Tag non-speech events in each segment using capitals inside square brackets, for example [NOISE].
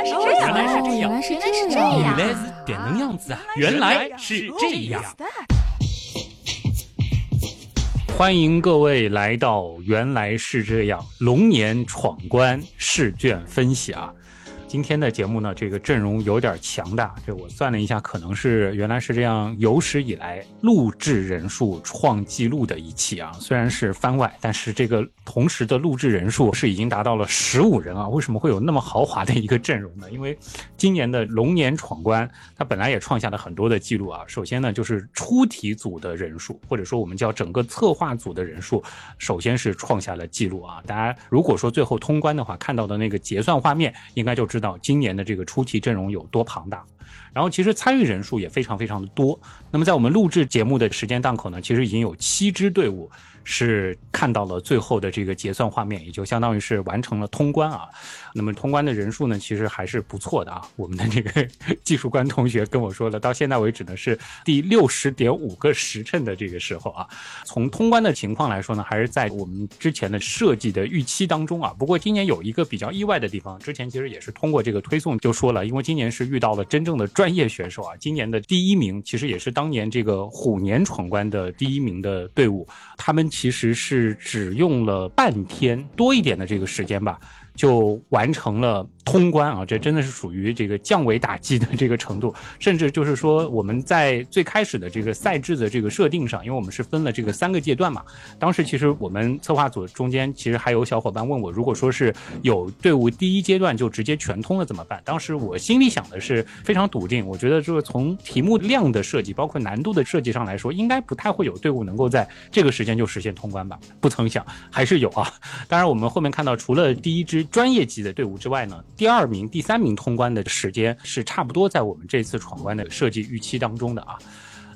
来是这样，原来是这样，原来是这能样子啊！原来是这样。欢迎各位来到《原来是这样》龙年闯关试卷分享。今天的节目呢，这个阵容有点强大。这我算了一下，可能是原来是这样有史以来录制人数创纪录的一期啊。虽然是番外，但是这个同时的录制人数是已经达到了十五人啊。为什么会有那么豪华的一个阵容呢？因为今年的龙年闯关，它本来也创下了很多的记录啊。首先呢，就是出题组的人数，或者说我们叫整个策划组的人数，首先是创下了记录啊。大家如果说最后通关的话，看到的那个结算画面，应该就知。到今年的这个出题阵容有多庞大，然后其实参与人数也非常非常的多。那么在我们录制节目的时间档口呢，其实已经有七支队伍。是看到了最后的这个结算画面，也就相当于是完成了通关啊。那么通关的人数呢，其实还是不错的啊。我们的这个 [LAUGHS] 技术官同学跟我说了，到现在为止呢是第六十点五个时辰的这个时候啊。从通关的情况来说呢，还是在我们之前的设计的预期当中啊。不过今年有一个比较意外的地方，之前其实也是通过这个推送就说了，因为今年是遇到了真正的专业选手啊。今年的第一名其实也是当年这个虎年闯关的第一名的队伍，他们。其实是只用了半天多一点的这个时间吧，就完成了。通关啊，这真的是属于这个降维打击的这个程度，甚至就是说我们在最开始的这个赛制的这个设定上，因为我们是分了这个三个阶段嘛。当时其实我们策划组中间其实还有小伙伴问我，如果说是有队伍第一阶段就直接全通了怎么办？当时我心里想的是非常笃定，我觉得就是从题目量的设计，包括难度的设计上来说，应该不太会有队伍能够在这个时间就实现通关吧。不曾想还是有啊。当然我们后面看到，除了第一支专业级的队伍之外呢。第二名、第三名通关的时间是差不多在我们这次闯关的设计预期当中的啊。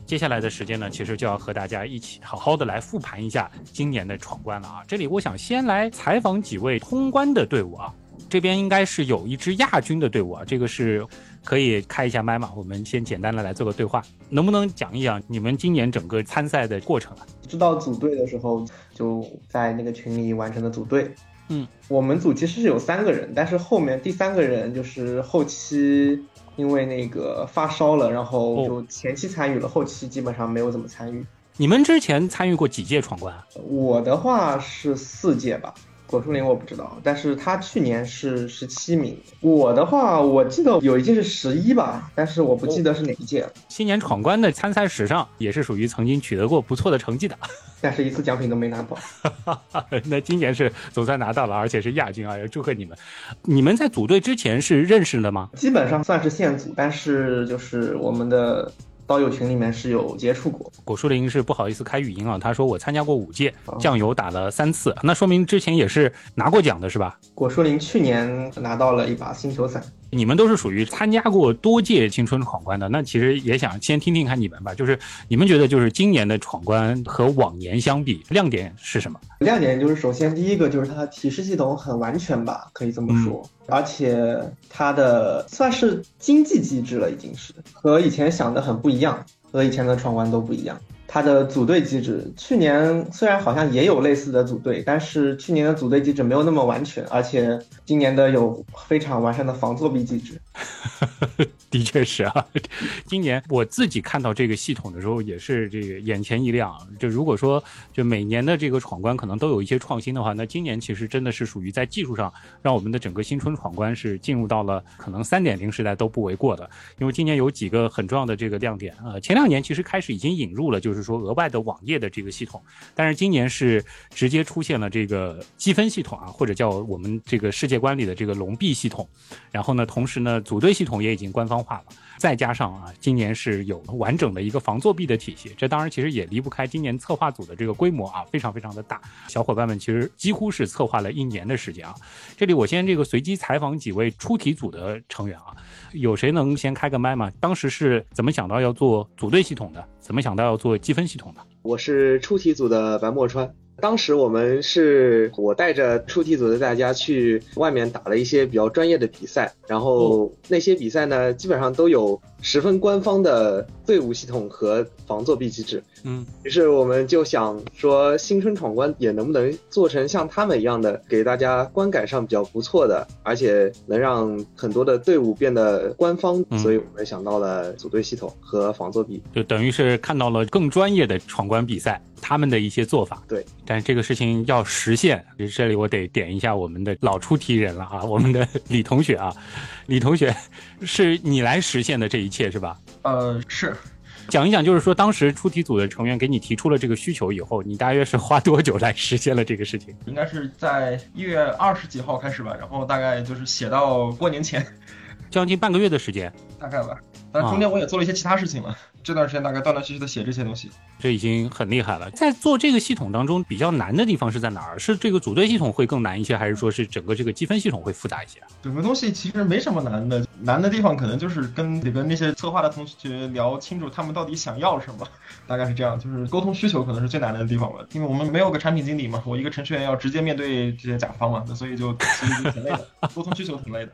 接下来的时间呢，其实就要和大家一起好好的来复盘一下今年的闯关了啊。这里我想先来采访几位通关的队伍啊。这边应该是有一支亚军的队伍啊，这个是可以开一下麦嘛？我们先简单的来做个对话，能不能讲一讲你们今年整个参赛的过程啊？知道组队的时候就在那个群里完成了组队。嗯，我们组其实是有三个人，但是后面第三个人就是后期因为那个发烧了，然后就前期参与了，后期基本上没有怎么参与。你们之前参与过几届闯关？我的话是四届吧。果树林我不知道，但是他去年是十七名。我的话，我记得有一届是十一吧，但是我不记得是哪一届了。新年闯关的参赛史上，也是属于曾经取得过不错的成绩的，[LAUGHS] 但是一次奖品都没拿到。[LAUGHS] 那今年是总算拿到了，而且是亚军啊！要祝贺你们。你们在组队之前是认识的吗？基本上算是现组，但是就是我们的。刀友群里面是有接触过，果树林是不好意思开语音啊。他说我参加过五届，酱油打了三次，那说明之前也是拿过奖的是吧？果树林去年拿到了一把星球伞。你们都是属于参加过多届青春闯关的，那其实也想先听听看你们吧，就是你们觉得就是今年的闯关和往年相比，亮点是什么？亮点就是首先第一个就是它的提示系统很完全吧，可以这么说，而且它的算是经济机制了，已经是和以前想的很不一样，和以前的闯关都不一样。它的组队机制，去年虽然好像也有类似的组队，但是去年的组队机制没有那么完全，而且今年的有非常完善的防作弊机制。[LAUGHS] 的确是啊，今年我自己看到这个系统的时候，也是这个眼前一亮。就如果说就每年的这个闯关可能都有一些创新的话，那今年其实真的是属于在技术上让我们的整个新春闯关是进入到了可能三点零时代都不为过的。因为今年有几个很重要的这个亮点啊，前两年其实开始已经引入了，就是说额外的网页的这个系统，但是今年是直接出现了这个积分系统啊，或者叫我们这个世界观里的这个龙币系统。然后呢，同时呢，组队系统也已经官方化了。再加上啊，今年是有完整的一个防作弊的体系，这当然其实也离不开今年策划组的这个规模啊，非常非常的大。小伙伴们其实几乎是策划了一年的时间啊。这里我先这个随机采访几位出题组的成员啊，有谁能先开个麦吗？当时是怎么想到要做组队系统的？怎么想到要做积分系统的？我是出题组的白墨川。当时我们是我带着出题组的大家去外面打了一些比较专业的比赛，然后那些比赛呢，基本上都有十分官方的队伍系统和防作弊机制。嗯，于是我们就想说，新春闯关也能不能做成像他们一样的，给大家观感上比较不错的，而且能让很多的队伍变得官方。所以我们想到了组队系统和防作弊，就等于是看到了更专业的闯关比赛。他们的一些做法，对，但是这个事情要实现，这里我得点一下我们的老出题人了啊，[LAUGHS] 我们的李同学啊，李同学，是你来实现的这一切是吧？呃，是，讲一讲，就是说当时出题组的成员给你提出了这个需求以后，你大约是花多久来实现了这个事情？应该是在一月二十几号开始吧，然后大概就是写到过年前，将近半个月的时间，大概吧。但中间我也做了一些其他事情了，这段时间大概断断续续的写这些东西，这已经很厉害了。在做这个系统当中，比较难的地方是在哪儿？是这个组队系统会更难一些，还是说是整个这个积分系统会复杂一些？整个东西其实没什么难的，难的地方可能就是跟得跟那些策划的同学聊清楚他们到底想要什么，大概是这样，就是沟通需求可能是最难的地方吧。因为我们没有个产品经理嘛，我一个程序员要直接面对这些甲方嘛，那所以就其实挺累的，沟通需求挺累的。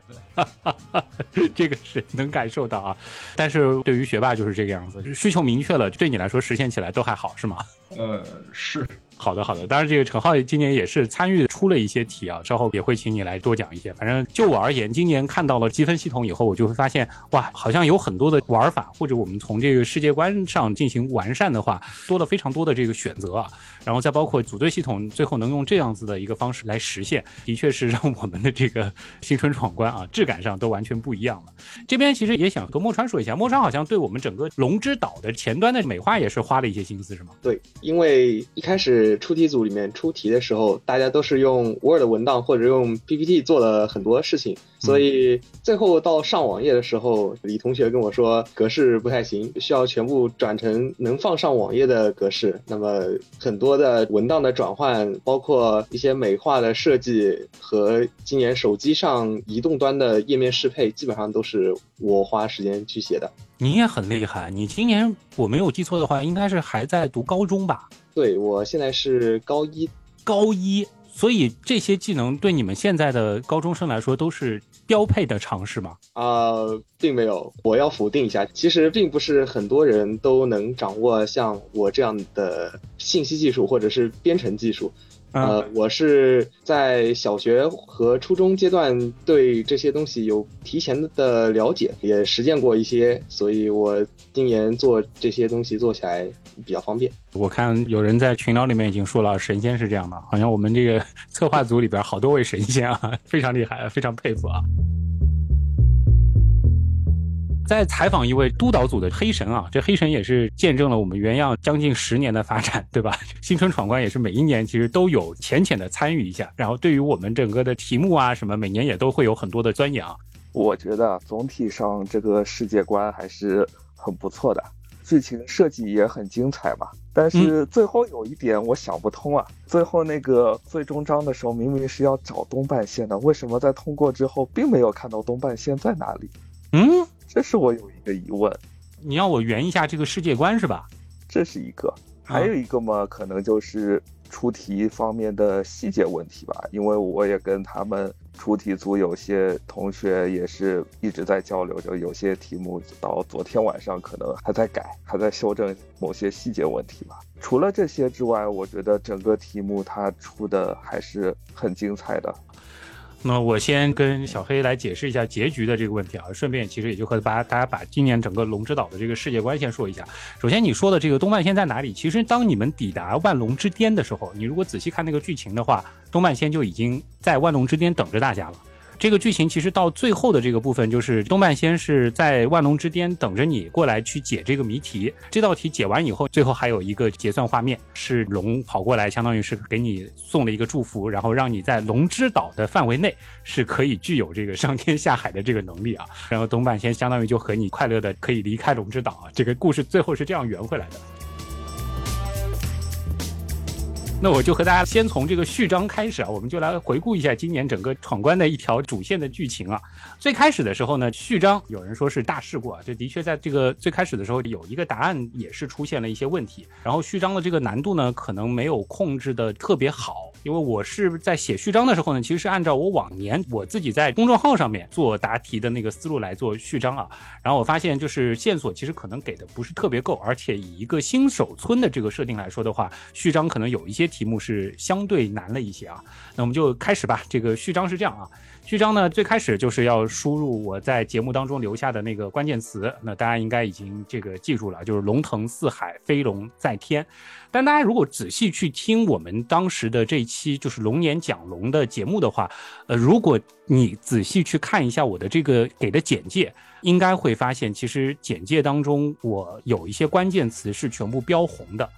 对，[LAUGHS] 这个是能感受到啊。但是对于学霸就是这个样子，需求明确了，对你来说实现起来都还好，是吗？呃，是。好的，好的。当然，这个陈浩今年也是参与出了一些题啊，稍后也会请你来多讲一些。反正就我而言，今年看到了积分系统以后，我就会发现，哇，好像有很多的玩法，或者我们从这个世界观上进行完善的话，多了非常多的这个选择啊。然后再包括组队系统，最后能用这样子的一个方式来实现，的确是让我们的这个新春闯关啊，质感上都完全不一样了。这边其实也想和莫川说一下，莫川好像对我们整个龙之岛的前端的美化也是花了一些心思，是吗？对，因为一开始。出题组里面出题的时候，大家都是用 Word 文档或者用 PPT 做了很多事情，所以最后到上网页的时候，李同学跟我说格式不太行，需要全部转成能放上网页的格式。那么很多的文档的转换，包括一些美化的设计和今年手机上移动端的页面适配，基本上都是我花时间去写的。你也很厉害，你今年我没有记错的话，应该是还在读高中吧？对，我现在是高一，高一，所以这些技能对你们现在的高中生来说都是标配的尝试吗？啊，并没有，我要否定一下，其实并不是很多人都能掌握像我这样的信息技术或者是编程技术。呃，我是在小学和初中阶段对这些东西有提前的了解，也实践过一些，所以我今年做这些东西做起来比较方便。我看有人在群聊里面已经说了，神仙是这样的，好像我们这个 [LAUGHS] 策划组里边好多位神仙啊，非常厉害，非常佩服啊。在采访一位督导组的黑神啊，这黑神也是见证了我们原样将近十年的发展，对吧？[LAUGHS] 新春闯关也是每一年其实都有浅浅的参与一下，然后对于我们整个的题目啊什么，每年也都会有很多的钻研啊。我觉得总体上这个世界观还是很不错的，剧情设计也很精彩嘛。但是最后有一点我想不通啊，最后那个最终章的时候明明是要找东半仙的，为什么在通过之后并没有看到东半仙在哪里？嗯。这是我有一个疑问，你要我圆一下这个世界观是吧？这是一个，还有一个嘛，可能就是出题方面的细节问题吧。因为我也跟他们出题组有些同学也是一直在交流，就有些题目到昨天晚上可能还在改，还在修正某些细节问题吧。除了这些之外，我觉得整个题目它出的还是很精彩的。那我先跟小黑来解释一下结局的这个问题啊，顺便其实也就和大家大家把今年整个龙之岛的这个世界观先说一下。首先你说的这个东半仙在哪里？其实当你们抵达万龙之巅的时候，你如果仔细看那个剧情的话，东半仙就已经在万龙之巅等着大家了。这个剧情其实到最后的这个部分，就是东半仙是在万龙之巅等着你过来去解这个谜题。这道题解完以后，最后还有一个结算画面，是龙跑过来，相当于是给你送了一个祝福，然后让你在龙之岛的范围内是可以具有这个上天下海的这个能力啊。然后东半仙相当于就和你快乐的可以离开龙之岛啊。这个故事最后是这样圆回来的。那我就和大家先从这个序章开始啊，我们就来回顾一下今年整个闯关的一条主线的剧情啊。最开始的时候呢，序章有人说是大事故啊，这的确在这个最开始的时候有一个答案也是出现了一些问题。然后序章的这个难度呢，可能没有控制的特别好，因为我是在写序章的时候呢，其实是按照我往年我自己在公众号上面做答题的那个思路来做序章啊。然后我发现就是线索其实可能给的不是特别够，而且以一个新手村的这个设定来说的话，序章可能有一些。题目是相对难了一些啊，那我们就开始吧。这个序章是这样啊，序章呢最开始就是要输入我在节目当中留下的那个关键词，那大家应该已经这个记住了，就是龙腾四海，飞龙在天。但大家如果仔细去听我们当时的这一期就是龙年讲龙的节目的话，呃，如果你仔细去看一下我的这个给的简介，应该会发现其实简介当中我有一些关键词是全部标红的。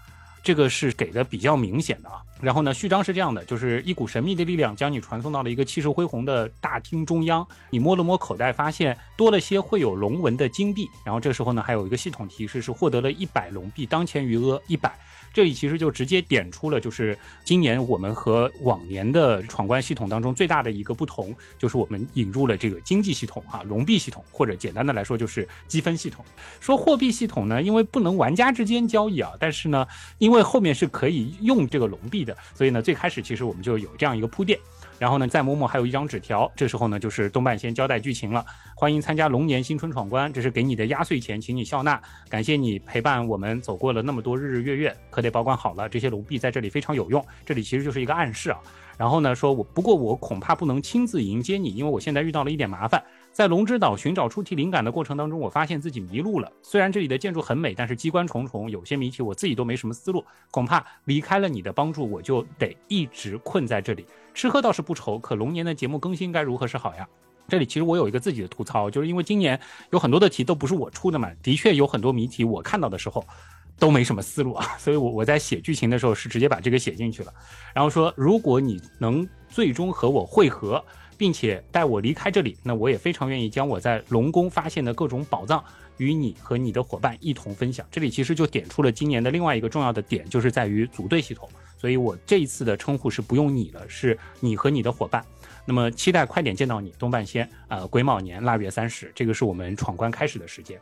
这个是给的比较明显的啊，然后呢，序章是这样的，就是一股神秘的力量将你传送到了一个气势恢宏的大厅中央，你摸了摸口袋，发现多了些会有龙纹的金币，然后这时候呢，还有一个系统提示是获得了一百龙币，当前余额一百。这里其实就直接点出了，就是今年我们和往年的闯关系统当中最大的一个不同，就是我们引入了这个经济系统啊，龙币系统，或者简单的来说就是积分系统。说货币系统呢，因为不能玩家之间交易啊，但是呢，因为后面是可以用这个龙币的，所以呢，最开始其实我们就有这样一个铺垫。然后呢，再摸摸还有一张纸条，这时候呢，就是东半仙交代剧情了。欢迎参加龙年新春闯关，这是给你的压岁钱，请你笑纳。感谢你陪伴我们走过了那么多日日月月，可得保管好了。这些龙币在这里非常有用，这里其实就是一个暗示啊。然后呢，说我不过我恐怕不能亲自迎接你，因为我现在遇到了一点麻烦。在龙之岛寻找出题灵感的过程当中，我发现自己迷路了。虽然这里的建筑很美，但是机关重重，有些谜题我自己都没什么思路。恐怕离开了你的帮助，我就得一直困在这里。吃喝倒是不愁，可龙年的节目更新该如何是好呀？这里其实我有一个自己的吐槽，就是因为今年有很多的题都不是我出的嘛，的确有很多谜题我看到的时候都没什么思路啊，所以我我在写剧情的时候是直接把这个写进去了。然后说，如果你能最终和我会合。并且带我离开这里，那我也非常愿意将我在龙宫发现的各种宝藏与你和你的伙伴一同分享。这里其实就点出了今年的另外一个重要的点，就是在于组队系统。所以我这一次的称呼是不用你了，是你和你的伙伴。那么期待快点见到你，东半仙啊，癸卯年腊月三十，这个是我们闯关开始的时间。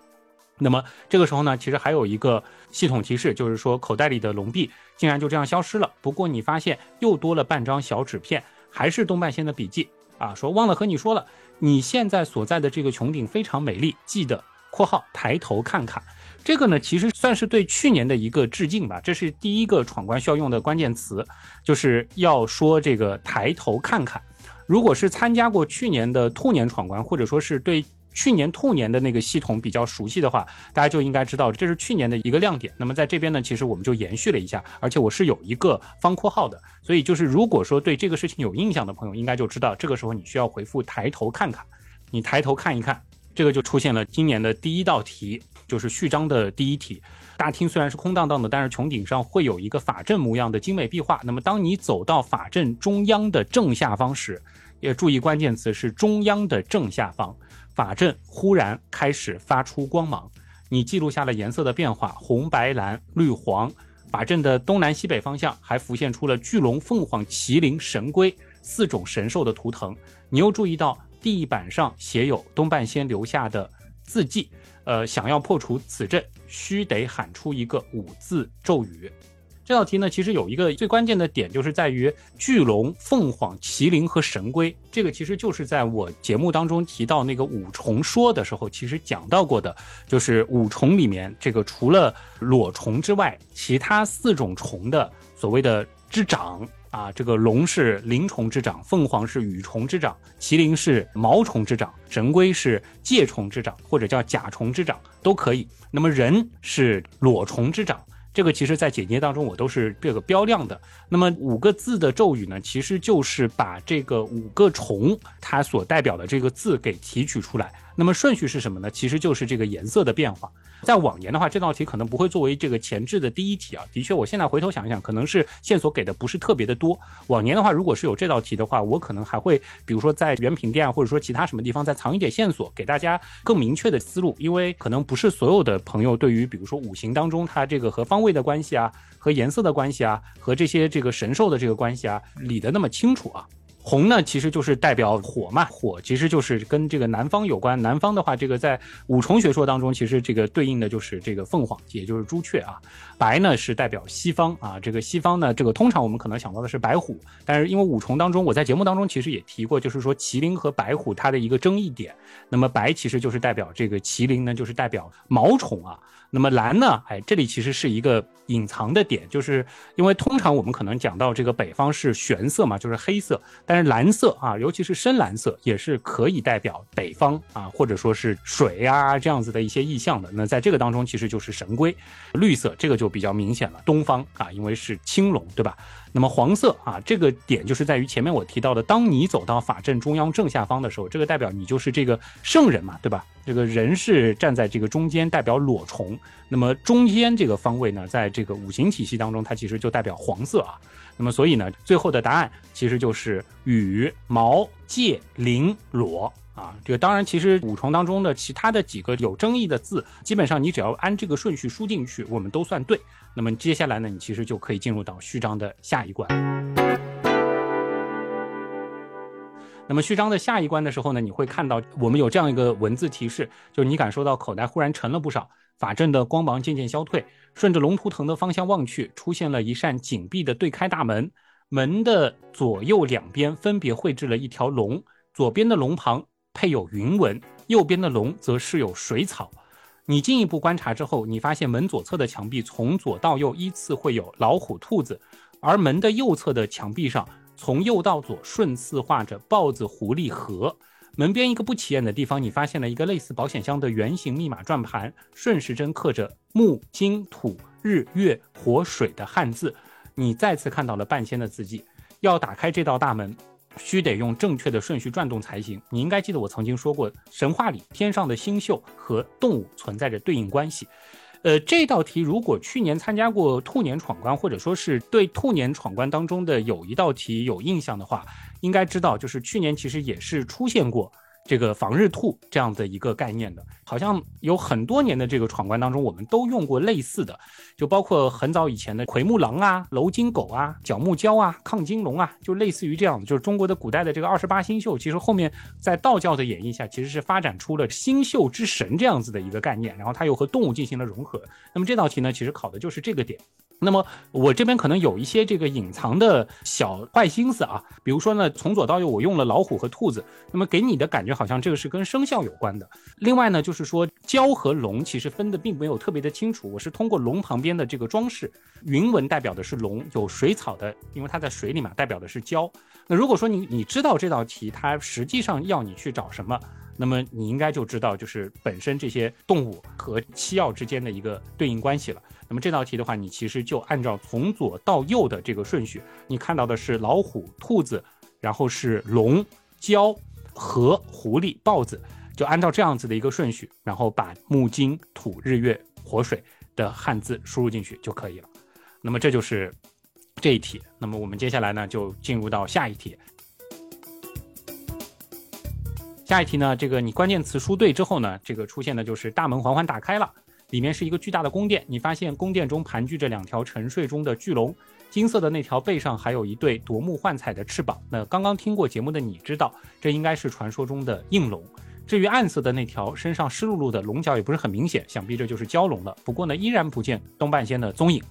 那么这个时候呢，其实还有一个系统提示，就是说口袋里的龙币竟然就这样消失了。不过你发现又多了半张小纸片，还是东半仙的笔记。啊，说忘了和你说了，你现在所在的这个穹顶非常美丽，记得（括号抬头看看）。这个呢，其实算是对去年的一个致敬吧。这是第一个闯关需要用的关键词，就是要说这个抬头看看。如果是参加过去年的兔年闯关，或者说是对。去年兔年的那个系统比较熟悉的话，大家就应该知道这是去年的一个亮点。那么在这边呢，其实我们就延续了一下，而且我是有一个方括号的，所以就是如果说对这个事情有印象的朋友，应该就知道这个时候你需要回复抬头看看，你抬头看一看，这个就出现了今年的第一道题，就是序章的第一题。大厅虽然是空荡荡的，但是穹顶上会有一个法阵模样的精美壁画。那么当你走到法阵中央的正下方时，也注意关键词是中央的正下方。法阵忽然开始发出光芒，你记录下了颜色的变化，红、白、蓝、绿、黄。法阵的东南西北方向还浮现出了巨龙、凤凰、麒麟、神龟四种神兽的图腾。你又注意到地板上写有东半仙留下的字迹。呃，想要破除此阵，须得喊出一个五字咒语。这道题呢，其实有一个最关键的点，就是在于巨龙、凤凰、麒麟和神龟。这个其实就是在我节目当中提到那个五重说的时候，其实讲到过的，就是五重里面这个除了裸虫之外，其他四种虫的所谓的之长啊，这个龙是鳞虫之长，凤凰是羽虫之长，麒麟是毛虫之长，神龟是介虫之长，或者叫甲虫之长都可以。那么人是裸虫之长。这个其实，在简介当中我都是这个标亮的。那么五个字的咒语呢，其实就是把这个五个虫它所代表的这个字给提取出来那么顺序是什么呢？其实就是这个颜色的变化。在往年的话，这道题可能不会作为这个前置的第一题啊。的确，我现在回头想一想，可能是线索给的不是特别的多。往年的话，如果是有这道题的话，我可能还会，比如说在原品店或者说其他什么地方再藏一点线索，给大家更明确的思路。因为可能不是所有的朋友对于比如说五行当中它这个和方位的关系啊，和颜色的关系啊，和这些这个神兽的这个关系啊，理得那么清楚啊。红呢，其实就是代表火嘛，火其实就是跟这个南方有关。南方的话，这个在五重学说当中，其实这个对应的就是这个凤凰，也就是朱雀啊。白呢是代表西方啊，这个西方呢，这个通常我们可能想到的是白虎，但是因为五重当中，我在节目当中其实也提过，就是说麒麟和白虎它的一个争议点。那么白其实就是代表这个麒麟呢，就是代表毛虫啊。那么蓝呢？哎，这里其实是一个隐藏的点，就是因为通常我们可能讲到这个北方是玄色嘛，就是黑色，但是蓝色啊，尤其是深蓝色，也是可以代表北方啊，或者说是水啊这样子的一些意象的。那在这个当中，其实就是神龟。绿色这个就比较明显了，东方啊，因为是青龙，对吧？那么黄色啊，这个点就是在于前面我提到的，当你走到法阵中央正下方的时候，这个代表你就是这个圣人嘛，对吧？这个人是站在这个中间，代表裸虫。那么中间这个方位呢，在这个五行体系当中，它其实就代表黄色啊。那么所以呢，最后的答案其实就是羽毛介鳞裸。啊，这个当然，其实五重当中的其他的几个有争议的字，基本上你只要按这个顺序输进去，我们都算对。那么接下来呢，你其实就可以进入到序章的下一关。那么序章的下一关的时候呢，你会看到我们有这样一个文字提示，就是你感受到口袋忽然沉了不少，法阵的光芒渐渐消退，顺着龙图腾的方向望去，出现了一扇紧闭的对开大门，门的左右两边分别绘制了一条龙，左边的龙旁。配有云纹，右边的龙则是有水草。你进一步观察之后，你发现门左侧的墙壁从左到右依次会有老虎、兔子，而门的右侧的墙壁上从右到左顺次画着豹子、狐狸、河。门边一个不起眼的地方，你发现了一个类似保险箱的圆形密码转盘，顺时针刻着木、金、土、日、月、火、水的汉字。你再次看到了半仙的字迹。要打开这道大门。须得用正确的顺序转动才行。你应该记得我曾经说过，神话里天上的星宿和动物存在着对应关系。呃，这道题如果去年参加过兔年闯关，或者说是对兔年闯关当中的有一道题有印象的话，应该知道，就是去年其实也是出现过。这个防日兔这样的一个概念的，好像有很多年的这个闯关当中，我们都用过类似的，就包括很早以前的奎木狼啊、楼金狗啊、角木蛟啊、亢金龙啊，就类似于这样的，就是中国的古代的这个二十八星宿，其实后面在道教的演绎下，其实是发展出了星宿之神这样子的一个概念，然后它又和动物进行了融合。那么这道题呢，其实考的就是这个点。那么我这边可能有一些这个隐藏的小坏心思啊，比如说呢，从左到右我用了老虎和兔子，那么给你的感觉好像这个是跟生肖有关的。另外呢，就是说蛟和龙其实分的并没有特别的清楚，我是通过龙旁边的这个装饰，云纹代表的是龙，有水草的，因为它在水里嘛，代表的是蛟。那如果说你你知道这道题它实际上要你去找什么？那么你应该就知道，就是本身这些动物和七曜之间的一个对应关系了。那么这道题的话，你其实就按照从左到右的这个顺序，你看到的是老虎、兔子，然后是龙、蛟和狐狸、豹子，就按照这样子的一个顺序，然后把木、金、土、日、月、火、水的汉字输入进去就可以了。那么这就是这一题。那么我们接下来呢，就进入到下一题。下一题呢，这个你关键词输对之后呢，这个出现的就是大门缓缓打开了，里面是一个巨大的宫殿。你发现宫殿中盘踞着两条沉睡中的巨龙，金色的那条背上还有一对夺目幻彩的翅膀。那刚刚听过节目的你知道，这应该是传说中的应龙。至于暗色的那条身上湿漉漉的龙角也不是很明显，想必这就是蛟龙了。不过呢，依然不见东半仙的踪影。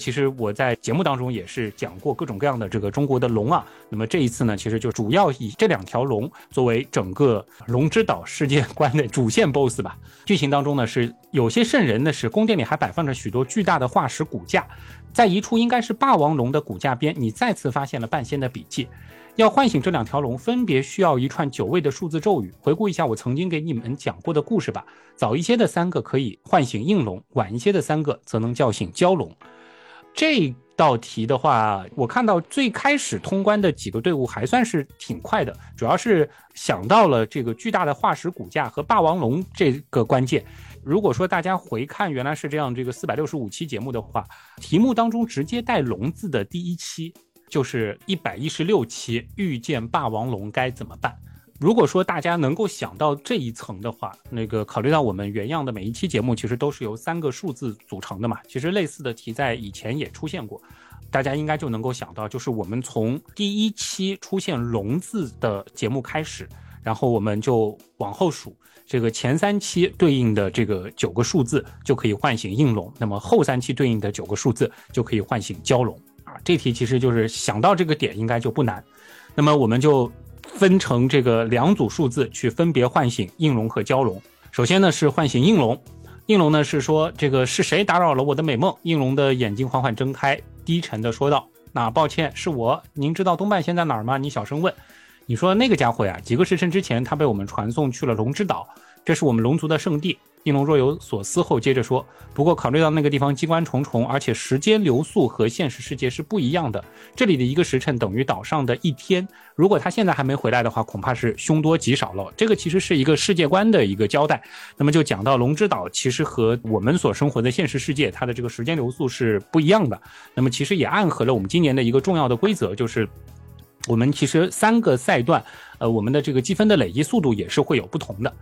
其实我在节目当中也是讲过各种各样的这个中国的龙啊，那么这一次呢，其实就主要以这两条龙作为整个龙之岛世界观的主线 BOSS 吧。剧情当中呢，是有些瘆人的是，宫殿里还摆放着许多巨大的化石骨架，在一处应该是霸王龙的骨架边，你再次发现了半仙的笔记。要唤醒这两条龙，分别需要一串九位的数字咒语。回顾一下我曾经给你们讲过的故事吧。早一些的三个可以唤醒应龙，晚一些的三个则能叫醒蛟龙。这道题的话，我看到最开始通关的几个队伍还算是挺快的，主要是想到了这个巨大的化石骨架和霸王龙这个关键。如果说大家回看原来是这样这个四百六十五期节目的话，题目当中直接带“龙”字的第一期就是一百一十六期，遇见霸王龙该怎么办？如果说大家能够想到这一层的话，那个考虑到我们原样的每一期节目其实都是由三个数字组成的嘛，其实类似的题在以前也出现过，大家应该就能够想到，就是我们从第一期出现“龙”字的节目开始，然后我们就往后数，这个前三期对应的这个九个数字就可以唤醒应龙，那么后三期对应的九个数字就可以唤醒蛟龙啊。这题其实就是想到这个点应该就不难，那么我们就。分成这个两组数字去分别唤醒应龙和蛟龙。首先呢是唤醒应龙，应龙呢是说这个是谁打扰了我的美梦？应龙的眼睛缓缓睁开，低沉的说道：“那抱歉，是我。您知道东半仙在哪儿吗？”你小声问。你说那个家伙呀，几个时辰之前他被我们传送去了龙之岛，这是我们龙族的圣地。应龙若有所思后接着说：“不过考虑到那个地方机关重重，而且时间流速和现实世界是不一样的，这里的一个时辰等于岛上的一天。如果他现在还没回来的话，恐怕是凶多吉少了。这个其实是一个世界观的一个交代。那么就讲到龙之岛，其实和我们所生活的现实世界，它的这个时间流速是不一样的。那么其实也暗合了我们今年的一个重要的规则，就是我们其实三个赛段，呃，我们的这个积分的累积速度也是会有不同的。”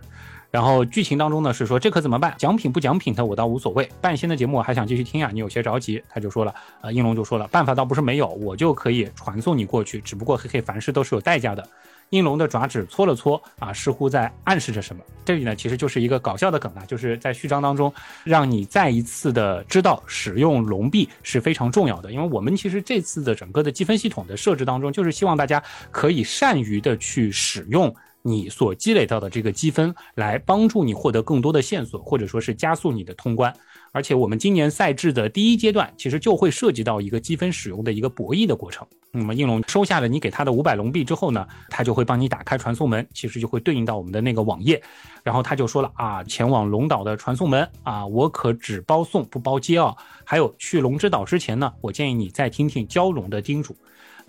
然后剧情当中呢是说这可怎么办？奖品不奖品的我倒无所谓。半仙的节目我还想继续听呀，你有些着急。他就说了，呃，应龙就说了，办法倒不是没有，我就可以传送你过去。只不过嘿嘿，凡事都是有代价的。应龙的爪指搓了搓，啊，似乎在暗示着什么。这里呢其实就是一个搞笑的梗啊，就是在序章当中让你再一次的知道使用龙币是非常重要的。因为我们其实这次的整个的积分系统的设置当中，就是希望大家可以善于的去使用。你所积累到的这个积分，来帮助你获得更多的线索，或者说是加速你的通关。而且我们今年赛制的第一阶段，其实就会涉及到一个积分使用的一个博弈的过程。那么应龙收下了你给他的五百龙币之后呢，他就会帮你打开传送门，其实就会对应到我们的那个网页。然后他就说了啊，前往龙岛的传送门啊，我可只包送不包接啊。还有去龙之岛之前呢，我建议你再听听蛟龙的叮嘱。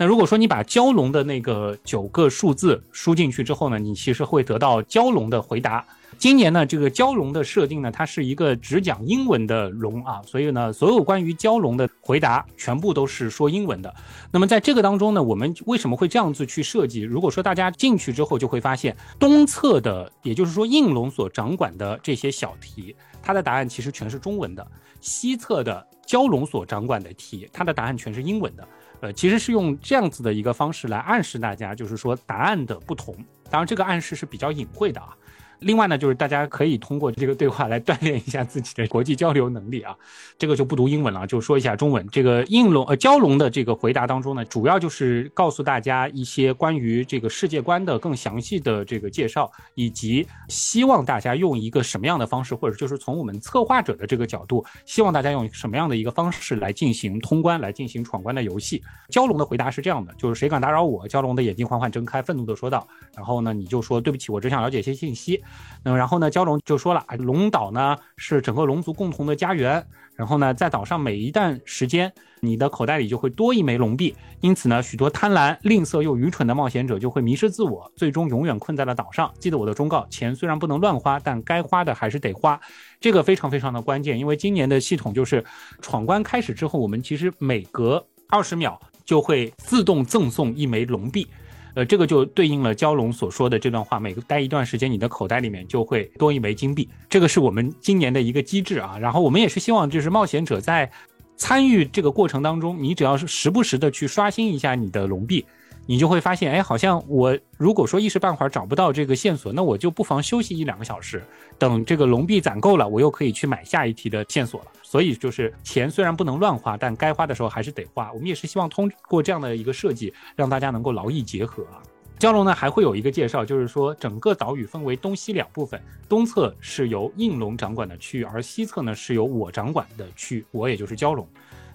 那如果说你把蛟龙的那个九个数字输进去之后呢，你其实会得到蛟龙的回答。今年呢，这个蛟龙的设定呢，它是一个只讲英文的龙啊，所以呢，所有关于蛟龙的回答全部都是说英文的。那么在这个当中呢，我们为什么会这样子去设计？如果说大家进去之后就会发现，东侧的，也就是说应龙所掌管的这些小题，它的答案其实全是中文的；西侧的蛟龙所掌管的题，它的答案全是英文的。呃，其实是用这样子的一个方式来暗示大家，就是说答案的不同。当然，这个暗示是比较隐晦的啊。另外呢，就是大家可以通过这个对话来锻炼一下自己的国际交流能力啊。这个就不读英文了，就说一下中文。这个应龙呃蛟龙的这个回答当中呢，主要就是告诉大家一些关于这个世界观的更详细的这个介绍，以及希望大家用一个什么样的方式，或者就是从我们策划者的这个角度，希望大家用什么样的一个方式来进行通关，来进行闯关的游戏。蛟龙的回答是这样的，就是谁敢打扰我？蛟龙的眼睛缓缓睁开，愤怒地说道。然后呢，你就说对不起，我只想了解一些信息。那么然后呢，蛟龙就说了，龙岛呢是整个龙族共同的家园。然后呢，在岛上每一段时间，你的口袋里就会多一枚龙币。因此呢，许多贪婪、吝啬又愚蠢的冒险者就会迷失自我，最终永远困在了岛上。记得我的忠告：钱虽然不能乱花，但该花的还是得花。这个非常非常的关键，因为今年的系统就是闯关开始之后，我们其实每隔二十秒就会自动赠送一枚龙币。呃，这个就对应了蛟龙所说的这段话，每个待一段时间，你的口袋里面就会多一枚金币。这个是我们今年的一个机制啊。然后我们也是希望，就是冒险者在参与这个过程当中，你只要是时不时的去刷新一下你的龙币。你就会发现，哎，好像我如果说一时半会儿找不到这个线索，那我就不妨休息一两个小时，等这个龙币攒够了，我又可以去买下一题的线索了。所以就是钱虽然不能乱花，但该花的时候还是得花。我们也是希望通过这样的一个设计，让大家能够劳逸结合啊。蛟龙呢还会有一个介绍，就是说整个岛屿分为东西两部分，东侧是由应龙掌管的区域，而西侧呢是由我掌管的区域，我也就是蛟龙。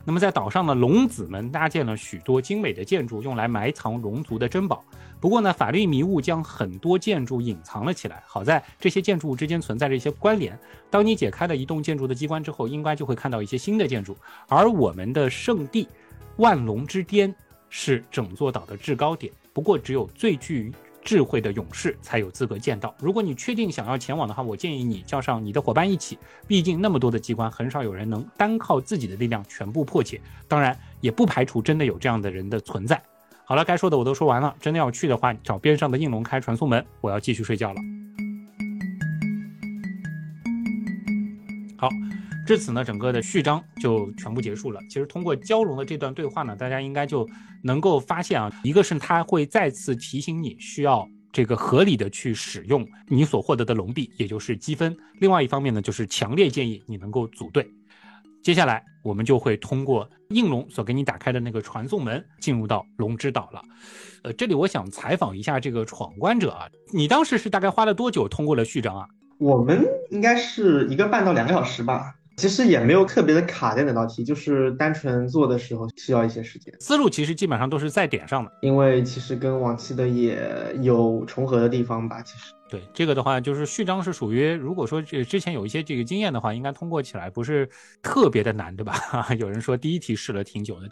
那么在岛上呢，龙子们搭建了许多精美的建筑，用来埋藏龙族的珍宝。不过呢，法律迷雾将很多建筑隐藏了起来。好在这些建筑物之间存在着一些关联。当你解开了一栋建筑的机关之后，应该就会看到一些新的建筑。而我们的圣地万龙之巅是整座岛的制高点，不过只有最具智慧的勇士才有资格见到。如果你确定想要前往的话，我建议你叫上你的伙伴一起。毕竟那么多的机关，很少有人能单靠自己的力量全部破解。当然，也不排除真的有这样的人的存在。好了，该说的我都说完了。真的要去的话，找边上的应龙开传送门。我要继续睡觉了。好，至此呢，整个的序章就全部结束了。其实通过蛟龙的这段对话呢，大家应该就能够发现啊，一个是他会再次提醒你需要这个合理的去使用你所获得的龙币，也就是积分。另外一方面呢，就是强烈建议你能够组队。接下来我们就会通过应龙所给你打开的那个传送门进入到龙之岛了。呃，这里我想采访一下这个闯关者啊，你当时是大概花了多久通过了序章啊？我们应该是一个半到两个小时吧。其实也没有特别的卡在哪道题，就是单纯做的时候需要一些时间。思路其实基本上都是在点上的，因为其实跟往期的也有重合的地方吧。其实对这个的话，就是序章是属于，如果说这之前有一些这个经验的话，应该通过起来不是特别的难，对吧？[LAUGHS] 有人说第一题试了挺久的。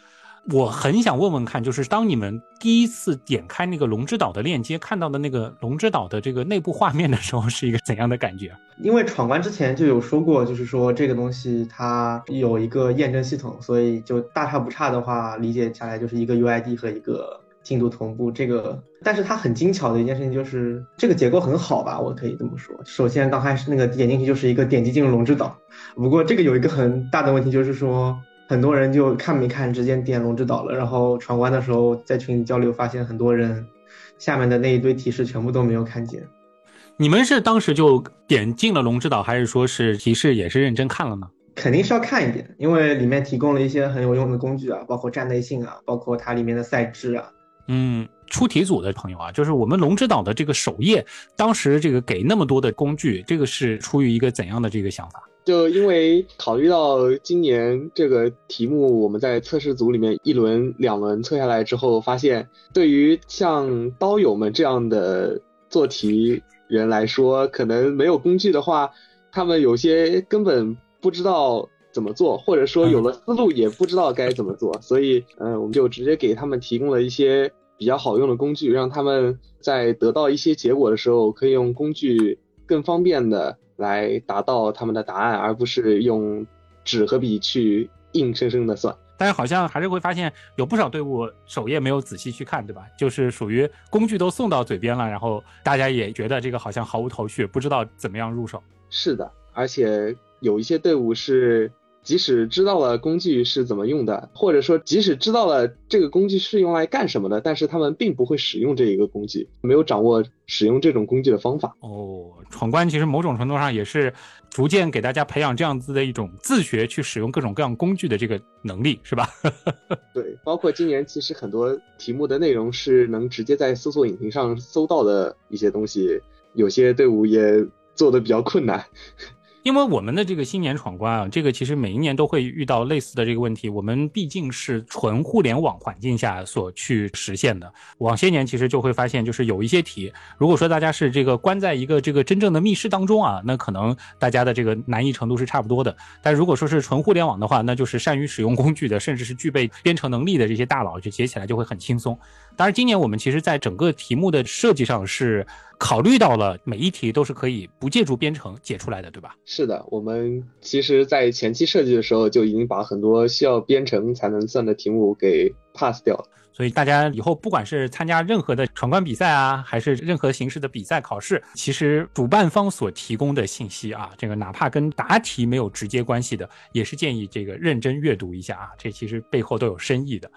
我很想问问看，就是当你们第一次点开那个龙之岛的链接，看到的那个龙之岛的这个内部画面的时候，是一个怎样的感觉？因为闯关之前就有说过，就是说这个东西它有一个验证系统，所以就大差不差的话，理解下来就是一个 UID 和一个进度同步。这个，但是它很精巧的一件事情就是这个结构很好吧，我可以这么说。首先刚开始那个点进去就是一个点击进入龙之岛，不过这个有一个很大的问题就是说。很多人就看没看，直接点龙之岛了。然后闯关的时候在群里交流，发现很多人下面的那一堆提示全部都没有看见。你们是当时就点进了龙之岛，还是说是提示也是认真看了呢？肯定是要看一遍，因为里面提供了一些很有用的工具啊，包括站内信啊，包括它里面的赛制啊。嗯，出题组的朋友啊，就是我们龙之岛的这个首页，当时这个给那么多的工具，这个是出于一个怎样的这个想法？就因为考虑到今年这个题目，我们在测试组里面一轮、两轮测下来之后，发现对于像刀友们这样的做题人来说，可能没有工具的话，他们有些根本不知道怎么做，或者说有了思路也不知道该怎么做，所以，嗯，我们就直接给他们提供了一些比较好用的工具，让他们在得到一些结果的时候，可以用工具更方便的。来达到他们的答案，而不是用纸和笔去硬生生的算。但是好像还是会发现有不少队伍首页没有仔细去看，对吧？就是属于工具都送到嘴边了，然后大家也觉得这个好像毫无头绪，不知道怎么样入手。是的，而且有一些队伍是。即使知道了工具是怎么用的，或者说即使知道了这个工具是用来干什么的，但是他们并不会使用这一个工具，没有掌握使用这种工具的方法。哦，闯关其实某种程度上也是逐渐给大家培养这样子的一种自学去使用各种各样工具的这个能力，是吧？[LAUGHS] 对，包括今年其实很多题目的内容是能直接在搜索引擎上搜到的一些东西，有些队伍也做的比较困难。因为我们的这个新年闯关啊，这个其实每一年都会遇到类似的这个问题。我们毕竟是纯互联网环境下所去实现的。往些年其实就会发现，就是有一些题，如果说大家是这个关在一个这个真正的密室当中啊，那可能大家的这个难易程度是差不多的。但如果说是纯互联网的话，那就是善于使用工具的，甚至是具备编程能力的这些大佬，就解起来就会很轻松。当然，今年我们其实在整个题目的设计上是。考虑到了每一题都是可以不借助编程解出来的，对吧？是的，我们其实，在前期设计的时候就已经把很多需要编程才能算的题目给 pass 掉了。所以大家以后不管是参加任何的闯关比赛啊，还是任何形式的比赛考试，其实主办方所提供的信息啊，这个哪怕跟答题没有直接关系的，也是建议这个认真阅读一下啊，这其实背后都有深意的。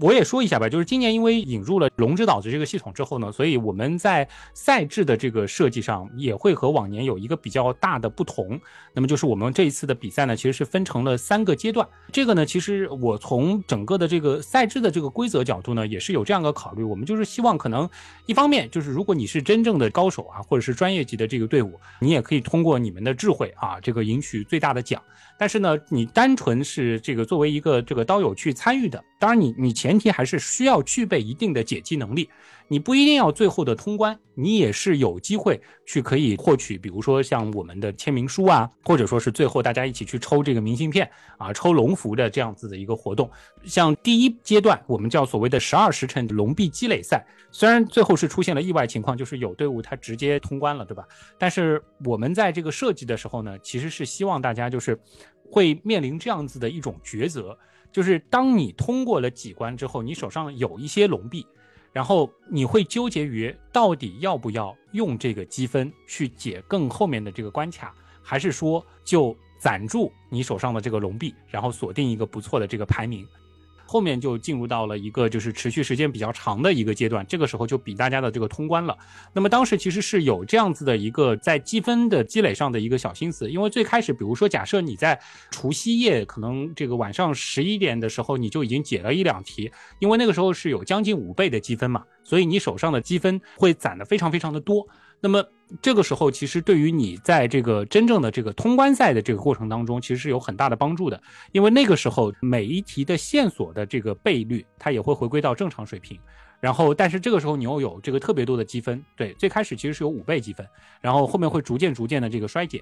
我也说一下吧，就是今年因为引入了龙之岛的这个系统之后呢，所以我们在赛制的这个设计上也会和往年有一个比较大的不同。那么就是我们这一次的比赛呢，其实是分成了三个阶段。这个呢，其实我从整个的这个赛制的这个规则角度呢，也是有这样的考虑。我们就是希望可能一方面就是如果你是真正的高手啊，或者是专业级的这个队伍，你也可以通过你们的智慧啊，这个赢取最大的奖。但是呢，你单纯是这个作为一个这个刀友去参与的，当然你你前提还是需要具备一定的解题能力，你不一定要最后的通关，你也是有机会去可以获取，比如说像我们的签名书啊，或者说是最后大家一起去抽这个明信片啊，抽龙符的这样子的一个活动。像第一阶段，我们叫所谓的十二时辰龙币积累赛，虽然最后是出现了意外情况，就是有队伍它直接通关了，对吧？但是我们在这个设计的时候呢，其实是希望大家就是会面临这样子的一种抉择。就是当你通过了几关之后，你手上有一些龙币，然后你会纠结于到底要不要用这个积分去解更后面的这个关卡，还是说就攒住你手上的这个龙币，然后锁定一个不错的这个排名。后面就进入到了一个就是持续时间比较长的一个阶段，这个时候就比大家的这个通关了。那么当时其实是有这样子的一个在积分的积累上的一个小心思，因为最开始比如说假设你在除夕夜可能这个晚上十一点的时候你就已经解了一两题，因为那个时候是有将近五倍的积分嘛，所以你手上的积分会攒的非常非常的多。那么这个时候，其实对于你在这个真正的这个通关赛的这个过程当中，其实是有很大的帮助的。因为那个时候每一题的线索的这个倍率，它也会回归到正常水平。然后，但是这个时候你又有这个特别多的积分，对，最开始其实是有五倍积分，然后后面会逐渐逐渐的这个衰减。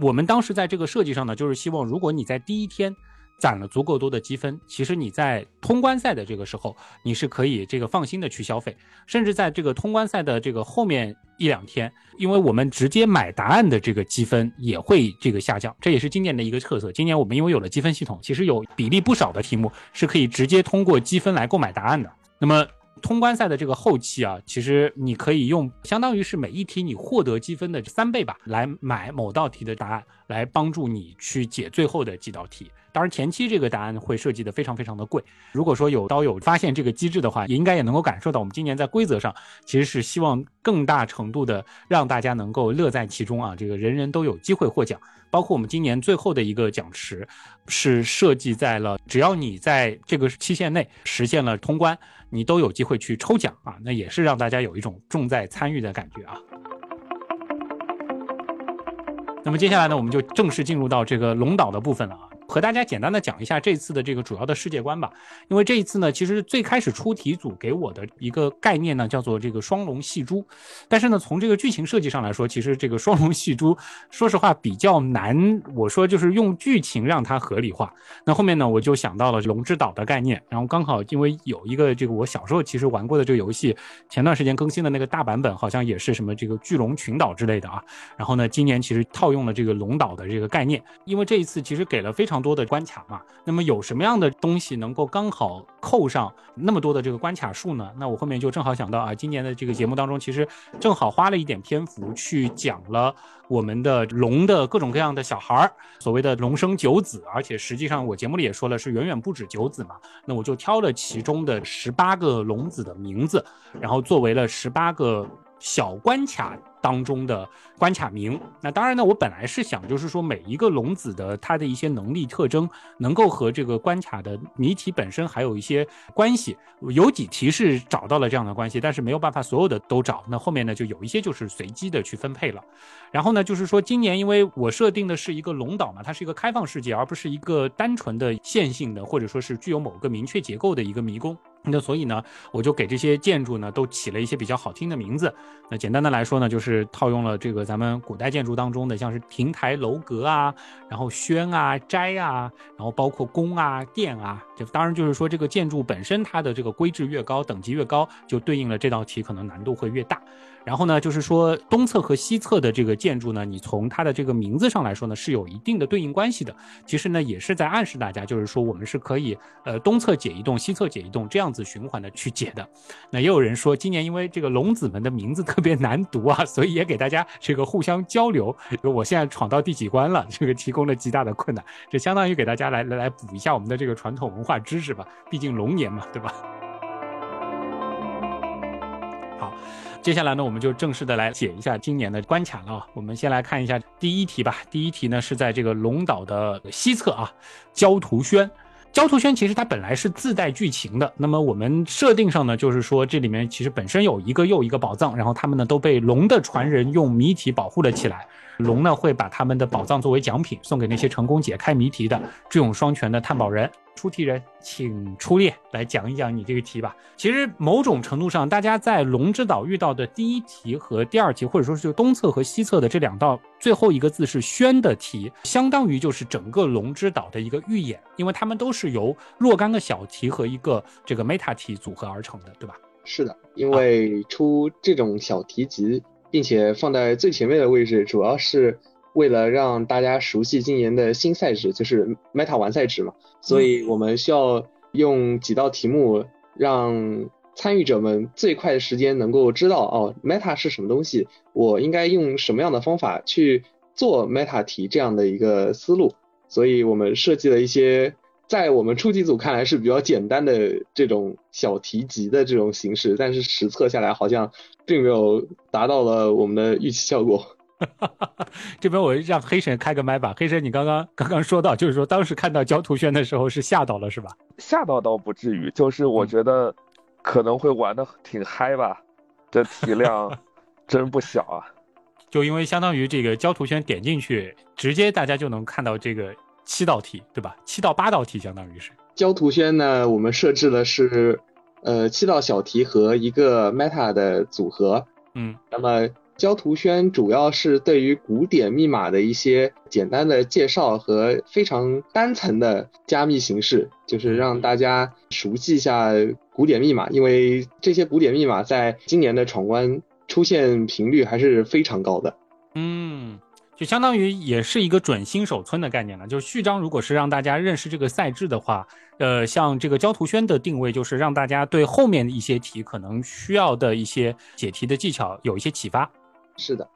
我们当时在这个设计上呢，就是希望如果你在第一天。攒了足够多的积分，其实你在通关赛的这个时候，你是可以这个放心的去消费，甚至在这个通关赛的这个后面一两天，因为我们直接买答案的这个积分也会这个下降，这也是今年的一个特色。今年我们因为有了积分系统，其实有比例不少的题目是可以直接通过积分来购买答案的。那么通关赛的这个后期啊，其实你可以用相当于是每一题你获得积分的三倍吧，来买某道题的答案，来帮助你去解最后的几道题。当然，前期这个答案会设计的非常非常的贵。如果说有刀友发现这个机制的话，也应该也能够感受到，我们今年在规则上其实是希望更大程度的让大家能够乐在其中啊，这个人人都有机会获奖。包括我们今年最后的一个奖池，是设计在了只要你在这个期限内实现了通关，你都有机会去抽奖啊，那也是让大家有一种重在参与的感觉啊。那么接下来呢，我们就正式进入到这个龙岛的部分了啊。和大家简单的讲一下这次的这个主要的世界观吧，因为这一次呢，其实最开始出题组给我的一个概念呢，叫做这个双龙戏珠，但是呢，从这个剧情设计上来说，其实这个双龙戏珠，说实话比较难。我说就是用剧情让它合理化。那后面呢，我就想到了龙之岛的概念，然后刚好因为有一个这个我小时候其实玩过的这个游戏，前段时间更新的那个大版本好像也是什么这个巨龙群岛之类的啊。然后呢，今年其实套用了这个龙岛的这个概念，因为这一次其实给了非常。多的关卡嘛，那么有什么样的东西能够刚好扣上那么多的这个关卡数呢？那我后面就正好想到啊，今年的这个节目当中，其实正好花了一点篇幅去讲了我们的龙的各种各样的小孩儿，所谓的龙生九子，而且实际上我节目里也说了，是远远不止九子嘛。那我就挑了其中的十八个龙子的名字，然后作为了十八个小关卡。当中的关卡名，那当然呢，我本来是想，就是说每一个龙子的它的一些能力特征，能够和这个关卡的谜题本身还有一些关系。有几题是找到了这样的关系，但是没有办法所有的都找。那后面呢，就有一些就是随机的去分配了。然后呢，就是说今年因为我设定的是一个龙岛嘛，它是一个开放世界，而不是一个单纯的线性的，或者说是具有某个明确结构的一个迷宫。那所以呢，我就给这些建筑呢都起了一些比较好听的名字。那简单的来说呢，就是套用了这个咱们古代建筑当中的，像是亭台楼阁啊，然后轩啊、斋啊，然后包括宫啊、殿啊。这当然就是说，这个建筑本身它的这个规制越高，等级越高，就对应了这道题可能难度会越大。然后呢，就是说东侧和西侧的这个建筑呢，你从它的这个名字上来说呢，是有一定的对应关系的。其实呢，也是在暗示大家，就是说我们是可以呃东侧解一栋，西侧解一栋这样子循环的去解的。那也有人说，今年因为这个龙子们的名字特别难读啊，所以也给大家这个互相交流。我现在闯到第几关了？这个提供了极大的困难，这相当于给大家来来来补一下我们的这个传统文化知识吧。毕竟龙年嘛，对吧？接下来呢，我们就正式的来解一下今年的关卡了啊。我们先来看一下第一题吧。第一题呢是在这个龙岛的西侧啊，焦图轩。焦图轩其实它本来是自带剧情的。那么我们设定上呢，就是说这里面其实本身有一个又一个宝藏，然后他们呢都被龙的传人用谜题保护了起来。龙呢会把他们的宝藏作为奖品送给那些成功解开谜题的智勇双全的探宝人。出题人，请出列来讲一讲你这个题吧。其实某种程度上，大家在龙之岛遇到的第一题和第二题，或者说是东侧和西侧的这两道最后一个字是“轩”的题，相当于就是整个龙之岛的一个预演，因为它们都是由若干个小题和一个这个 meta 题组合而成的，对吧？是的，因为出这种小题集，并且放在最前面的位置，主要是。为了让大家熟悉今年的新赛制，就是 Meta 完赛制嘛，所以我们需要用几道题目，让参与者们最快的时间能够知道哦，Meta 是什么东西，我应该用什么样的方法去做 Meta 题这样的一个思路。所以我们设计了一些在我们初级组看来是比较简单的这种小题集的这种形式，但是实测下来好像并没有达到了我们的预期效果。[LAUGHS] 这边我让黑神开个麦吧。黑神，你刚刚刚刚说到，就是说当时看到焦图轩的时候是吓到了，是吧？吓到倒不至于，就是我觉得可能会玩的挺嗨吧。这体量 [LAUGHS] 真不小啊！就因为相当于这个焦图轩点进去，直接大家就能看到这个七道题，对吧？七到八道题相当于是焦图轩呢，我们设置的是呃七道小题和一个 meta 的组合。嗯，那么。焦图轩主要是对于古典密码的一些简单的介绍和非常单层的加密形式，就是让大家熟悉一下古典密码，因为这些古典密码在今年的闯关出现频率还是非常高的。嗯，就相当于也是一个准新手村的概念了。就是序章如果是让大家认识这个赛制的话，呃，像这个焦图轩的定位就是让大家对后面的一些题可能需要的一些解题的技巧有一些启发。是的，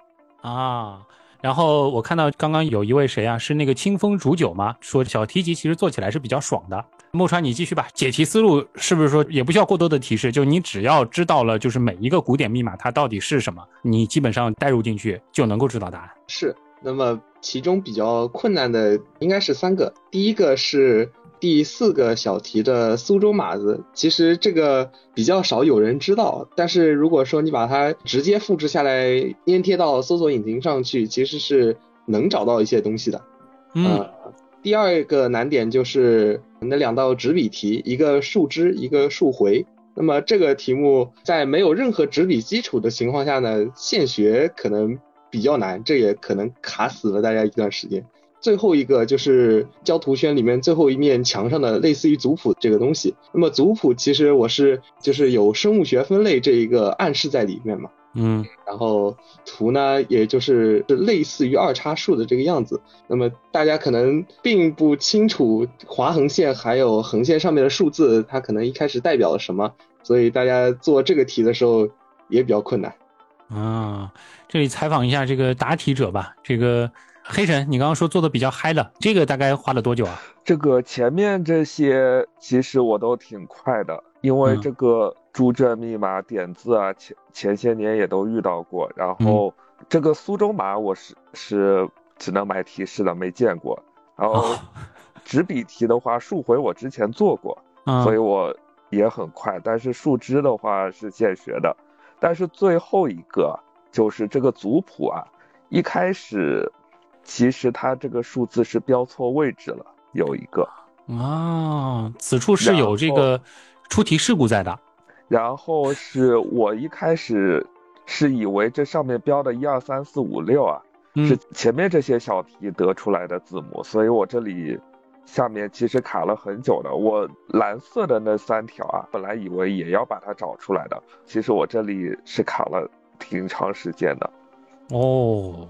啊，然后我看到刚刚有一位谁啊，是那个清风煮酒吗？说小题集其实做起来是比较爽的。莫川，你继续吧。解题思路是不是说也不需要过多的提示？就你只要知道了，就是每一个古典密码它到底是什么，你基本上带入进去就能够知道答案。是，那么其中比较困难的应该是三个，第一个是。第四个小题的苏州码子，其实这个比较少有人知道，但是如果说你把它直接复制下来粘贴到搜索引擎上去，其实是能找到一些东西的。嗯，第二个难点就是那两道纸笔题，一个树枝，一个树回。那么这个题目在没有任何纸笔基础的情况下呢，现学可能比较难，这也可能卡死了大家一段时间。最后一个就是焦图圈里面最后一面墙上的类似于族谱这个东西。那么族谱其实我是就是有生物学分类这一个暗示在里面嘛。嗯。然后图呢，也就是类似于二叉树的这个样子。那么大家可能并不清楚划横线还有横线上面的数字，它可能一开始代表了什么，所以大家做这个题的时候也比较困难。啊，这里采访一下这个答题者吧，这个。黑神，你刚刚说做的比较嗨的，这个大概花了多久啊？[LAUGHS] 这个前面这些其实我都挺快的，因为这个猪圈密码点字啊，前前些年也都遇到过。然后这个苏州码我是是只能买提示的，没见过。然后 [LAUGHS] 纸笔题的话，数回我之前做过，所以我也很快。但是树枝的话是现学的，但是最后一个就是这个族谱啊，一开始。其实它这个数字是标错位置了，有一个啊，此处是有这个出题事故在的。然后是我一开始是以为这上面标的一二三四五六啊，是前面这些小题得出来的字母，所以我这里下面其实卡了很久的。我蓝色的那三条啊，本来以为也要把它找出来的，其实我这里是卡了挺长时间的。哦。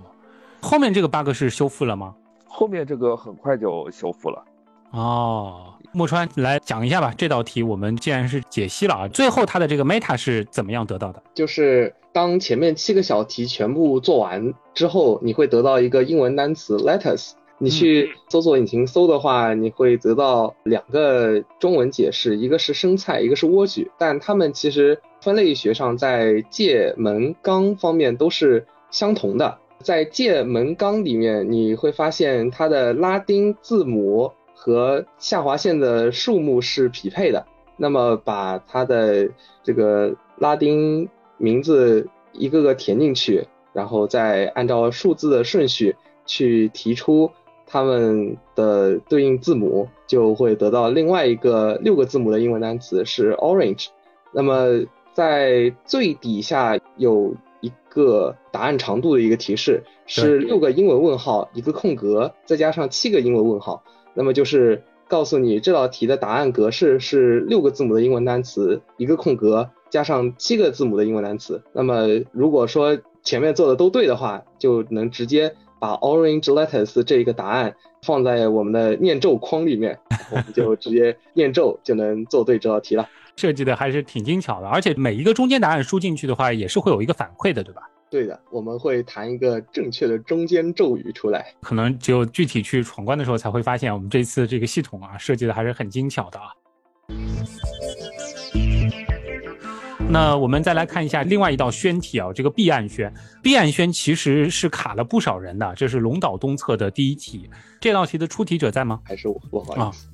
后面这个 bug 是修复了吗？后面这个很快就修复了。哦，木川来讲一下吧。这道题我们既然是解析了啊，最后它的这个 meta 是怎么样得到的？就是当前面七个小题全部做完之后，你会得到一个英文单词 lettuce。你去搜索引擎搜的话，你会得到两个中文解释，一个是生菜，一个是莴苣。但它们其实分类学上在界门纲方面都是相同的。在界门纲里面，你会发现它的拉丁字母和下划线的数目是匹配的。那么把它的这个拉丁名字一个个填进去，然后再按照数字的顺序去提出它们的对应字母就会得到另外一个六个字母的英文单词是 orange。那么在最底下有一个答案长度的一个提示，是六个英文问号，一个空格，再加上七个英文问号。那么就是告诉你这道题的答案格式是六个字母的英文单词，一个空格加上七个字母的英文单词。那么如果说前面做的都对的话，就能直接把 orange letters 这一个答案放在我们的念咒框里面，[LAUGHS] 我们就直接念咒就能做对这道题了。设计的还是挺精巧的，而且每一个中间答案输进去的话，也是会有一个反馈的，对吧？对的，我们会弹一个正确的中间咒语出来。可能只有具体去闯关的时候才会发现，我们这次这个系统啊，设计的还是很精巧的啊。那我们再来看一下另外一道宣题啊，这个避暗宣。避暗宣其实是卡了不少人的，这是龙岛东侧的第一题。这道题的出题者在吗？还是我？不好意思。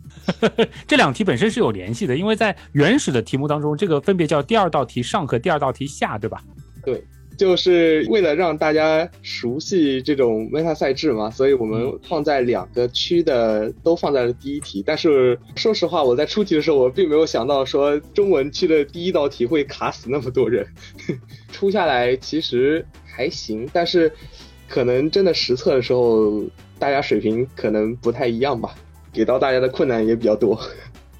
[LAUGHS] 这两题本身是有联系的，因为在原始的题目当中，这个分别叫第二道题上和第二道题下，对吧？对。就是为了让大家熟悉这种 meta 赛制嘛，所以我们放在两个区的都放在了第一题。但是说实话，我在出题的时候，我并没有想到说中文区的第一道题会卡死那么多人。[LAUGHS] 出下来其实还行，但是可能真的实测的时候，大家水平可能不太一样吧，给到大家的困难也比较多。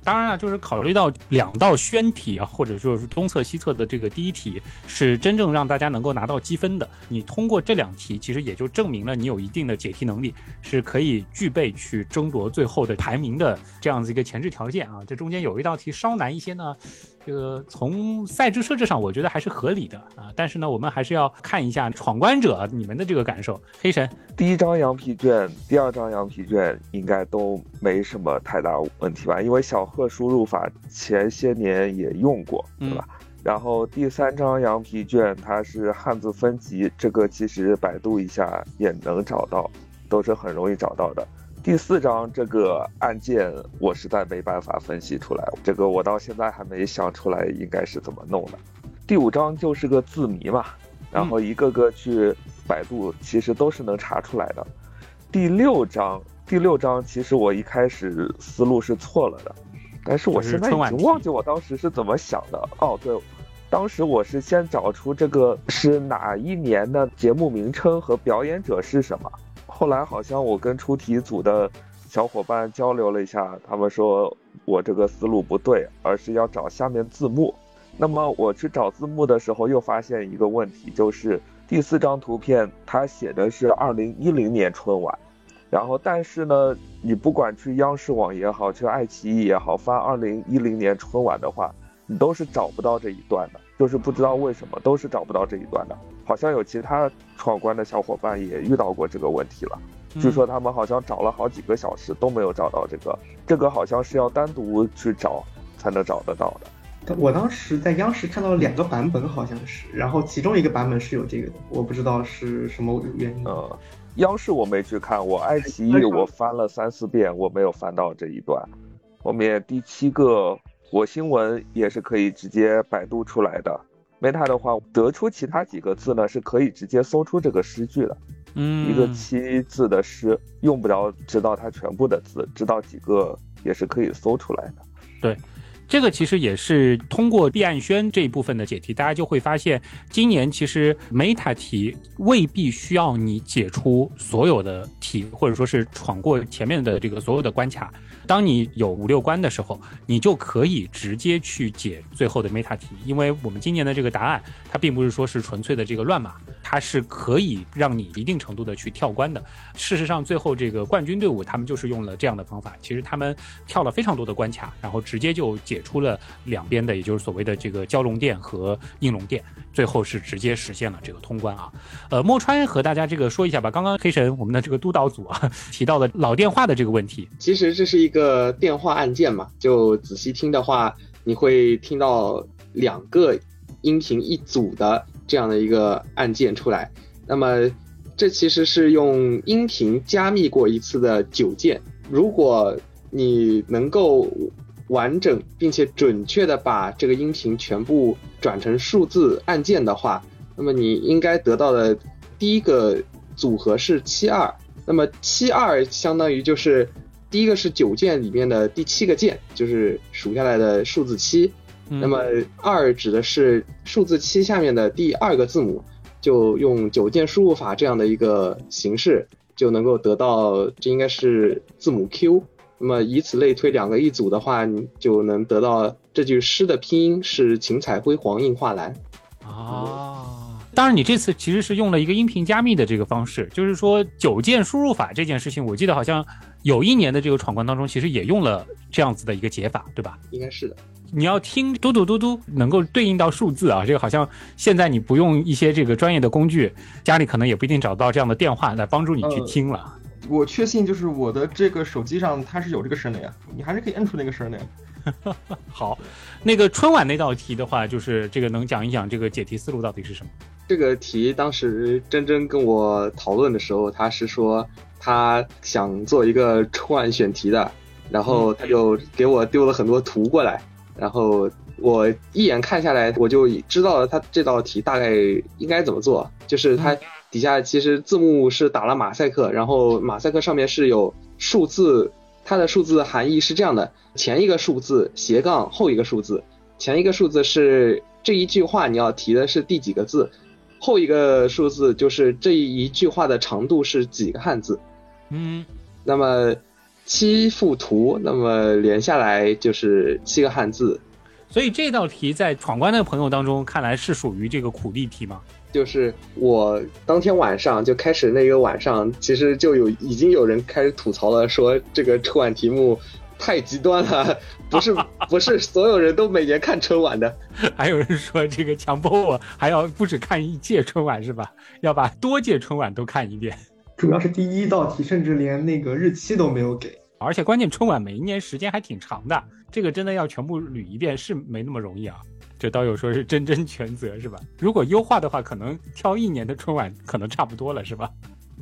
当然了，就是考虑到两道宣题啊，或者说是东侧西侧的这个第一题是真正让大家能够拿到积分的。你通过这两题，其实也就证明了你有一定的解题能力，是可以具备去争夺最后的排名的这样子一个前置条件啊。这中间有一道题稍难一些呢。这个从赛制设置上，我觉得还是合理的啊。但是呢，我们还是要看一下闯关者你们的这个感受。黑神，第一张羊皮卷，第二张羊皮卷应该都没什么太大问题吧？因为小贺输入法前些年也用过，对吧？然后第三张羊皮卷它是汉字分级，这个其实百度一下也能找到，都是很容易找到的。第四章这个案件，我实在没办法分析出来，这个我到现在还没想出来应该是怎么弄的。第五章就是个字谜嘛，然后一个个去百度，其实都是能查出来的。第六章，第六章其实我一开始思路是错了的，但是我现在已经忘记我当时是怎么想的。哦，对，当时我是先找出这个是哪一年的节目名称和表演者是什么。后来好像我跟出题组的小伙伴交流了一下，他们说我这个思路不对，而是要找下面字幕。那么我去找字幕的时候，又发现一个问题，就是第四张图片它写的是二零一零年春晚，然后但是呢，你不管去央视网也好，去爱奇艺也好，翻二零一零年春晚的话，你都是找不到这一段的，就是不知道为什么都是找不到这一段的。好像有其他闯关的小伙伴也遇到过这个问题了，据说他们好像找了好几个小时都没有找到这个，这个好像是要单独去找才能找得到的。我当时在央视看到了两个版本，好像是，然后其中一个版本是有这个的，我不知道是什么原因。呃，央视我没去看，我爱奇艺我翻了三四遍，我没有翻到这一段。后面第七个我新闻也是可以直接百度出来的。Meta 的话，得出其他几个字呢，是可以直接搜出这个诗句的。嗯，一个七字的诗，用不着知道它全部的字，知道几个也是可以搜出来的。对。这个其实也是通过毕岸轩这一部分的解题，大家就会发现，今年其实 meta 题未必需要你解出所有的题，或者说是闯过前面的这个所有的关卡。当你有五六关的时候，你就可以直接去解最后的 meta 题，因为我们今年的这个答案，它并不是说是纯粹的这个乱码，它是可以让你一定程度的去跳关的。事实上，最后这个冠军队伍他们就是用了这样的方法，其实他们跳了非常多的关卡，然后直接就解。出了两边的，也就是所谓的这个蛟龙殿和应龙殿，最后是直接实现了这个通关啊。呃，莫川和大家这个说一下吧。刚刚黑神我们的这个督导组啊 [LAUGHS] 提到了老电话的这个问题，其实这是一个电话按键嘛，就仔细听的话，你会听到两个音频一组的这样的一个按键出来。那么这其实是用音频加密过一次的九键，如果你能够。完整并且准确的把这个音频全部转成数字按键的话，那么你应该得到的第一个组合是七二，那么七二相当于就是第一个是九键里面的第七个键，就是数下来的数字七。那么二指的是数字七下面的第二个字母，就用九键输入法这样的一个形式，就能够得到这应该是字母 Q。那么以此类推，两个一组的话，你就能得到这句诗的拼音是“晴彩辉煌映画蓝”。啊，当然，你这次其实是用了一个音频加密的这个方式，就是说九键输入法这件事情，我记得好像有一年的这个闯关当中，其实也用了这样子的一个解法，对吧？应该是的。你要听嘟嘟嘟嘟，能够对应到数字啊，这个好像现在你不用一些这个专业的工具，家里可能也不一定找到这样的电话来帮助你去听了。我确信就是我的这个手机上它是有这个声的呀，你还是可以摁出那个声的呀。[LAUGHS] 好，那个春晚那道题的话，就是这个能讲一讲这个解题思路到底是什么？这个题当时真真跟我讨论的时候，他是说他想做一个春晚选题的，然后他就给我丢了很多图过来。然后我一眼看下来，我就知道了他这道题大概应该怎么做。就是它底下其实字幕是打了马赛克，然后马赛克上面是有数字，它的数字含义是这样的：前一个数字斜杠后一个数字，前一个数字是这一句话你要提的是第几个字，后一个数字就是这一句话的长度是几个汉字。嗯，那么。七幅图，那么连下来就是七个汉字，所以这道题在闯关的朋友当中看来是属于这个苦力题吗？就是我当天晚上就开始那个晚上，其实就有已经有人开始吐槽了，说这个春晚题目太极端了，不是 [LAUGHS] 不是所有人都每年看春晚的，[LAUGHS] 还有人说这个强迫我还要不止看一届春晚是吧？要把多届春晚都看一遍。[LAUGHS] 主要是第一道题，甚至连那个日期都没有给，而且关键春晚每一年时间还挺长的，这个真的要全部捋一遍是没那么容易啊。这导友说是真真全责是吧？如果优化的话，可能挑一年的春晚可能差不多了是吧？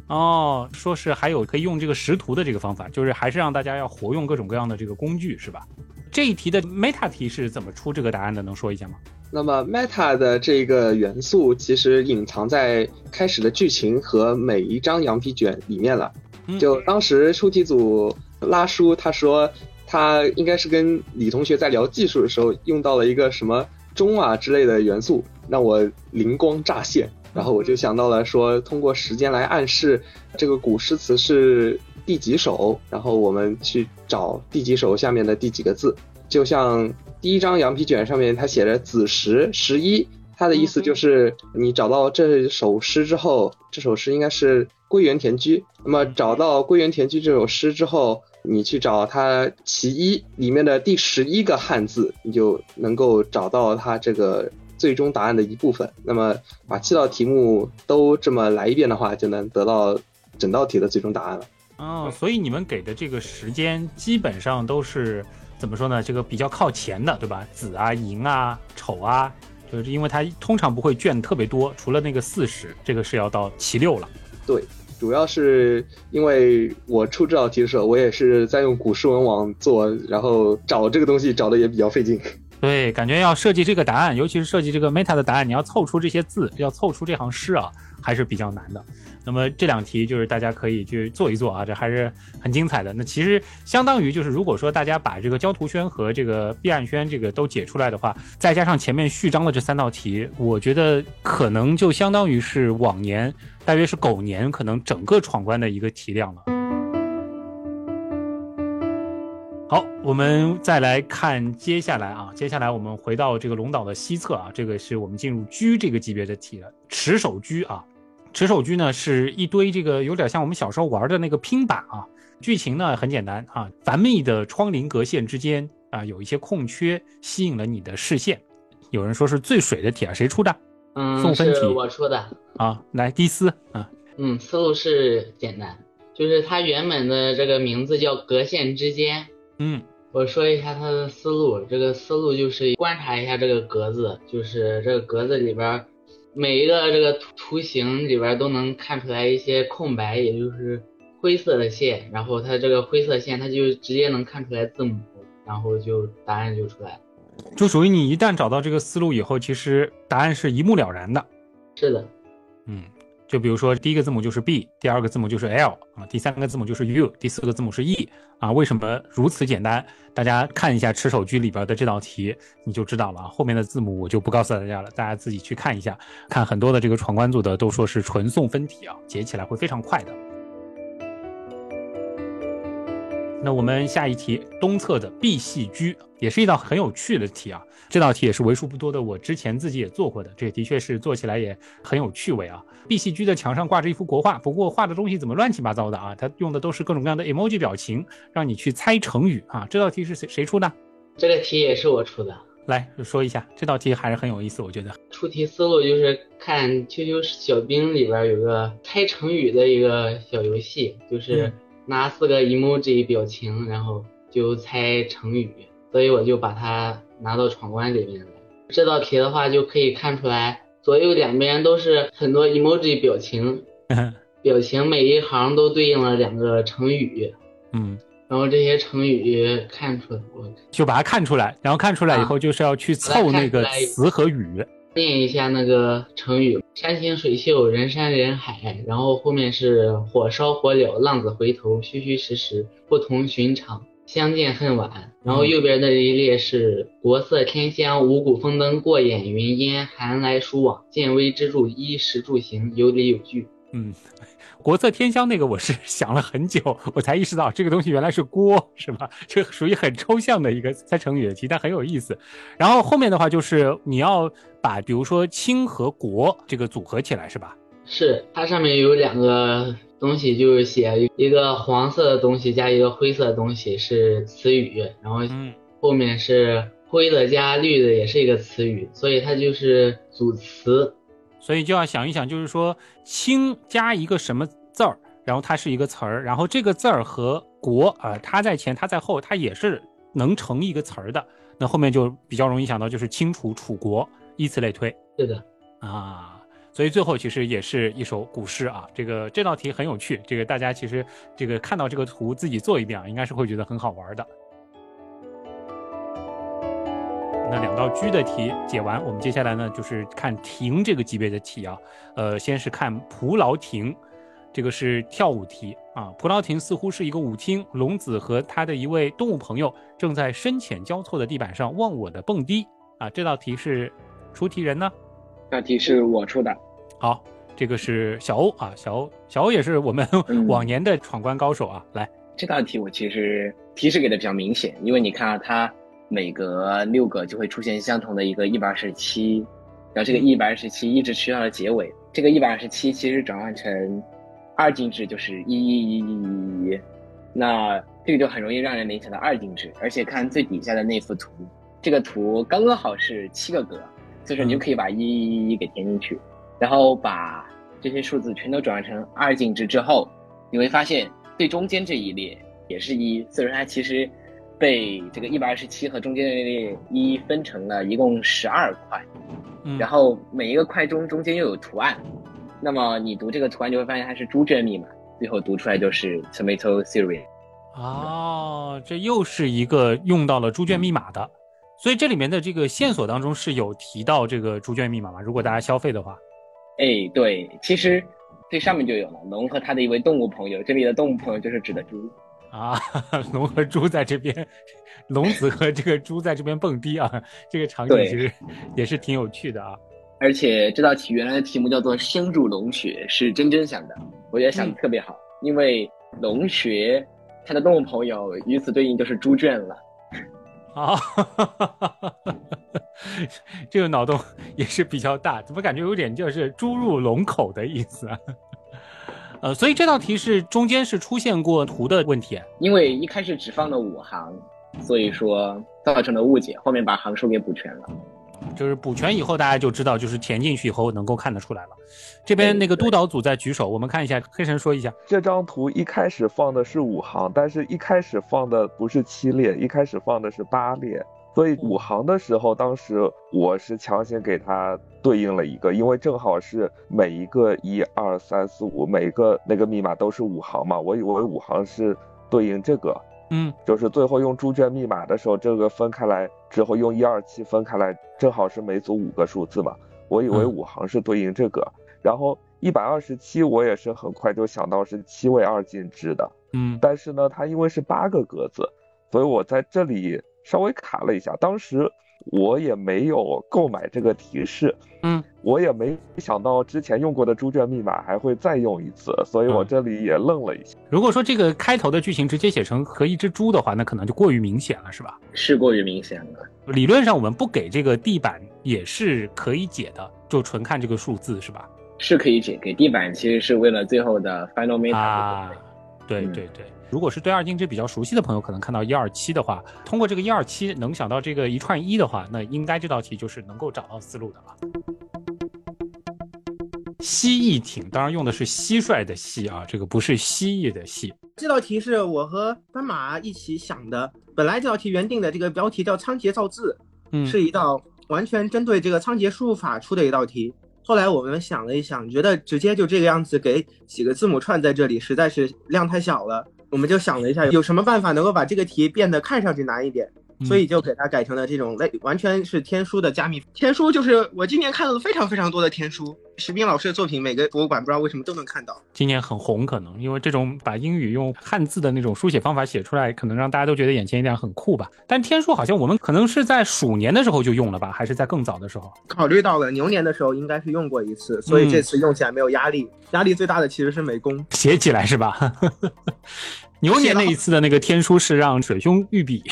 哦，说是还有可以用这个识图的这个方法，就是还是让大家要活用各种各样的这个工具是吧？这一题的 meta 题是怎么出这个答案的？能说一下吗？那么 meta 的这个元素其实隐藏在开始的剧情和每一张羊皮卷里面了。就当时出题组拉叔他说他应该是跟李同学在聊技术的时候用到了一个什么钟啊之类的元素，让我灵光乍现。然后我就想到了说通过时间来暗示这个古诗词是第几首，然后我们去找第几首下面的第几个字，就像。第一张羊皮卷上面，它写着子时十一，它的意思就是你找到这首诗之后，这首诗应该是《归园田居》。那么找到《归园田居》这首诗之后，你去找它其一里面的第十一个汉字，你就能够找到它这个最终答案的一部分。那么把七道题目都这么来一遍的话，就能得到整道题的最终答案了。哦，所以你们给的这个时间基本上都是。怎么说呢？这个比较靠前的，对吧？子啊、寅啊、丑啊，就是因为它通常不会卷特别多，除了那个四十，这个是要到其六了。对，主要是因为我出这道题的时候，我也是在用古诗文网做，然后找这个东西找的也比较费劲。对，感觉要设计这个答案，尤其是设计这个 meta 的答案，你要凑出这些字，要凑出这行诗啊，还是比较难的。那么这两题就是大家可以去做一做啊，这还是很精彩的。那其实相当于就是，如果说大家把这个焦图轩和这个毕岸轩这个都解出来的话，再加上前面序章的这三道题，我觉得可能就相当于是往年大约是狗年可能整个闯关的一个题量了。好，我们再来看接下来啊，接下来我们回到这个龙岛的西侧啊，这个是我们进入居这个级别的题了，持手车啊。持手居呢是一堆这个有点像我们小时候玩的那个拼板啊，剧情呢很简单啊，繁密的窗棂格线之间啊有一些空缺，吸引了你的视线。有人说是最水的题啊，谁出的？嗯，送分题，我出的。啊，来第四啊。嗯，思路是简单，就是它原本的这个名字叫格线之间。嗯，我说一下它的思路，这个思路就是观察一下这个格子，就是这个格子里边。每一个这个图形里边都能看出来一些空白，也就是灰色的线，然后它这个灰色线它就直接能看出来字母，然后就答案就出来了。就属于你一旦找到这个思路以后，其实答案是一目了然的。是的，嗯，就比如说第一个字母就是 B，第二个字母就是 L 啊，第三个字母就是 U，第四个字母是 E 啊。为什么如此简单？大家看一下持手居里边的这道题，你就知道了啊。后面的字母我就不告诉大家了，大家自己去看一下。看很多的这个闯关组的都说是纯送分题啊，解起来会非常快的。那我们下一题，东侧的 B 系居也是一道很有趣的题啊。这道题也是为数不多的，我之前自己也做过的，这的确是做起来也很有趣味啊。B 系居的墙上挂着一幅国画，不过画的东西怎么乱七八糟的啊？它用的都是各种各样的 emoji 表情，让你去猜成语啊。这道题是谁谁出的？这个题也是我出的。来说一下，这道题还是很有意思，我觉得。出题思路就是看 QQ 小兵里边有个猜成语的一个小游戏，就是拿四个 emoji 表情，然后就猜成语，所以我就把它拿到闯关里面来。这道题的话就可以看出来，左右两边都是很多 emoji 表情，表情每一行都对应了两个成语。嗯。然后这些成语看出来，我就把它看出来，然后看出来以后就是要去凑那个词和语，念一下那个成语：山清水秀，人山人海。然后后面是火烧火燎，浪子回头，虚虚实实，不同寻常，相见恨晚。然后右边那一列是国色天香，五谷丰登，过眼云烟，寒来暑往，见微知著，衣食住行有理有据。嗯。国色天香那个我是 [LAUGHS] 想了很久，我才意识到这个东西原来是锅，是吧？这属于很抽象的一个猜成语的题，但很有意思。然后后面的话就是你要把比如说清和国这个组合起来，是吧？是，它上面有两个东西，就是写一个黄色的东西加一个灰色的东西是词语，然后后面是灰的加绿的也是一个词语，所以它就是组词。所以就要想一想，就是说“清”加一个什么字儿，然后它是一个词儿，然后这个字儿和“国”啊，它在前，它在后，它也是能成一个词儿的。那后面就比较容易想到，就是清楚楚国，以此类推。对的，啊，所以最后其实也是一首古诗啊。这个这道题很有趣，这个大家其实这个看到这个图自己做一遍啊，应该是会觉得很好玩的。那两道居的题解完，我们接下来呢就是看亭这个级别的题啊。呃，先是看蒲牢亭，这个是跳舞题啊。蒲牢亭似乎是一个舞厅，龙子和他的一位动物朋友正在深浅交错的地板上忘我的蹦迪啊。这道题是出题人呢？这题是我出的。好，这个是小欧啊，小欧，小欧也是我们 [LAUGHS] 往年的闯关高手啊。来，这道题我其实提示给的比较明显，因为你看啊，他。每隔六个就会出现相同的一个一百二十七，然后这个一百二十七一直去到了结尾。这个一百二十七其实转换成二进制就是一一一一一一，那这个就很容易让人联想到二进制。而且看最底下的那幅图，这个图刚刚好是七个格，所以说你就可以把一一一一给填进去，然后把这些数字全都转换成二进制之后，你会发现最中间这一列也是一，所以说它其实。被这个一百二十七和中间的一分成了一共十二块，然后每一个块中中间又有图案，那么你读这个图案就会发现它是猪圈密码，最后读出来就是 tomato theory。哦，这又是一个用到了猪圈密码的，所以这里面的这个线索当中是有提到这个猪圈密码吗？如果大家消费的话，哎，对，其实最上面就有了龙和他的一位动物朋友，这里的动物朋友就是指的猪。啊，[LAUGHS] 龙和猪在这边，龙子和这个猪在这边蹦迪啊，这个场景其实也是挺有趣的啊。而且这道题原来的题目叫做“深入龙穴”，是真真想的，我觉得想的特别好，因为龙穴它的动物朋友与此对应就是猪圈了。[LAUGHS] 啊，这个脑洞也是比较大，怎么感觉有点就是猪入龙口的意思啊？呃，所以这道题是中间是出现过图的问题，因为一开始只放了五行，所以说造成了误解，后面把行数给补全了。就是补全以后，大家就知道，就是填进去以后能够看得出来了。这边那个督导组在举手，我们看一下，黑神说一下，这张图一开始放的是五行，但是一开始放的不是七列，一开始放的是八列。所以五行的时候，当时我是强行给它对应了一个，因为正好是每一个一二三四五，每一个那个密码都是五行嘛，我以为五行是对应这个，嗯，就是最后用猪圈密码的时候，这个分开来之后用一二七分开来，正好是每组五个数字嘛，我以为五行是对应这个，然后一百二十七，我也是很快就想到是七位二进制的，嗯，但是呢，它因为是八个格子，所以我在这里稍微卡了一下。当时我也没有购买这个提示，嗯，我也没想到之前用过的猪圈密码还会再用一次，所以我这里也愣了一下。如果说这个开头的剧情直接写成和一只猪的话，那可能就过于明显了，是吧？是过于明显了。理论上我们不给这个地板也是可以解的，就纯看这个数字，是吧？是可以解，给地板其实是为了最后的 final meta 啊，对对对。如果是对二进制比较熟悉的朋友，可能看到一二七的话，通过这个一二七能想到这个一串一的话，那应该这道题就是能够找到思路的了。蜥蜴艇当然用的是蟋蟀的蟋啊，这个不是蜥蜴的蜥。这道题是我和斑马一起想的，本来这道题原定的这个标题叫仓颉造字，嗯，是一道完全针对这个仓颉输入法出的一道题。后来我们想了一想，觉得直接就这个样子给几个字母串在这里，实在是量太小了。我们就想了一下，有什么办法能够把这个题变得看上去难一点，所以就给它改成了这种类，完全是天书的加密。天书就是我今年看到了非常非常多的天书，石斌老师的作品，每个博物馆不知道为什么都能看到。今年很红，可能因为这种把英语用汉字的那种书写方法写出来，可能让大家都觉得眼前一亮，很酷吧。但天书好像我们可能是在鼠年的时候就用了吧，还是在更早的时候？考虑到了牛年的时候应该是用过一次，所以这次用起来没有压力。压力最大的其实是美工写起来是吧？[LAUGHS] 牛年那一次的那个天书是让水兄御笔，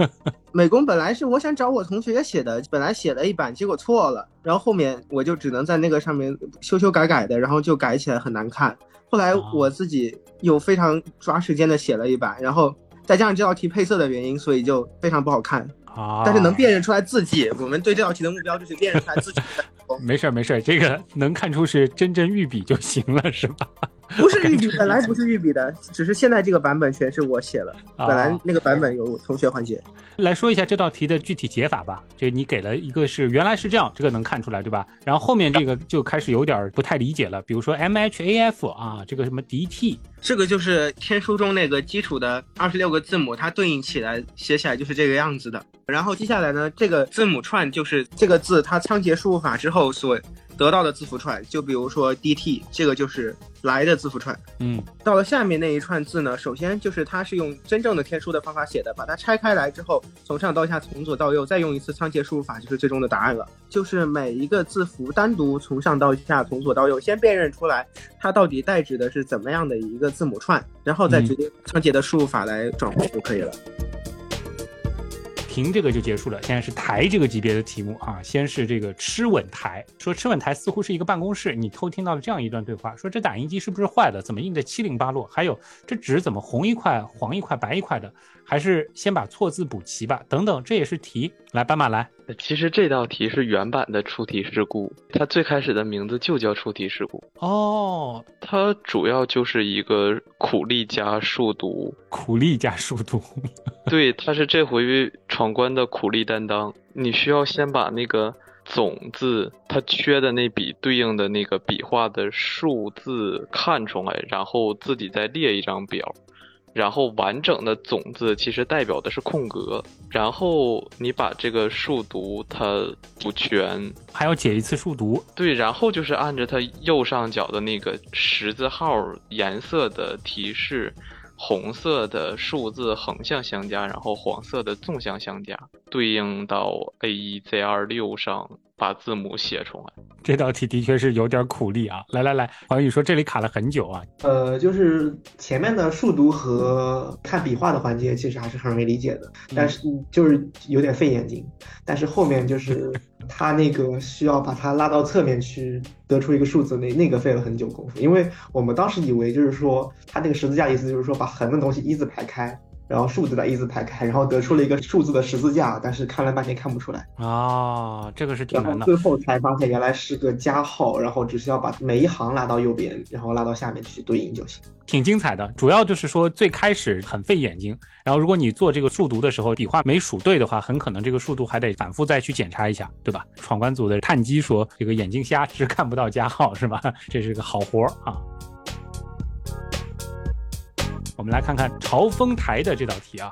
[LAUGHS] 美工本来是我想找我同学写的，本来写了一版，结果错了，然后后面我就只能在那个上面修修改改的，然后就改起来很难看。后来我自己又非常抓时间的写了一版，然后再加上这道题配色的原因，所以就非常不好看。啊，但是能辨认出来字迹，我们对这道题的目标就是辨认出来字迹。没事没事，这个能看出是真正御笔就行了，是吧？不是御笔，本来不是御笔的，只是现在这个版本全是我写了，本来那个版本有同学环节。来说一下这道题的具体解法吧。这你给了一个是原来是这样，这个能看出来对吧？然后后面这个就开始有点不太理解了，比如说 M H A F 啊，这个什么 D T，这个就是天书中那个基础的二十六个字母，它对应起来写起来就是这个样子的。然后接下来呢，这个字母串就是这个字它仓颉输入法之后所得到的字符串，就比如说 D T，这个就是来的字符串。嗯，到了下面那一串字呢，首先就是它是用真正的天书的方法写的，把它拆开来之后，从上到下，从左到右，再用一次仓颉输入法，就是最终的答案了。就是每一个字符单独从上到下，从左到右，先辨认出来它到底代指的是怎么样的一个字母串，然后再直接仓颉的输入法来转换就可以了。停这个就结束了。现在是台这个级别的题目啊，先是这个吃稳台，说吃稳台似乎是一个办公室，你偷听到了这样一段对话，说这打印机是不是坏了？怎么印的七零八落？还有这纸怎么红一块、黄一块、白一块的？还是先把错字补齐吧？等等，这也是题。来，斑马来。其实这道题是原版的出题事故，它最开始的名字就叫出题事故。哦，它主要就是一个苦力加数独，苦力加数独。对，它是这回闯关的苦力担当。你需要先把那个总字它缺的那笔对应的那个笔画的数字看出来，然后自己再列一张表。然后完整的总字其实代表的是空格，然后你把这个数独它补全，还要解一次数独。对，然后就是按着它右上角的那个十字号颜色的提示，红色的数字横向相加，然后黄色的纵向相加，对应到 A 一 Z 二六上。把字母写出来，这道题的确是有点苦力啊！来来来，黄宇说这里卡了很久啊。呃，就是前面的数独和看笔画的环节，其实还是很容易理解的，但是就是有点费眼睛。但是后面就是 [LAUGHS] 他那个需要把它拉到侧面去得出一个数字，那那个费了很久功夫。因为我们当时以为就是说他那个十字架意思就是说把横的东西一字排开。然后数字的一字排开，然后得出了一个数字的十字架，但是看了半天看不出来啊，这个是挺难的。最后才发现原来是个加号，然后只需要把每一行拉到右边，然后拉到下面去对应就行。挺精彩的，主要就是说最开始很费眼睛，然后如果你做这个数独的时候笔画没数对的话，很可能这个数独还得反复再去检查一下，对吧？闯关组的探机说这个眼睛瞎是看不到加号是吧？这是个好活啊。我们来看看朝风台的这道题啊，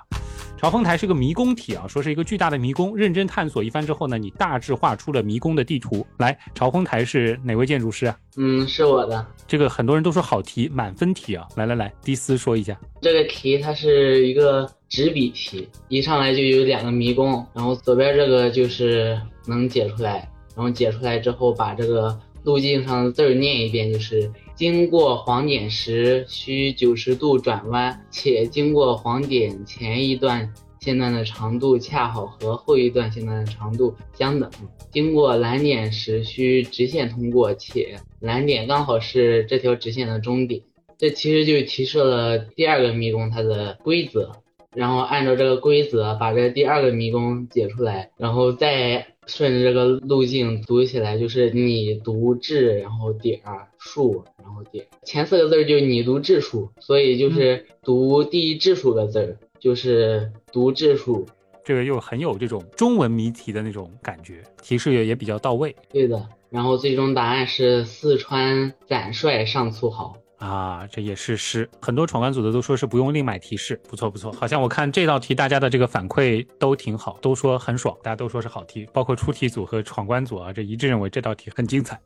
朝风台是个迷宫题啊，说是一个巨大的迷宫。认真探索一番之后呢，你大致画出了迷宫的地图。来，朝风台是哪位建筑师啊？嗯，是我的。这个很多人都说好题，满分题啊！来来来，迪斯说一下。这个题它是一个纸笔题，一上来就有两个迷宫，然后左边这个就是能解出来，然后解出来之后把这个路径上的字儿念一遍，就是经过黄点时需九十度转弯，且经过黄点前一段。线段的长度恰好和后一段线段的长度相等。经过蓝点时需直线通过，且蓝点刚好是这条直线的终点。这其实就提示了第二个迷宫它的规则。然后按照这个规则把这第二个迷宫解出来，然后再顺着这个路径读起来，就是你读至，然后点数，然后点前四个字就是你读质数，所以就是读第一质数的字儿。就是读质数，这个又很有这种中文谜题的那种感觉，提示也也比较到位。对的，然后最终答案是四川展帅上粗豪啊，这也是诗。很多闯关组的都说是不用另买提示，不错不错。好像我看这道题大家的这个反馈都挺好，都说很爽，大家都说是好题，包括出题组和闯关组啊，这一致认为这道题很精彩。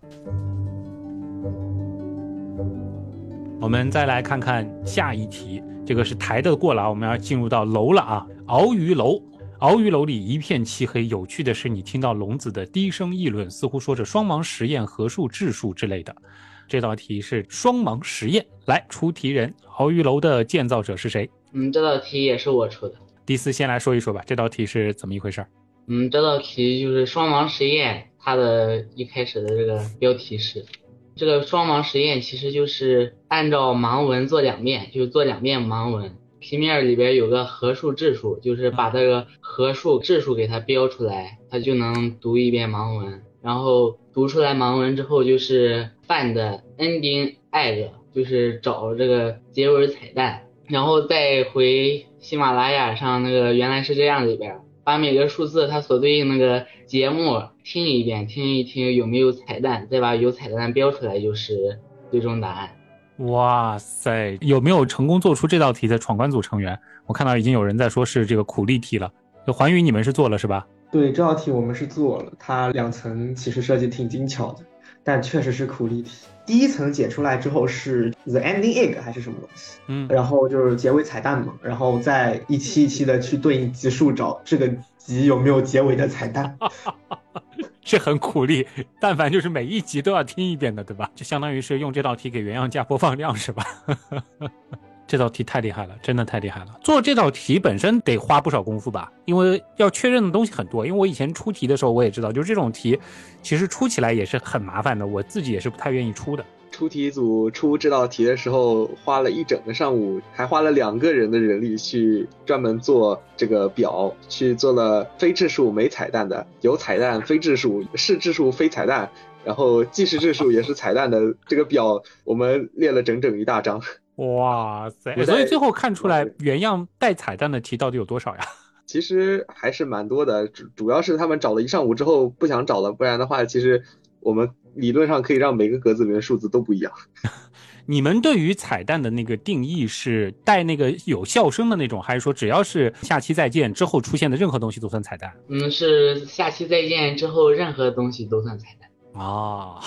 我们再来看看下一题。这个是台的过了啊，我们要进入到楼了啊。鳌鱼楼，鳌鱼楼里一片漆黑。有趣的是，你听到龙子的低声议论，似乎说着双盲实验、合数、质数之类的。这道题是双盲实验。来，出题人，鳌鱼楼的建造者是谁？嗯，这道题也是我出的。第四，先来说一说吧，这道题是怎么一回事？嗯，这道题就是双盲实验，它的一开始的这个标题是。这个双盲实验其实就是按照盲文做两遍，就做两遍盲文。平面里边有个合数质数，就是把这个合数质数给它标出来，它就能读一遍盲文。然后读出来盲文之后，就是 find ending egg，就是找这个结尾彩蛋。然后再回喜马拉雅上那个原来是这样里边。把每个数字它所对应那个节目听一遍，听一听有没有彩蛋，再把有彩蛋标出来就是最终答案。哇塞，有没有成功做出这道题的闯关组成员？我看到已经有人在说是这个苦力题了。就环宇你们是做了是吧？对，这道题我们是做了，它两层其实设计挺精巧的，但确实是苦力题。第一层解出来之后是 the ending egg 还是什么东西？嗯，然后就是结尾彩蛋嘛，然后再一期一期的去对应集数找这个集有没有结尾的彩蛋，[LAUGHS] 这很苦力。但凡就是每一集都要听一遍的，对吧？就相当于是用这道题给原样加播放量，是吧？这道题太厉害了，真的太厉害了。做这道题本身得花不少功夫吧，因为要确认的东西很多。因为我以前出题的时候，我也知道，就是这种题，其实出起来也是很麻烦的。我自己也是不太愿意出的。出题组出这道题的时候，花了一整个上午，还花了两个人的人力去专门做这个表，去做了非质数没彩蛋的，有彩蛋非质数是质数非彩蛋，然后既是质数也是彩蛋的这个表，我们列了整整一大张。哇塞！所以最后看出来原样带彩蛋的题到底有多少呀？[LAUGHS] 其实还是蛮多的，主主要是他们找了一上午之后不想找了，不然的话，其实我们理论上可以让每个格子里面数字都不一样。[LAUGHS] 你们对于彩蛋的那个定义是带那个有笑声的那种，还是说只要是下期再见之后出现的任何东西都算彩蛋？嗯，是下期再见之后任何东西都算彩蛋。啊，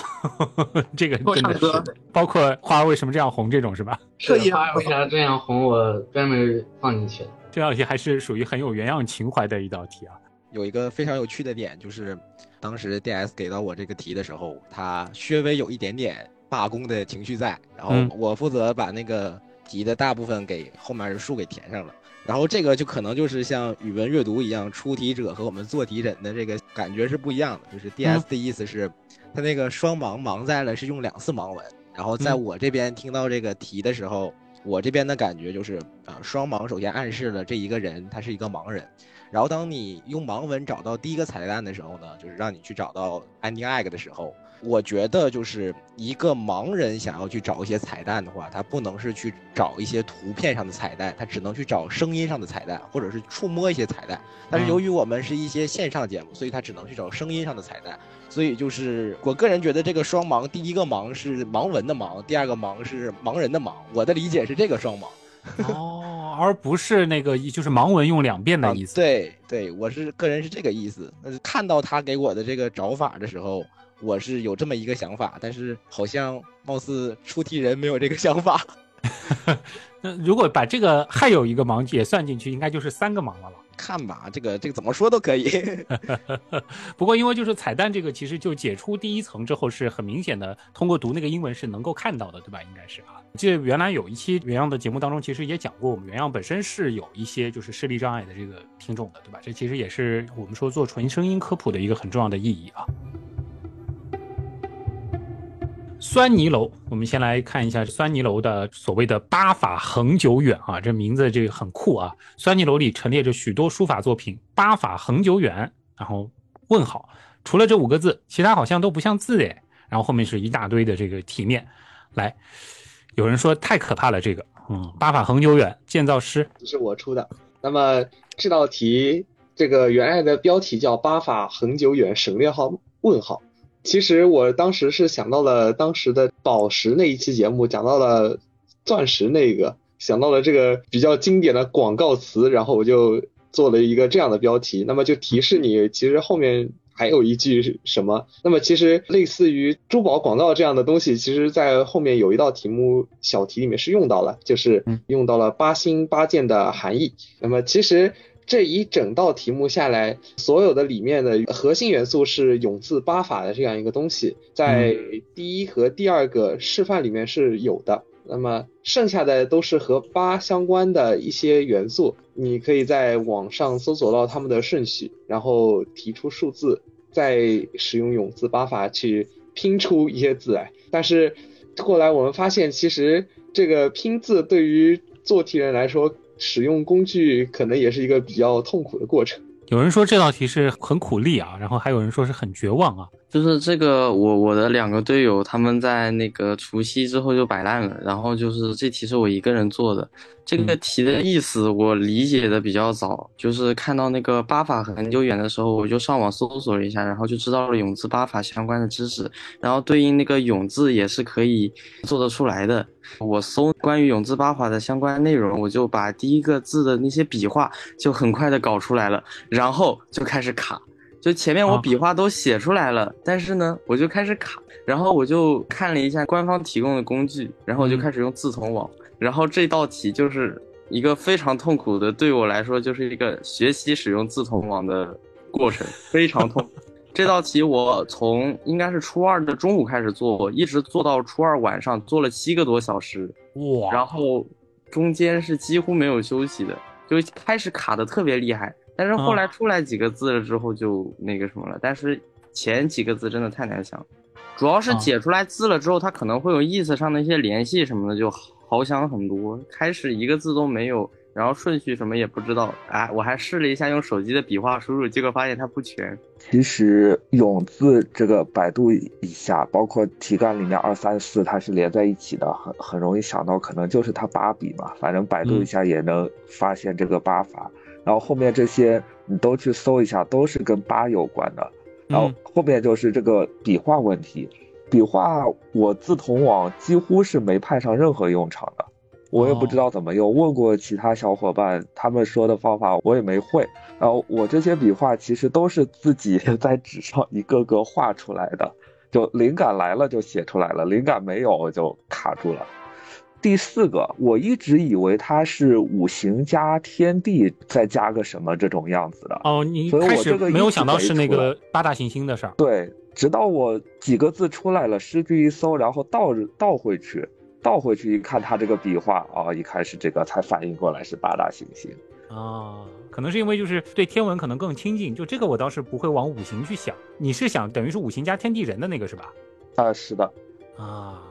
[LAUGHS] 这个真的是，包括花为什么这样红这种是吧？[LAUGHS] 设计花为啥这样红，我专门放进去了。这道题还是属于很有原样情怀的一道题啊。有一个非常有趣的点，就是当时 DS 给到我这个题的时候，他稍微有一点点罢工的情绪在，然后我负责把那个题的大部分给后面的数给填上了。然后这个就可能就是像语文阅读一样，出题者和我们做题人的这个感觉是不一样的。就是 D S 的意思是，他那个双盲盲在了是用两次盲文。然后在我这边听到这个题的时候，我这边的感觉就是啊，双盲首先暗示了这一个人他是一个盲人。然后当你用盲文找到第一个彩蛋的时候呢，就是让你去找到 ending egg 的时候。我觉得就是一个盲人想要去找一些彩蛋的话，他不能是去找一些图片上的彩蛋，他只能去找声音上的彩蛋，或者是触摸一些彩蛋。但是由于我们是一些线上节目，所以他只能去找声音上的彩蛋。所以就是我个人觉得这个双盲，第一个盲是盲文的盲，第二个盲是盲人的盲。我的理解是这个双盲。[LAUGHS] 哦，而不是那个就是盲文用两遍的意思。对对，我是个人是这个意思。但是看到他给我的这个找法的时候，我是有这么一个想法，但是好像貌似出题人没有这个想法。[LAUGHS] 那如果把这个还有一个盲也算进去，应该就是三个盲了了。看吧，这个这个怎么说都可以。[LAUGHS] 不过因为就是彩蛋这个，其实就解出第一层之后是很明显的，通过读那个英文是能够看到的，对吧？应该是啊。记得原来有一期原样的节目当中，其实也讲过，我们原样本身是有一些就是视力障碍的这个听众的，对吧？这其实也是我们说做纯声音科普的一个很重要的意义啊。酸泥楼，我们先来看一下酸泥楼的所谓的八法恒久远啊，这名字这个很酷啊。酸泥楼里陈列着许多书法作品，八法恒久远，然后问号，除了这五个字，其他好像都不像字哎。然后后面是一大堆的这个题面，来，有人说太可怕了，这个，嗯，八法恒久远，建造师是我出的。那么这道题，这个原来的标题叫八法恒久远，省略号问号。其实我当时是想到了当时的宝石那一期节目，讲到了钻石那个，想到了这个比较经典的广告词，然后我就做了一个这样的标题。那么就提示你，其实后面还有一句什么？那么其实类似于珠宝广告这样的东西，其实在后面有一道题目小题里面是用到了，就是用到了八星八件的含义。那么其实。这一整道题目下来，所有的里面的核心元素是永字八法的这样一个东西，在第一和第二个示范里面是有的。那么剩下的都是和八相关的一些元素，你可以在网上搜索到它们的顺序，然后提出数字，再使用永字八法去拼出一些字来。但是后来我们发现，其实这个拼字对于做题人来说，使用工具可能也是一个比较痛苦的过程。有人说这道题是很苦力啊，然后还有人说是很绝望啊。就是这个，我我的两个队友他们在那个除夕之后就摆烂了，然后就是这题是我一个人做的。这个题的意思我理解的比较早，就是看到那个八法很久远的时候，我就上网搜索了一下，然后就知道了永字八法相关的知识，然后对应那个永字也是可以做得出来的。我搜关于永字八法的相关内容，我就把第一个字的那些笔画就很快的搞出来了，然后就开始卡。就前面我笔画都写出来了，但是呢，我就开始卡，然后我就看了一下官方提供的工具，然后我就开始用字同网，然后这道题就是一个非常痛苦的，对我来说就是一个学习使用字同网的过程，非常痛。这道题我从应该是初二的中午开始做，一直做到初二晚上，做了七个多小时，哇！然后中间是几乎没有休息的，就开始卡的特别厉害。但是后来出来几个字了之后就那个什么了，但是前几个字真的太难想，主要是解出来字了之后，它可能会有意思上的一些联系什么的，就好想很多。开始一个字都没有，然后顺序什么也不知道，哎，我还试了一下用手机的笔画输入，结果发现它不全。其实永字这个百度一下，包括题干里面二三四，它是连在一起的，很很容易想到可能就是它八笔嘛，反正百度一下也能发现这个八法。然后后面这些你都去搜一下，都是跟八有关的。然后后面就是这个笔画问题，笔画我自同网几乎是没派上任何用场的，我也不知道怎么用。问过其他小伙伴，他们说的方法我也没会。然后我这些笔画其实都是自己 [LAUGHS] 在纸上一个个画出来的，就灵感来了就写出来了，灵感没有就卡住了。第四个，我一直以为它是五行加天地再加个什么这种样子的哦，你开始没有想到是那个八大行星的事儿。对，直到我几个字出来了，诗句一搜，然后倒倒回去，倒回去一看，它这个笔画啊，一开始这个才反应过来是八大行星啊，可能是因为就是对天文可能更亲近，就这个我倒是不会往五行去想。你是想等于是五行加天地人的那个是吧？啊，是的，啊。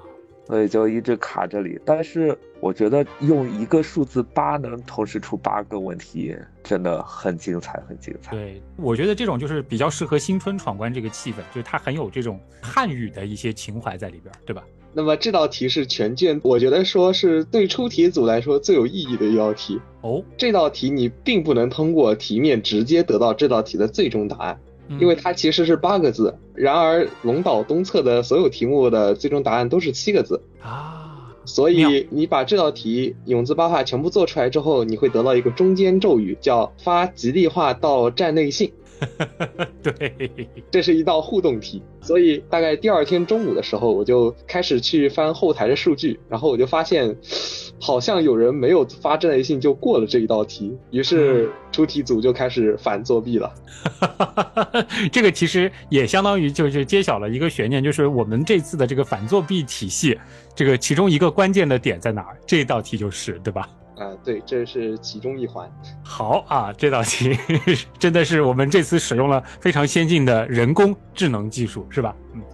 所以就一直卡这里，但是我觉得用一个数字八能同时出八个问题，真的很精彩，很精彩。对，我觉得这种就是比较适合新春闯关这个气氛，就是它很有这种汉语的一些情怀在里边，对吧？那么这道题是全卷，我觉得说是对出题组来说最有意义的一道题哦。这道题你并不能通过题面直接得到这道题的最终答案。因为它其实是八个字，然而龙岛东侧的所有题目的最终答案都是七个字啊。所以你把这道题永字八画全部做出来之后，你会得到一个中间咒语，叫发吉利话到站内信。[LAUGHS] 对，这是一道互动题，所以大概第二天中午的时候，我就开始去翻后台的数据，然后我就发现，[SNIFFS] 好像有人没有发站内信就过了这一道题，于是出题组就开始反作弊了。[LAUGHS] 这个其实也相当于就是揭晓了一个悬念，就是我们这次的这个反作弊体系，这个其中一个关键的点在哪儿？这道题就是对吧？啊，对，这是其中一环。好啊，这道题 [LAUGHS] 真的是我们这次使用了非常先进的人工智能技术，是吧？嗯。[LAUGHS]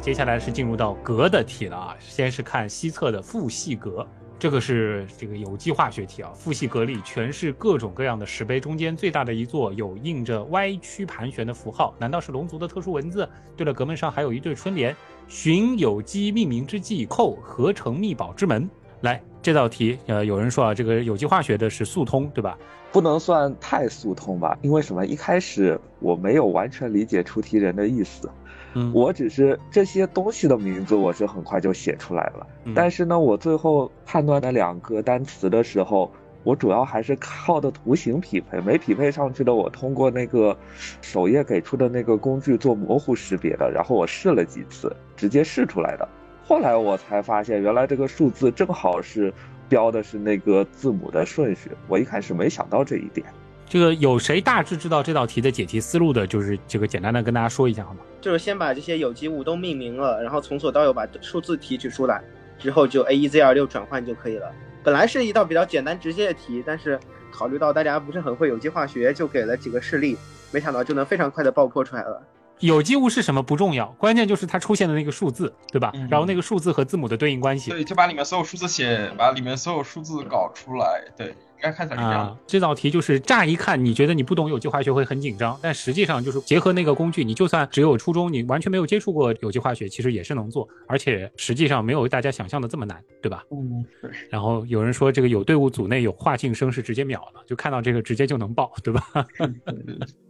接下来是进入到格的题了啊，先是看西侧的父系格，这个是这个有机化学题啊。父系格里全是各种各样的石碑，中间最大的一座有印着歪曲盘旋的符号，难道是龙族的特殊文字？对了，阁门上还有一对春联。寻有机命名之际，扣合成密宝之门。来，这道题，呃，有人说啊，这个有机化学的是速通，对吧？不能算太速通吧，因为什么？一开始我没有完全理解出题人的意思，嗯，我只是这些东西的名字，我是很快就写出来了。但是呢，我最后判断那两个单词的时候。我主要还是靠的图形匹配，没匹配上去的，我通过那个首页给出的那个工具做模糊识别的，然后我试了几次，直接试出来的。后来我才发现，原来这个数字正好是标的是那个字母的顺序。我一开始没想到这一点。这个有谁大致知道这道题的解题思路的？就是这个简单的跟大家说一下好吗？就是先把这些有机物都命名了，然后从左到右把数字提取出来，之后就 A 一 Z 二六转换就可以了。本来是一道比较简单直接的题，但是考虑到大家不是很会有机化学，就给了几个事例，没想到就能非常快的爆破出来了。有机物是什么不重要，关键就是它出现的那个数字，对吧？然后那个数字和字母的对应关系。对，就把里面所有数字写，把里面所有数字搞出来。对。应该看起来是这样。这道题就是乍一看，你觉得你不懂有机化学会很紧张，但实际上就是结合那个工具，你就算只有初中，你完全没有接触过有机化学，其实也是能做，而且实际上没有大家想象的这么难，对吧？嗯，然后有人说这个有队伍组内有化庆生是直接秒了，就看到这个直接就能报，对吧？[LAUGHS]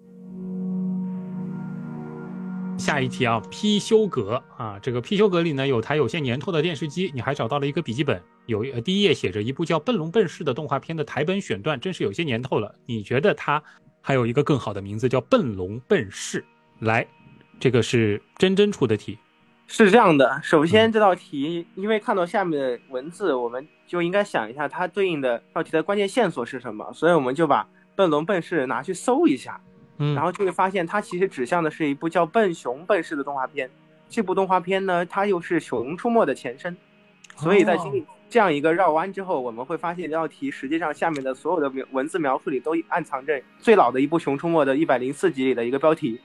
下一题啊，批修阁啊，这个批修阁里呢有台有些年头的电视机，你还找到了一个笔记本，有第一页写着一部叫《笨龙笨士》的动画片的台本选段，真是有些年头了。你觉得它还有一个更好的名字叫《笨龙笨士》？来，这个是真真出的题，是这样的。首先这道题，因为看到下面的文字，我们就应该想一下它对应的道题的关键线索是什么，所以我们就把笨龙笨士拿去搜一下。然后就会发现，它其实指向的是一部叫《笨熊笨士》的动画片。这部动画片呢，它又是《熊出没》的前身。所以在经历这样一个绕弯之后，我们会发现这道题实际上下面的所有的文字描述里都暗藏着最老的一部《熊出没》的一百零四集里的一个标题。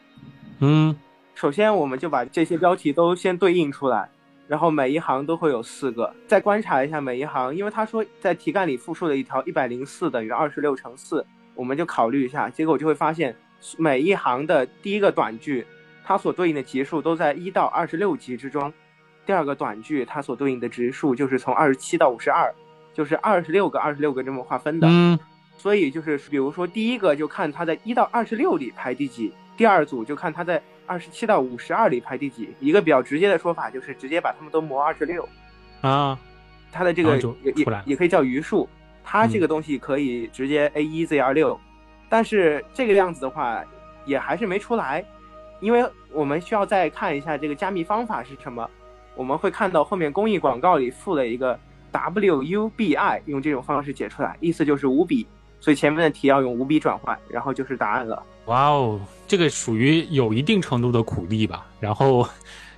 嗯，首先我们就把这些标题都先对应出来，然后每一行都会有四个。再观察一下每一行，因为他说在题干里复述了一条一百零四等于二十六乘四，我们就考虑一下，结果就会发现。每一行的第一个短句，它所对应的级数都在一到二十六级之中；第二个短句，它所对应的值数就是从二十七到五十二，就是二十六个、二十六个这么划分的。嗯，所以就是比如说第一个就看它在一到二十六里排第几，第二组就看它在二十七到五十二里排第几。一个比较直接的说法就是直接把它们都磨二十六。啊，它的这个也也也可以叫余数，它这个东西可以直接 A 一 Z 二六。但是这个样子的话，也还是没出来，因为我们需要再看一下这个加密方法是什么。我们会看到后面公益广告里附了一个 W U B I，用这种方式解出来，意思就是五笔，所以前面的题要用五笔转换，然后就是答案了。哇哦，这个属于有一定程度的苦力吧？然后。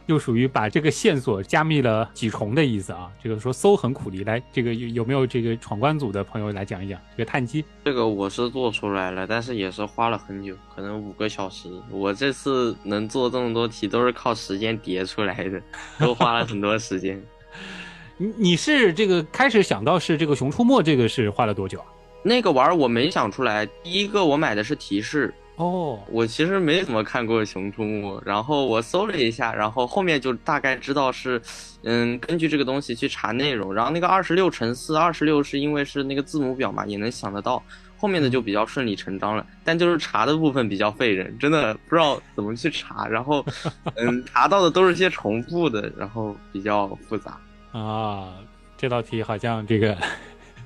又属于把这个线索加密了几重的意思啊？这个说搜很苦力，来，这个有有没有这个闯关组的朋友来讲一讲这个碳基？这个我是做出来了，但是也是花了很久，可能五个小时。我这次能做这么多题，都是靠时间叠出来的，都花了很多时间。[LAUGHS] 你你是这个开始想到是这个《熊出没》，这个是花了多久啊？那个玩意儿我没想出来，第一个我买的是提示。哦，我其实没怎么看过《熊出没》，然后我搜了一下，然后后面就大概知道是，嗯，根据这个东西去查内容。然后那个二十六乘四，二十六是因为是那个字母表嘛，也能想得到。后后面的就比较顺理成章了。但就是查的部分比较费人，真的不知道怎么去查。然后，[LAUGHS] 嗯，查到的都是些重复的，然后比较复杂。啊，这道题好像这个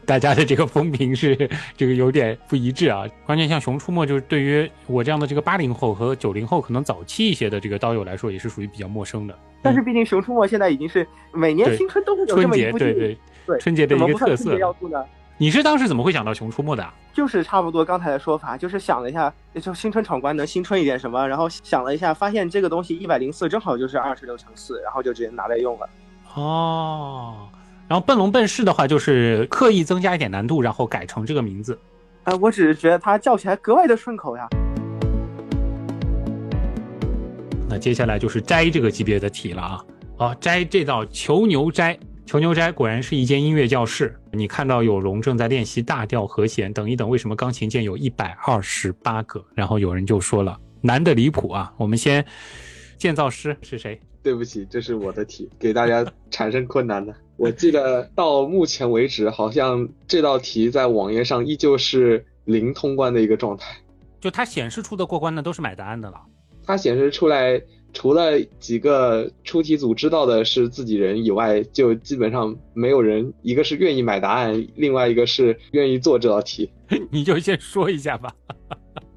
大家的这个风评是 [LAUGHS] 这个有点不一致啊。关键像《熊出没》，就是对于我这样的这个八零后和九零后，可能早期一些的这个刀友来说，也是属于比较陌生的。但是毕竟《熊出没》现在已经是每年新春都会有这么一部对对对春节的一个特色要素呢。你是当时怎么会想到《熊出没》的？就是差不多刚才的说法，就是想了一下，就新春闯关能新春一点什么，然后想了一下，发现这个东西一百零四正好就是二十六乘四，然后就直接拿来用了。哦。然后笨龙笨狮的话，就是刻意增加一点难度，然后改成这个名字。呃，我只是觉得它叫起来格外的顺口呀。那接下来就是摘这个级别的题了啊！哦，摘这道囚牛摘，囚牛摘果然是一间音乐教室。你看到有龙正在练习大调和弦，等一等，为什么钢琴键有一百二十八个？然后有人就说了，难的离谱啊！我们先，建造师是谁？对不起，这是我的题，给大家产生困难的。我记得到目前为止，好像这道题在网页上依旧是零通关的一个状态。就它显示出的过关的都是买答案的了。它显示出来，除了几个出题组知道的是自己人以外，就基本上没有人。一个是愿意买答案，另外一个是愿意做这道题。[LAUGHS] 你就先说一下吧。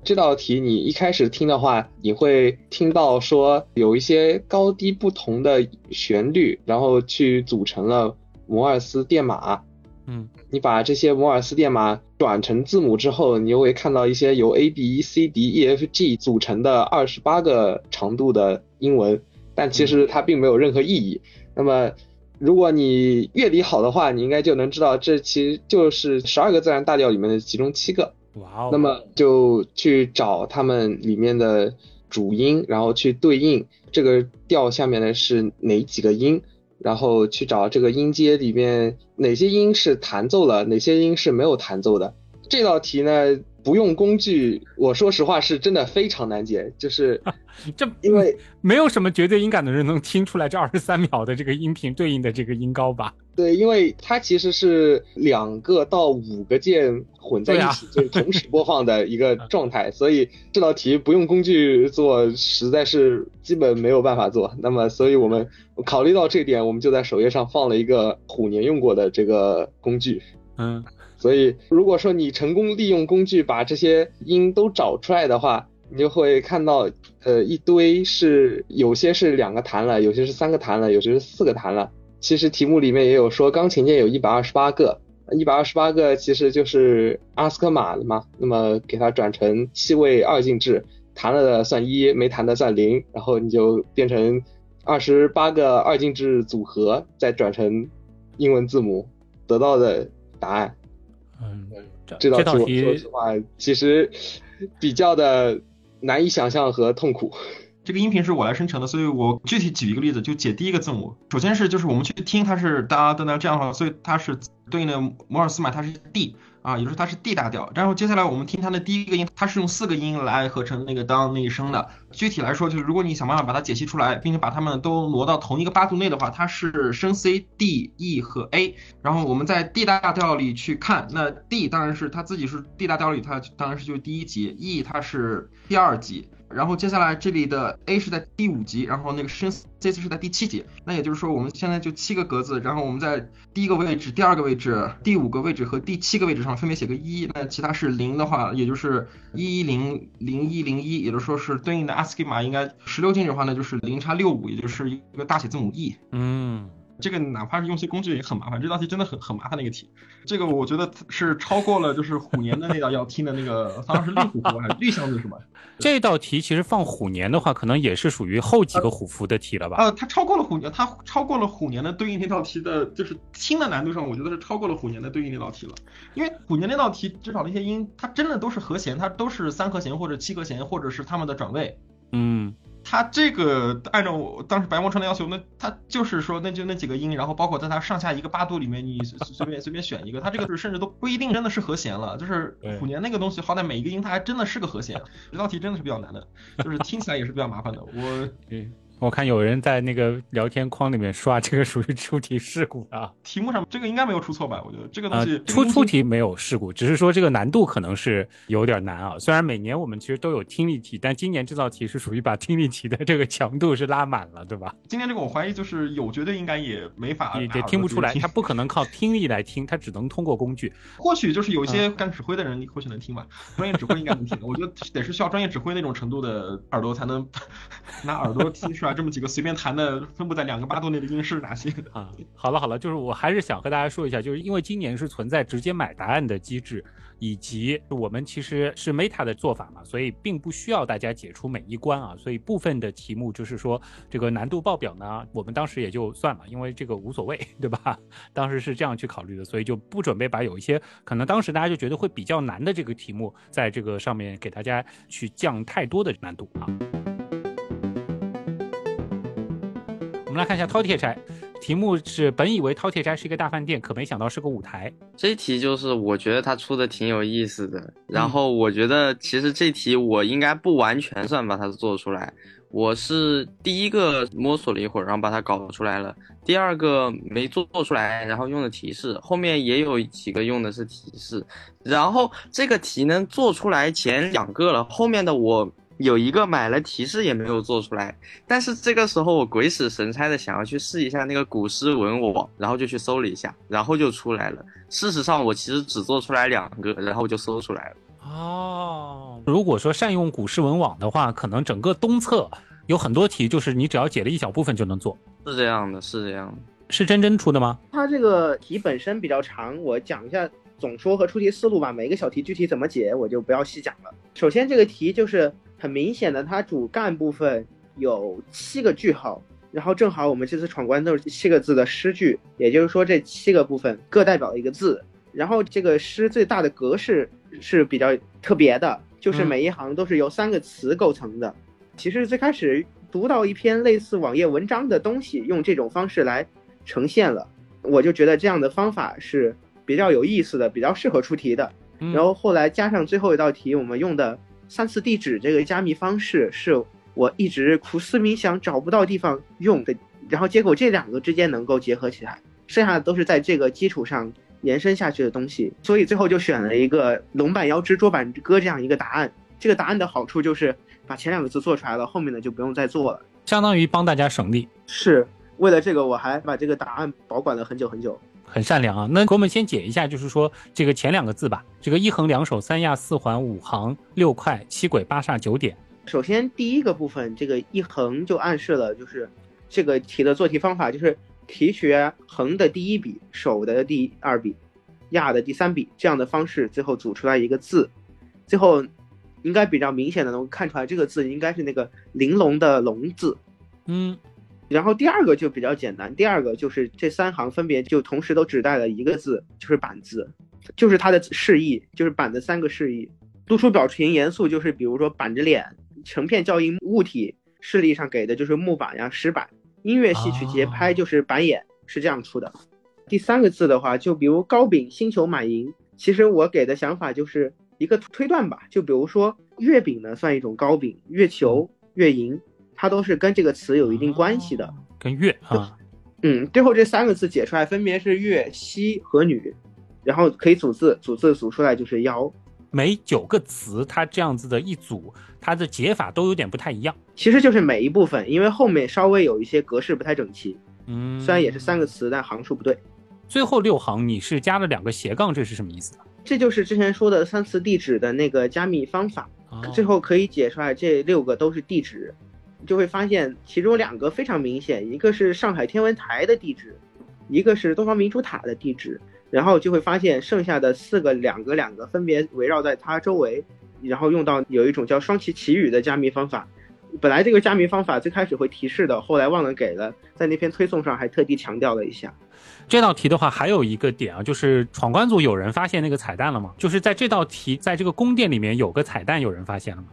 这道题你一开始听的话，你会听到说有一些高低不同的旋律，然后去组成了摩尔斯电码。嗯，你把这些摩尔斯电码转成字母之后，你就会看到一些由 A B E C D E F G 组成的二十八个长度的英文，但其实它并没有任何意义。那么，如果你乐理好的话，你应该就能知道，这其实就是十二个自然大调里面的其中七个。哇哦！那么就去找他们里面的主音，然后去对应这个调下面的是哪几个音，然后去找这个音阶里面哪些音是弹奏了，哪些音是没有弹奏的。这道题呢，不用工具，我说实话是真的非常难解，就是 [LAUGHS] 这因为没有什么绝对音感的人能听出来这二十三秒的这个音频对应的这个音高吧？对，因为它其实是两个到五个键混在一起，就是同时播放的一个 [LAUGHS] 状态，所以这道题不用工具做，实在是基本没有办法做。那么，所以我们考虑到这点，我们就在首页上放了一个虎年用过的这个工具。嗯，所以如果说你成功利用工具把这些音都找出来的话，你就会看到，呃，一堆是有些是两个弹了，有些是三个弹了，有些是四个弹了。其实题目里面也有说，钢琴键有一百二十八个，一百二十八个其实就是阿斯科马的嘛。那么给它转成七位二进制，弹了的算一，没弹的算零，然后你就变成二十八个二进制组合，再转成英文字母得到的答案。嗯，这道题说实话其实比较的难以想象和痛苦。这个音频是我来生成的，所以我具体举一个例子，就解第一个字母。首先是就是我们去听它是哒哒哒这样的话，所以它是对应的摩尔斯码，它是 D 啊，也就是它是 D 大调。然后接下来我们听它的第一个音，它是用四个音来合成那个当那一声的。具体来说，就是如果你想办法把它解析出来，并且把它们都挪到同一个八度内的话，它是升 C、D、E 和 A。然后我们在 D 大调里去看，那 D 当然是它自己是 D 大调里，它当然是就是第一级，E 它是第二级。然后接下来这里的 A 是在第五级，然后那个升这次是在第七级，那也就是说我们现在就七个格子，然后我们在第一个位置、第二个位置、第五个位置和第七个位置上分别写个一，那其他是零的话，也就是一一零零一零一，也就说是对应的 ASCII 码应该十六进制的话，呢就是零叉六五，也就是一个大写字母 E。嗯。这个哪怕是用些工具也很麻烦，这道题真的很很麻烦的一个题。这个我觉得是超过了就是虎年的那道要听的那个，好像是绿虎符还是绿箱子是吧？这道题其实放虎年的话，可能也是属于后几个虎符的题了吧？呃，它超过了虎年，它超过了虎年的对应那道题的，就是听的难度上，我觉得是超过了虎年的对应那道题了。因为虎年那道题至少那些音，它真的都是和弦，它都是三和弦或者七和弦，或者是它们的转位。嗯。他这个按照我当时白梦川的要求，那他就是说，那就那几个音，然后包括在它上下一个八度里面，你随 [LAUGHS] 便随便选一个，它这个是甚至都不一定真的是和弦了。就是虎年那个东西，好歹每一个音它还真的是个和弦。[LAUGHS] 这道题真的是比较难的，就是听起来也是比较麻烦的。我，我看有人在那个聊天框里面刷，这个属于出题事故啊。题目上这个应该没有出错吧？我觉得这个东西、呃、出出题没有事故，只是说这个难度可能是有点难啊。虽然每年我们其实都有听力题，但今年这道题是属于把听力题的这个强度是拉满了，对吧？今年这个我怀疑就是有，绝对应该也没法也也听不出来，他不可能靠听力来听，他只能通过工具。[LAUGHS] 或许就是有一些干指挥的人你或许能听吧，专业指挥应该能听。我觉得得是需要专业指挥那种程度的耳朵才能 [LAUGHS] 拿耳朵听出来这么几个随便弹的分布在两个八度内的音是哪些 [LAUGHS] 啊？好了好了，就是我还是想和大家说一下，就是因为今年是存在直接买答案的机制，以及我们其实是 Meta 的做法嘛，所以并不需要大家解除每一关啊，所以部分的题目就是说这个难度报表呢，我们当时也就算了，因为这个无所谓，对吧？当时是这样去考虑的，所以就不准备把有一些可能当时大家就觉得会比较难的这个题目，在这个上面给大家去降太多的难度啊。们来看一下饕餮斋，题目是本以为饕餮斋是一个大饭店，可没想到是个舞台。这一题就是我觉得他出的挺有意思的，然后我觉得其实这题我应该不完全算把它做出来，我是第一个摸索了一会儿，然后把它搞出来了，第二个没做出来，然后用的提示，后面也有几个用的是提示，然后这个题呢做出来前两个了，后面的我。有一个买了提示也没有做出来，但是这个时候我鬼使神差的想要去试一下那个古诗文网，然后就去搜了一下，然后就出来了。事实上我其实只做出来两个，然后就搜出来了。哦，如果说善用古诗文网的话，可能整个东侧有很多题，就是你只要解了一小部分就能做。是这样的，是这样的。是真真出的吗？它这个题本身比较长，我讲一下总说和出题思路吧。每一个小题具体怎么解，我就不要细讲了。首先这个题就是。很明显的，它主干部分有七个句号，然后正好我们这次闯关都是七个字的诗句，也就是说这七个部分各代表一个字，然后这个诗最大的格式是比较特别的，就是每一行都是由三个词构成的。其实最开始读到一篇类似网页文章的东西，用这种方式来呈现了，我就觉得这样的方法是比较有意思的，比较适合出题的。然后后来加上最后一道题，我们用的。三次地址这个加密方式是我一直苦思冥想找不到地方用的，然后结果这两个之间能够结合起来，剩下的都是在这个基础上延伸下去的东西，所以最后就选了一个龙板腰肢桌板歌这样一个答案。这个答案的好处就是把前两个字做出来了，后面的就不用再做了，相当于帮大家省力。是为了这个，我还把这个答案保管了很久很久。很善良啊，那给我们先解一下，就是说这个前两个字吧，这个一横两手三压四环五行六块七轨八煞九点。首先第一个部分，这个一横就暗示了就是这个题的做题方法就是提取横的第一笔，手的第二笔，压的第三笔这样的方式，最后组出来一个字，最后应该比较明显的能够看出来这个字应该是那个玲珑的珑字，嗯。然后第二个就比较简单，第二个就是这三行分别就同时都指代了一个字，就是板字，就是它的释义，就是板的三个释义。突出表情严肃，就是比如说板着脸，成片教音物体示例上给的就是木板呀、石板。音乐戏曲节拍就是板眼，是这样出的。第三个字的话，就比如糕饼、星球、满盈，其实我给的想法就是一个推断吧，就比如说月饼呢算一种糕饼，月球、月盈。它都是跟这个词有一定关系的，跟月啊，嗯，最后这三个字解出来分别是月、西和女，然后可以组字，组字组出来就是妖。每九个词，它这样子的一组，它的解法都有点不太一样。其实就是每一部分，因为后面稍微有一些格式不太整齐，嗯，虽然也是三个词，但行数不对。最后六行你是加了两个斜杠，这是什么意思？这就是之前说的三次地址的那个加密方法，最后可以解出来这六个都是地址。就会发现其中两个非常明显，一个是上海天文台的地址，一个是东方明珠塔的地址，然后就会发现剩下的四个两个两个分别围绕在它周围，然后用到有一种叫双旗旗语的加密方法。本来这个加密方法最开始会提示的，后来忘了给了，在那篇推送上还特地强调了一下。这道题的话还有一个点啊，就是闯关组有人发现那个彩蛋了吗？就是在这道题在这个宫殿里面有个彩蛋，有人发现了吗？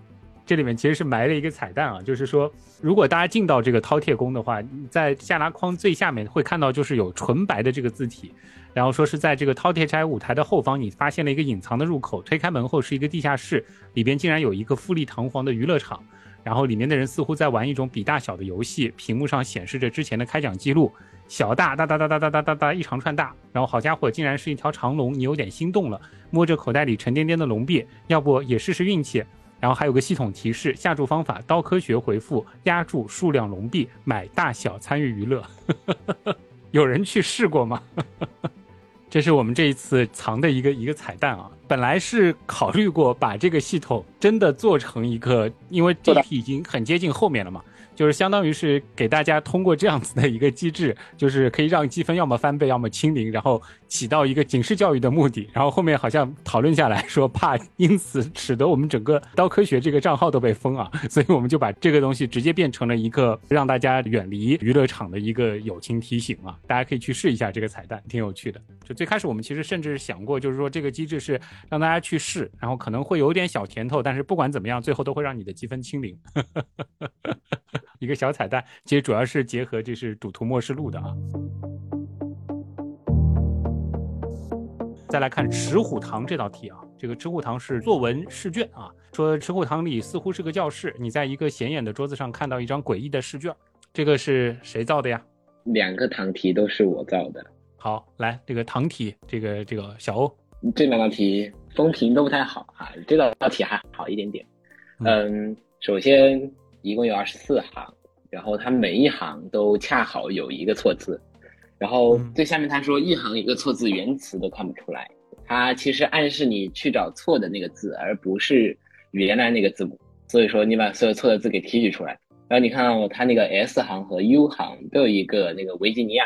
这里面其实是埋了一个彩蛋啊，就是说，如果大家进到这个饕餮宫的话，在下拉框最下面会看到，就是有纯白的这个字体，然后说是在这个饕餮斋舞台的后方，你发现了一个隐藏的入口，推开门后是一个地下室，里边竟然有一个富丽堂皇的娱乐场，然后里面的人似乎在玩一种比大小的游戏，屏幕上显示着之前的开奖记录，小大哒哒哒哒哒哒哒哒一长串大，然后好家伙，竟然是一条长龙，你有点心动了，摸着口袋里沉甸甸的龙币，要不也试试运气？然后还有个系统提示，下注方法刀科学回复压注数量龙币，买大小参与娱乐。[LAUGHS] 有人去试过吗？[LAUGHS] 这是我们这一次藏的一个一个彩蛋啊！本来是考虑过把这个系统真的做成一个，因为这批已经很接近后面了嘛。就是相当于是给大家通过这样子的一个机制，就是可以让积分要么翻倍，要么清零，然后起到一个警示教育的目的。然后后面好像讨论下来说，怕因此使得我们整个刀科学这个账号都被封啊，所以我们就把这个东西直接变成了一个让大家远离娱乐场的一个友情提醒啊。大家可以去试一下这个彩蛋，挺有趣的。就最开始我们其实甚至想过，就是说这个机制是让大家去试，然后可能会有点小甜头，但是不管怎么样，最后都会让你的积分清零。[LAUGHS] 一个小彩蛋，其实主要是结合就是赌徒末世录的啊。再来看池虎堂这道题啊，这个池虎堂是作文试卷啊，说池虎堂里似乎是个教室，你在一个显眼的桌子上看到一张诡异的试卷，这个是谁造的呀？两个堂题都是我造的。好，来这个堂题，这个这个小欧，这两道题风评都不太好啊，这道题还好一点点。嗯，首先。一共有二十四行，然后它每一行都恰好有一个错字，然后最下面他说一行一个错字，原词都看不出来。它其实暗示你去找错的那个字，而不是原来那个字母。所以说你把所有错的字给提取出来。然后你看到它那个 S 行和 U 行都有一个那个维吉尼亚，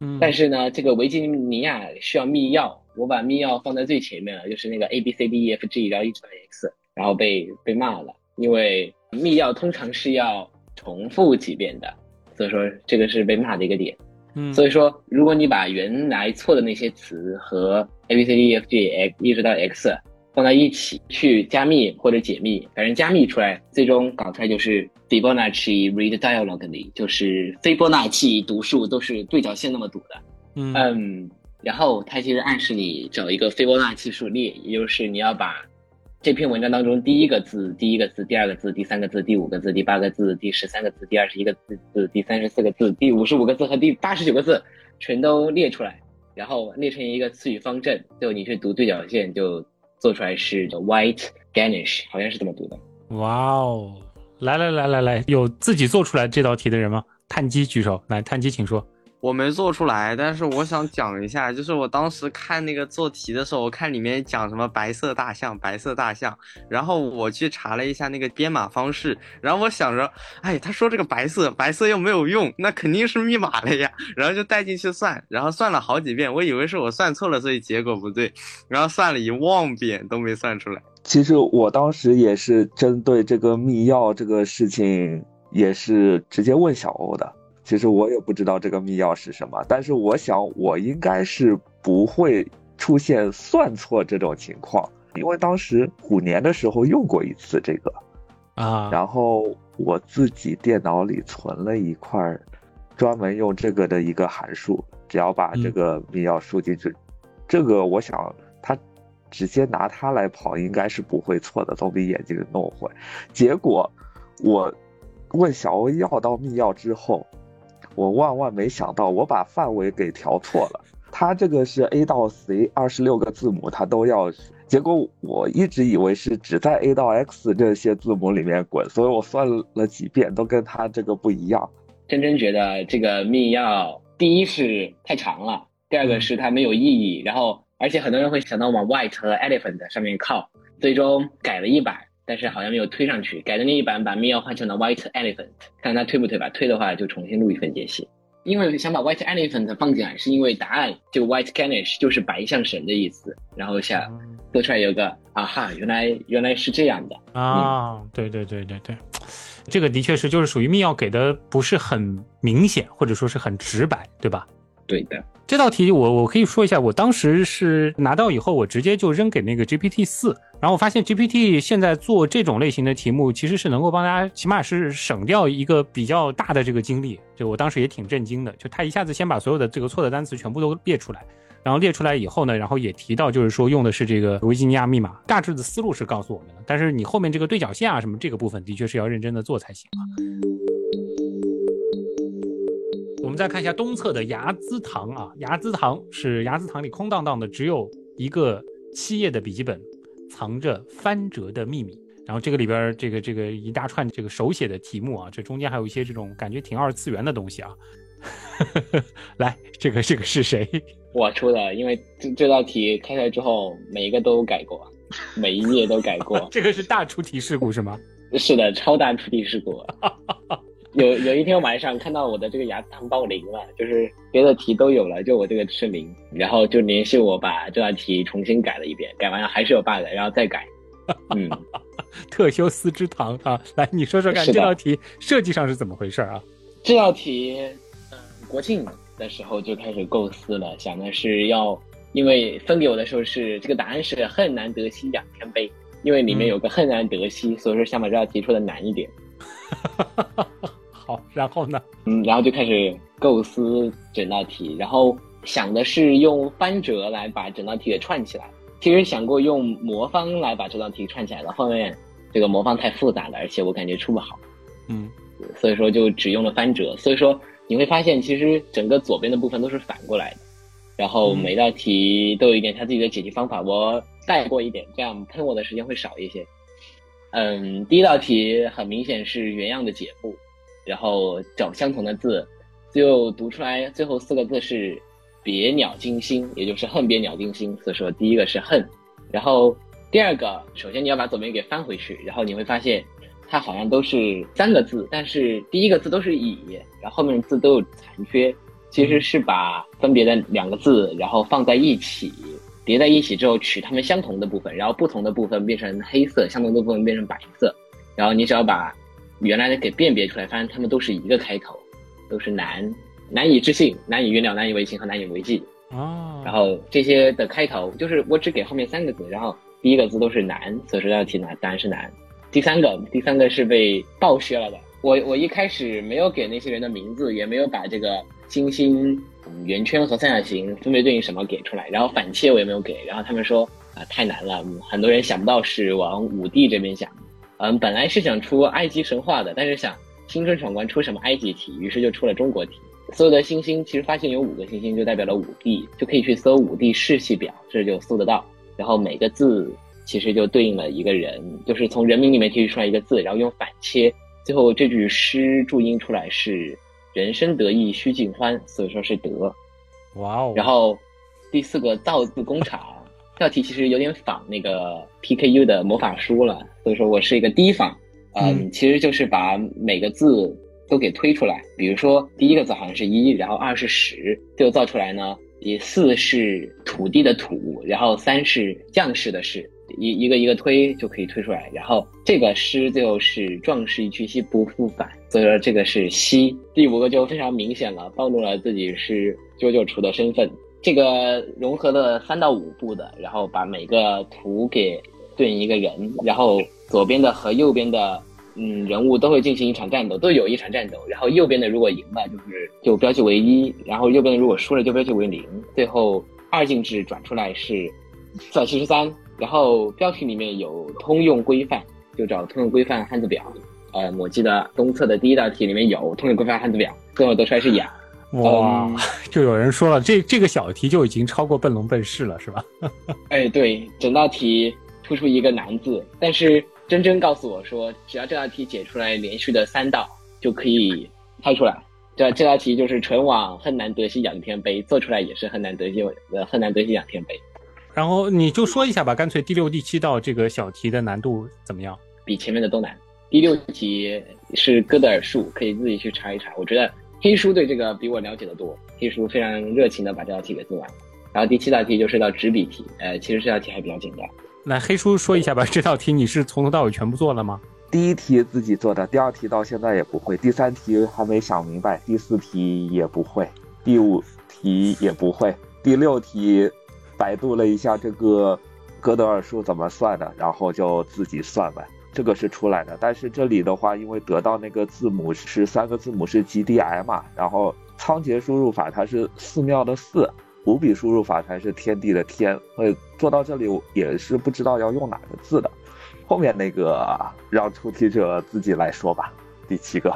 嗯，但是呢，这个维吉尼亚需要密钥，我把密钥放在最前面了，就是那个 A B C D E F G，然后一直到 X，然后被被骂了，因为。密钥通常是要重复几遍的，所以说这个是被骂的一个点。嗯，所以说如果你把原来错的那些词和 a b c d e f g x 一直到 x 放在一起去加密或者解密，反正加密出来，最终搞出来就是 Fibonacci read diagonally，就是斐波那契读数都是对角线那么读的。嗯，然后它其实暗示你找一个斐波那契数列，也就是你要把。这篇文章当中，第一个字、第一个字、第二个字、第三个字、第五个字、第八个字、第十三个字、第二十一个字、字、第三十四个字、第五十五个字和第八十九个字，全都列出来，然后列成一个词语方阵，最后你去读对角线，就做出来是 white Ganesh，好像是这么读的。哇哦！来来来来来，有自己做出来这道题的人吗？碳基举手，来，碳基请说。我没做出来，但是我想讲一下，就是我当时看那个做题的时候，我看里面讲什么白色大象，白色大象，然后我去查了一下那个编码方式，然后我想着，哎，他说这个白色，白色又没有用，那肯定是密码了呀，然后就带进去算，然后算了好几遍，我以为是我算错了，所以结果不对，然后算了一万遍都没算出来。其实我当时也是针对这个密钥这个事情，也是直接问小欧的。其实我也不知道这个密钥是什么，但是我想我应该是不会出现算错这种情况，因为当时虎年的时候用过一次这个，啊，然后我自己电脑里存了一块，专门用这个的一个函数，只要把这个密钥输进去，这个我想他直接拿它来跑应该是不会错的，总比眼睛弄混。结果我问小欧要到密钥之后。我万万没想到，我把范围给调错了。它这个是 A 到 C 二十六个字母，它都要。结果我一直以为是只在 A 到 X 这些字母里面滚，所以我算了几遍都跟它这个不一样。真真觉得这个密钥，第一是太长了，第二个是它没有意义，然后而且很多人会想到往 White 和 Elephant 上面靠，最终改了一版。但是好像没有推上去，改的那一版把 Mia 换成了 White Elephant，看他推不推吧。推的话就重新录一份解析。因为想把 White Elephant 放进来，是因为答案这个 White Ganesh 就是白象神的意思。然后想做出来有个啊哈，原来原来是这样的啊！对对对对对，这个的确是就是属于密钥给的不是很明显，或者说是很直白，对吧？对的。这道题我我可以说一下，我当时是拿到以后，我直接就扔给那个 GPT 四，然后我发现 GPT 现在做这种类型的题目，其实是能够帮大家，起码是省掉一个比较大的这个精力。就我当时也挺震惊的，就他一下子先把所有的这个错的单词全部都列出来，然后列出来以后呢，然后也提到就是说用的是这个维吉尼亚密码，大致的思路是告诉我们的，但是你后面这个对角线啊什么这个部分，的确是要认真的做才行啊。我们再看一下东侧的牙资堂啊，牙资堂是牙资堂里空荡荡的，只有一个七页的笔记本，藏着翻折的秘密。然后这个里边这个这个一大串这个手写的题目啊，这中间还有一些这种感觉挺二次元的东西啊。[LAUGHS] 来，这个这个是谁？我出的，因为这这道题开出来之后，每一个都改过，每一页都改过。[LAUGHS] 这个是大出题事故是吗？是的，超大出题事故。有有一天晚上看到我的这个牙堂报零了，就是别的题都有了，就我这个是零，然后就联系我把这道题重新改了一遍，改完了还是有 bug，然后再改。[LAUGHS] 嗯，特修斯之堂啊，来你说说看这道题设计上是怎么回事啊？这道题，嗯，国庆的时候就开始构思了，想的是要，因为分给我的时候是这个答案是恨难得兮两天悲，因为里面有个恨难得惜，所以说想把这道题出的难一点。[LAUGHS] 好，然后呢？嗯，然后就开始构思整道题，然后想的是用翻折来把整道题给串起来。其实想过用魔方来把这道题串起来的，后面这个魔方太复杂了，而且我感觉出不好。嗯，所以说就只用了翻折。所以说你会发现，其实整个左边的部分都是反过来的，然后每道题都有一点他自己的解题方法。我带过一点，这样喷我的时间会少一些。嗯，第一道题很明显是原样的解布。然后找相同的字，最后读出来，最后四个字是“别鸟惊心”，也就是“恨别鸟惊心”。所以说第一个是恨，然后第二个，首先你要把左边给翻回去，然后你会发现它好像都是三个字，但是第一个字都是“乙”，然后后面的字都有残缺，其实是把分别的两个字，然后放在一起，叠在一起之后取它们相同的部分，然后不同的部分变成黑色，相同的部分变成白色，然后你只要把。原来的给辨别出来，发现他们都是一个开头，都是难难以置信、难以预料、难以为情和难以为继哦。然后这些的开头就是我只给后面三个字，然后第一个字都是难，所以说要题难，答案是难。第三个，第三个是被暴削了的。我我一开始没有给那些人的名字，也没有把这个金星、圆圈和三角形分别对应什么给出来，然后反切我也没有给，然后他们说啊太难了，很多人想不到是往五 D 这边想。嗯，本来是想出埃及神话的，但是想新春闯关出什么埃及题，于是就出了中国题。所有的星星其实发现有五个星星，就代表了五帝，就可以去搜五帝世系表，这就搜得到。然后每个字其实就对应了一个人，就是从人名里面提取出来一个字，然后用反切，最后这句诗注音出来是“人生得意须尽欢”，所以说是得。哇哦！然后第四个造字工厂。[LAUGHS] 这道题其实有点仿那个 PKU 的魔法书了，所以说我是一个提防。嗯，其实就是把每个字都给推出来，比如说第一个字好像是一，然后二是十，最后造出来呢，以四是土地的土，然后三是将士的士，一一个一个推就可以推出来。然后这个诗最后是壮士一去兮不复返，所以说这个是西。第五个就非常明显了，暴露了自己是九九厨的身份。这个融合了三到五步的，然后把每个图给对应一个人，然后左边的和右边的，嗯，人物都会进行一场战斗，都有一场战斗。然后右边的如果赢了，就是就标记为一；然后右边的如果输了，就标记为零。最后二进制转出来是四百七十三。然后标题里面有通用规范，就找通用规范汉字表。呃，我记得东侧的第一道题里面有通用规范汉字表，最后得出来是雅。哇，就有人说了，这这个小题就已经超过笨龙笨士了，是吧？哎，对，整道题突出一个难字，但是真真告诉我说，只要这道题解出来连续的三道就可以猜出来。这这道题就是纯往恨难得惜仰天悲，做出来也是恨难得惜呃恨难得惜仰天悲。然后你就说一下吧，干脆第六、第七道这个小题的难度怎么样？比前面的都难。第六题是哥德尔数，可以自己去查一查。我觉得。黑叔对这个比我了解的多，黑叔非常热情的把这道题给做完。然后第七道题就是道纸笔题，呃，其实这道题还比较简单。来，黑叔说一下吧，这道题你是从头到尾全部做了吗？第一题自己做的，第二题到现在也不会，第三题还没想明白，第四题也不会。第五题也不会，第六题百度了一下这个哥德尔数怎么算的，然后就自己算呗。这个是出来的，但是这里的话，因为得到那个字母是三个字母是 G D M 嘛，然后仓颉输入法它是寺庙的寺，五笔输入法才是天地的天，所以做到这里我也是不知道要用哪个字的。后面那个让出题者自己来说吧。第七个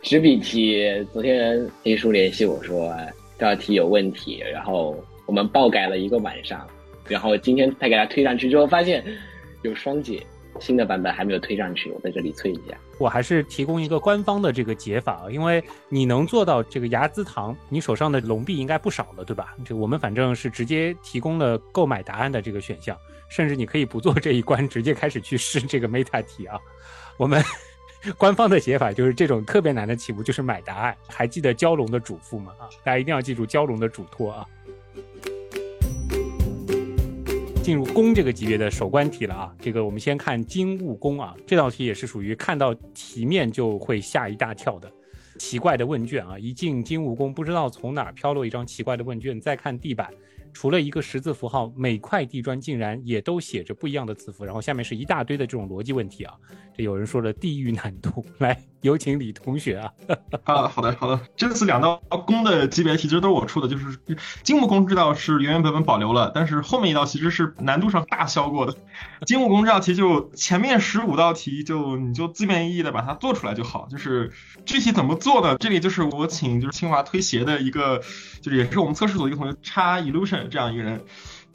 纸笔题，昨天黑叔联系我说这道题有问题，然后我们爆改了一个晚上，然后今天再给他推上去之后，发现有双解。新的版本还没有推上去，我在这里催一下。我还是提供一个官方的这个解法啊，因为你能做到这个牙资堂，你手上的龙币应该不少了，对吧？这我们反正是直接提供了购买答案的这个选项，甚至你可以不做这一关，直接开始去试这个 meta 题啊。[LAUGHS] 我们官方的解法就是这种特别难的题目就是买答案。还记得蛟龙的嘱咐吗？啊，大家一定要记住蛟龙的嘱托啊。进入宫这个级别的守关题了啊！这个我们先看金务宫啊，这道题也是属于看到题面就会吓一大跳的奇怪的问卷啊！一进金务宫，不知道从哪儿飘落一张奇怪的问卷，再看地板。除了一个十字符号，每块地砖竟然也都写着不一样的字符，然后下面是一大堆的这种逻辑问题啊！这有人说了地狱难度，[LAUGHS] 来有请李同学啊！[LAUGHS] 啊，好的好的，这次两道公的级别题其实都是我出的，就是金木工这道是原原本本保留了，但是后面一道其实是难度上大削过的。金木工这道题就前面十五道题就你就字面意义的把它做出来就好，就是具体怎么做呢？这里就是我请就是清华推协的一个，就是也是我们测试组一个同学插 illusion。这样一个人，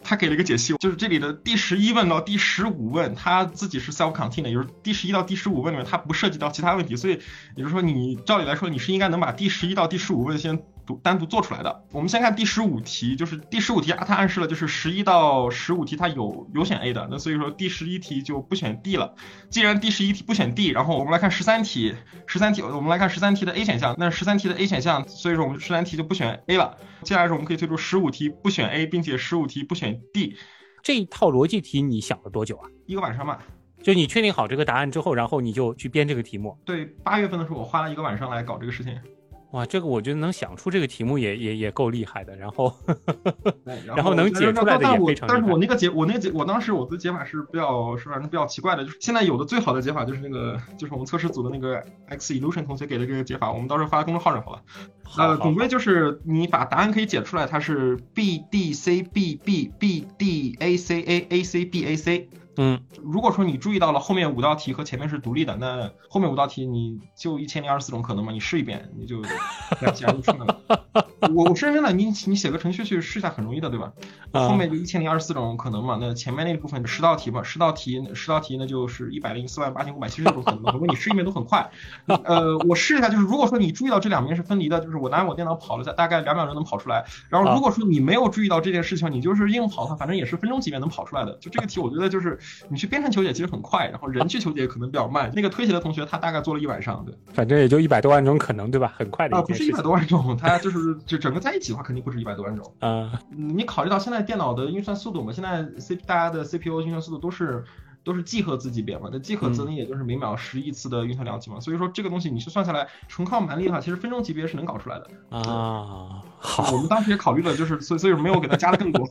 他给了一个解析，就是这里的第十一问到第十五问，他自己是 self-contained，也就是第十一到第十五问里面，它不涉及到其他问题，所以也就是说，你照理来说，你是应该能把第十一到第十五问先独。单独做出来的。我们先看第十五题，就是第十五题啊，它暗示了就是十一到十五题它有有选 A 的，那所以说第十一题就不选 D 了。既然第十一题不选 D，然后我们来看十三题，十三题我们来看十三题的 A 选项，那十三题的 A 选项，所以说我们十三题就不选 A 了。接下来是我们可以推出十五题不选 A，并且十五题不选 D。这一套逻辑题你想了多久啊？一个晚上吧。就你确定好这个答案之后，然后你就去编这个题目。对，八月份的时候我花了一个晚上来搞这个事情。哇，这个我觉得能想出这个题目也也也够厉害的，然后，[LAUGHS] 然后能解出来的也非常。但是我那个解，我那个解，我当时我的解法是比较是反正比较奇怪的，就是现在有的最好的解法就是那个，就是我们测试组的那个 X Illusion 同学给的这个解法，我们到时候发公众号上好了。呃，总归就是你把答案可以解出来，它是 B D C B B B D A C A A C B A C。嗯，如果说你注意到了后面五道题和前面是独立的，那后面五道题你就一千零二十四种可能嘛，你试一遍你就 [LAUGHS] 两解就出来了。我我是认真的，你你写个程序去试一下很容易的，对吧？后面就一千零二十四种可能嘛，那前面那部分十道题吧，十道题十道题那就是一百零四万八千五百七十六种可能。如果你试一遍都很快。[LAUGHS] 呃，我试一下，就是如果说你注意到这两边是分离的，就是我拿我电脑跑了下，大概两秒钟能跑出来。然后如果说你没有注意到这件事情，你就是硬跑的话，反正也是分钟级别能跑出来的。就这个题，我觉得就是。你去编程求解其实很快，然后人去求解可能比较慢。那个推写的同学他大概做了一晚上，对，反正也就一百多万种可能，对吧？很快的啊，不是一百多万种，他就是就整个在一起的话，肯定不止一百多万种啊。你考虑到现在电脑的运算速度嘛，现在 C 大家的 CPU 运算速度都是。都是 G 赫兹级别嘛，那 G 赫兹呢，也就是每秒十亿次的运算量级嘛，所以说这个东西你是算下来，纯靠蛮力的话，其实分钟级别是能搞出来的啊。好，我们当时也考虑了，就是所以所以没有给它加的更多，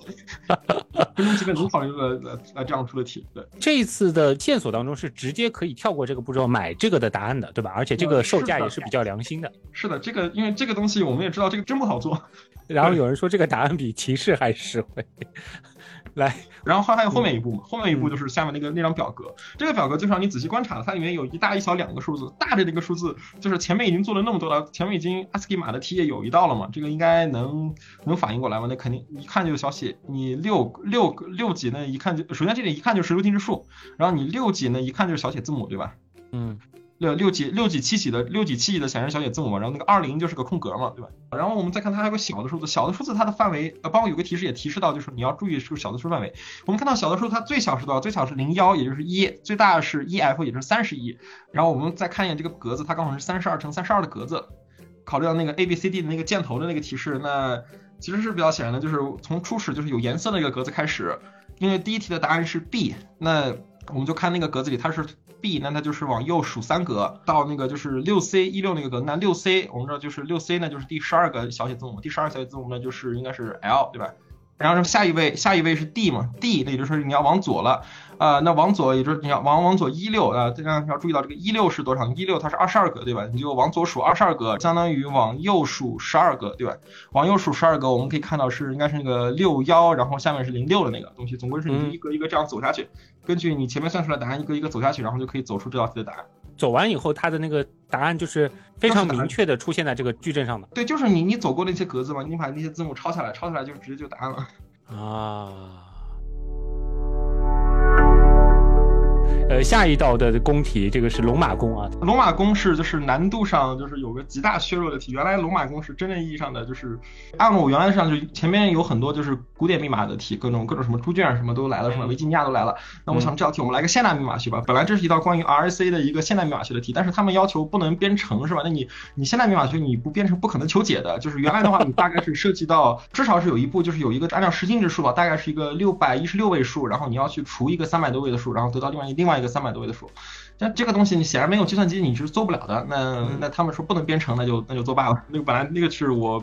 [LAUGHS] 分钟级别能考虑了呃这样出的题。对，这一次的线索当中是直接可以跳过这个步骤买这个的答案的，对吧？而且这个售价也是比较良心的。是的，这个因为这个东西我们也知道，这个真不好做。然后有人说这个答案比提示还实惠。来，然后还还有后面一步嘛？后面一步就是下面那个那张表格。这个表格就是让你仔细观察，它里面有一大一小两个数字。大的那个数字就是前面已经做了那么多了，前面已经 ASCII 码的题也有一道了嘛，这个应该能能反应过来吗？那肯定一看就是小写。你六六六几呢？一看就首先这里一看就是十六进制数，然后你六几呢？一看就是小写字母，对吧？嗯。六六几六几七几的六几七几的显示小写字母嘛，然后那个二零就是个空格嘛，对吧？然后我们再看它还有个小的数字，小的数字它的范围呃，包括有个提示也提示到，就是你要注意是小的数范围。我们看到小的数它最小是多少？最小是零幺，也就是一；最大是 E F，也就是三十一。然后我们再看一眼这个格子，它刚好是三十二乘三十二的格子。考虑到那个 A B C D 的那个箭头的那个提示，那其实是比较显然的，就是从初始就是有颜色那个格子开始，因为第一题的答案是 B，那。我们就看那个格子里，它是 B，那它就是往右数三格到那个就是六 C 一六那个格，那六 C 我们知道就是六 C 呢就是第十二个小写字母，第十二小写字母呢就是应该是 L 对吧？然后下一位下一位是 D 嘛，D 那也就是说你要往左了，啊，那往左也就是你要往往左一六啊，这样要注意到这个一六是多少？一六它是二十二格对吧？你就往左数二十二格，相当于往右数十二个对吧？往右数十二个，我们可以看到是应该是那个六幺，然后下面是零六的那个东西，总归是你一个一个这样走下去，根据你前面算出来答案一个一个走下去，然后就可以走出这道题的答案。走完以后，它的那个答案就是非常明确的出现在这个矩阵上的。对，就是你你走过那些格子嘛，你把那些字母抄下来，抄下来就直接就答案了。啊，呃，下一道的公题，这个是龙马宫啊。龙马宫是就是难度上就是有个极大削弱的题。原来龙马宫是真正意义上的就是按我原来上就前面有很多就是古典密码的题，各种各种什么猪圈什么都来了，什么维吉尼亚都来了。那我想这道题我们来个现代密码学吧。本来这是一道关于 RC 的一个现代密码学的题，但是他们要求不能编程是吧？那你你现代密码学你不编程不可能求解的。就是原来的话你大概是涉及到至少是有一步就是有一个按照十进制数吧，大概是一个六百一十六位数，然后你要去除一个三百多位的数，然后得到另外另外一个三百多位的数。那这个东西你显然没有计算机你是做不了的。那那他们说不能编程，那就那就作罢了。那个本来那个是我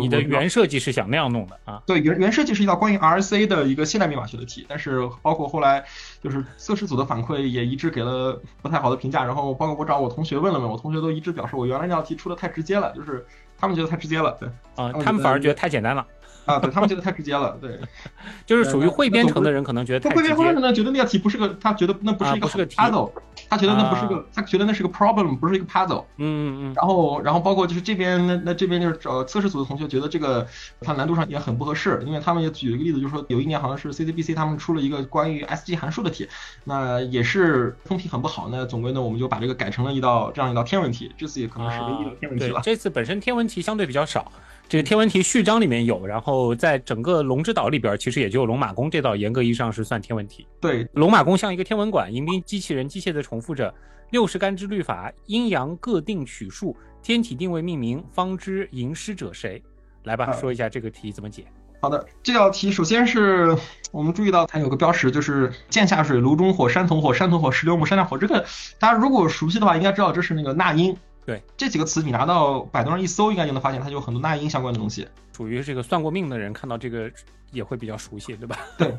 你的原设计是想那样弄的啊？对，原原设计是一道关于 RC 的一个现代密码学的题，但是包括后来就是测试组的反馈也一致给了不太好的评价，然后包括我找我同学问了问，我同学都一致表示我原来那道题出的太直接了，就是他们觉得太直接了，对啊，他们反而觉得太简单了。啊，对他们觉得太直接了，对，[LAUGHS] 就是属于会编程的人可能觉得太直接。会编程的人觉得那道题不是个，他觉得那不是一个 puzzle，他觉得那不是个，他觉得那是个 problem，不是一个 puzzle。嗯嗯嗯。然后，然后包括就是这边那那这边就是呃测试组的同学觉得这个它难度上也很不合适，因为他们也举了一个例子，就是说有一年好像是 CCBC 他们出了一个关于 SG 函数的题，那也是风评很不好。那总归呢，我们就把这个改成了一道这样一道天文题，这次也可能是唯一的天文题了。这次本身天文题相对比较少。这个天文题序章里面有，然后在整个龙之岛里边，其实也就龙马宫这道严格意义上是算天文题。对，龙马宫像一个天文馆，迎宾机器人机械的重复着六十干支律法，阴阳各定取数，天体定位命名，方知吟诗者谁？来吧，说一下这个题怎么解。好的，这道题首先是我们注意到它有个标识，就是剑下水、炉中火、山同火、山同火、石榴木、山下火。这个大家如果熟悉的话，应该知道这是那个那英。对这几个词，你拿到百度上一搜，应该就能发现它有很多那英相关的东西。属于这个算过命的人看到这个也会比较熟悉，对吧？[LAUGHS] 对，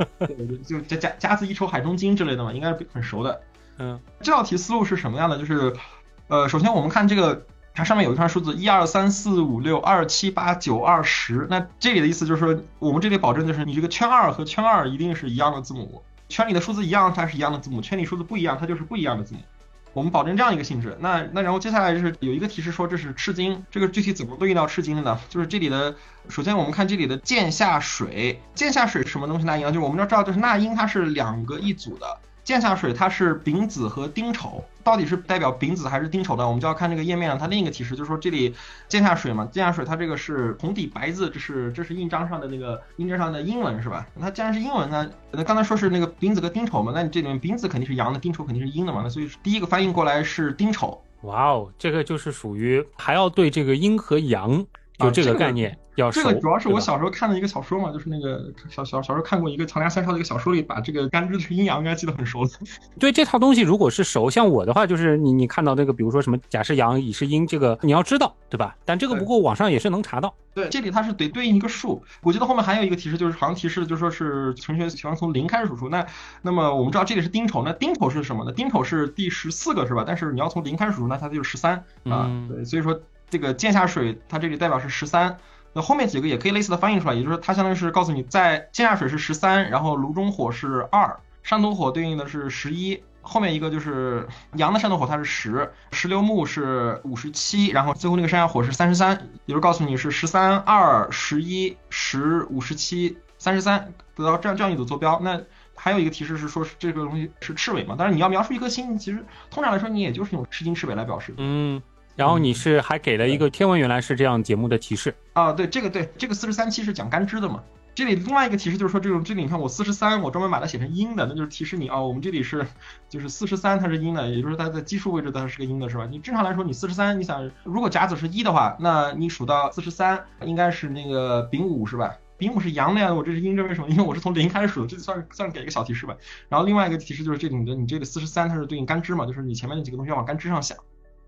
就加加加字一筹海中金之类的嘛，应该是很熟的。嗯，这道题思路是什么样的？就是，呃，首先我们看这个，它上面有一串数字，一二三四五六二七八九二十。那这里的意思就是说，我们这里保证就是你这个圈二和圈二一定是一样的字母，圈里的数字一样，它是一样的字母；圈里数字不一样，它就是不一样的字母。我们保证这样一个性质，那那然后接下来就是有一个提示说这是赤金，这个具体怎么对应到赤金的呢？就是这里的，首先我们看这里的剑下水，剑下水是什么东西那英？就是我们要知道，就是那英它是两个一组的。剑下水它是丙子和丁丑，到底是代表丙子还是丁丑呢？我们就要看这个页面上它另一个提示，就是说这里剑下水嘛，剑下水它这个是红底白字，这是这是印章上的那个印章上的英文是吧？那既然是英文呢，那刚才说是那个丙子和丁丑嘛，那你这里面丙子肯定是阳的，丁丑肯定是阴的嘛，那所以第一个翻译过来是丁丑。哇哦，这个就是属于还要对这个阴和阳。就这个概念要这个主要是我小时候看的一个小说嘛，就是那个小小小时候看过一个《长梁三少》的一个小说里，把这个干支的阴阳应该记得很熟。[LAUGHS] 对这套东西，如果是熟，像我的话，就是你你看到那个，比如说什么甲是阳，乙是阴，这个你要知道，对吧？但这个不过网上也是能查到。对，这里它是得对应一个数。我记得后面还有一个提示，就是好像提示就说是同学喜欢从零开始数数。那那么我们知道这里是丁丑，那丁丑是什么呢？丁丑是第十四个是吧？但是你要从零开始数，那它就是十三啊。对，所以说这个剑下水，它这里代表是十三。那后面几个也可以类似的翻译出来，也就是它相当于是告诉你，在剑下水是十三，然后炉中火是二，山头火对应的是十一，后面一个就是阳的山头火它是十，石榴木是五十七，然后最后那个山下火是三十三，也就是告诉你是十三二十一十五十七三十三，得到这样这样一组坐标。那还有一个提示是说是这个东西是赤尾嘛，但是你要描述一颗星，其实通常来说你也就是用赤金赤尾来表示。嗯。然后你是还给了一个天文原来是这样节目的提示啊，对这个对这个四十三期是讲干支的嘛？这里另外一个提示就是说这种这里你看我四十三我专门把它写成阴的，那就是提示你啊，我们这里是就是四十三它是阴的，也就是它在奇数位置它是个阴的是吧？你正常来说你四十三你想如果甲子是一的话，那你数到四十三应该是那个丙午是吧？丙午是阳的呀，我这是阴，这为什么？因为我是从零开始数的，这算算给一个小提示吧。然后另外一个提示就是这里的你这个四十三它是对应干支嘛，就是你前面那几个东西要往干支上想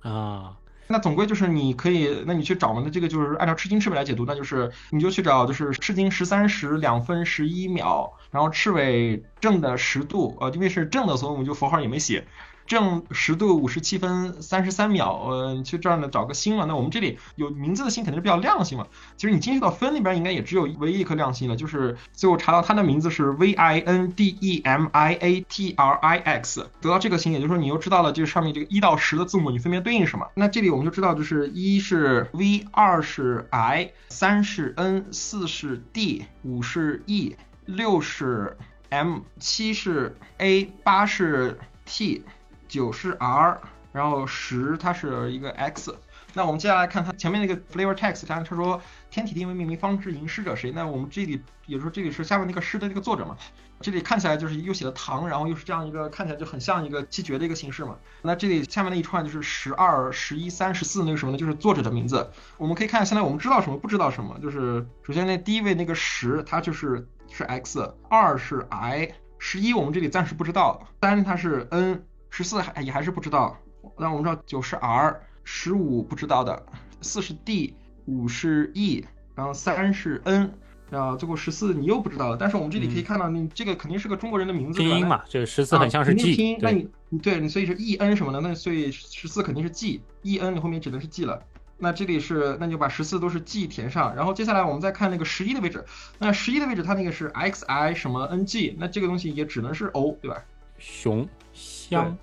啊。那总归就是你可以，那你去找嘛，那这个就是按照赤金赤尾来解读，那就是你就去找就是赤金十三时两分十一秒，然后赤尾正的十度，呃，因为是正的，所以我们就符号也没写。正十度五十七分三十三秒，呃，去这儿呢找个星嘛。那我们这里有名字的星肯定是比较亮星嘛。其实你进去到分里边应该也只有唯一一颗亮星了，就是最后查到它的名字是 V I N D E M I A T R I X，得到这个星，也就是说你又知道了这上面这个一到十的字母你分别对应什么。那这里我们就知道就是一是 V，二是 I，三是 N，四是 D，五是 E，六是 M，七是 A，八是 T。九是 R，然后十它是一个 X。那我们接下来看它前面那个 flavor text，它它说天体定位命名方知吟诗者谁？那我们这里也就说这里是下面那个诗的那个作者嘛？这里看起来就是又写了唐，然后又是这样一个看起来就很像一个七绝的一个形式嘛。那这里下面那一串就是十二、十一、三十四那个什么呢？就是作者的名字。我们可以看现在我们知道什么，不知道什么。就是首先那第一位那个十，它就是是 X，二是 I，十一我们这里暂时不知道，三它是 N。十四还也还是不知道，那我们知道九是 R，十五不知道的，四是 D，五是 E，然后三是 N，然后最后十四你又不知道了。但是我们这里可以看到，你这个肯定是个中国人的名字，拼音嘛，这个十四很像是 G，拼音，那你对你所以是 E N 什么的，那所以十四肯定是 G，E N 你后面只能是 G 了。那这里是，那你就把十四都是 G 填上，然后接下来我们再看那个十一的位置，那十一的位置它那个是 X I 什么 N G，那这个东西也只能是 O，对吧？熊香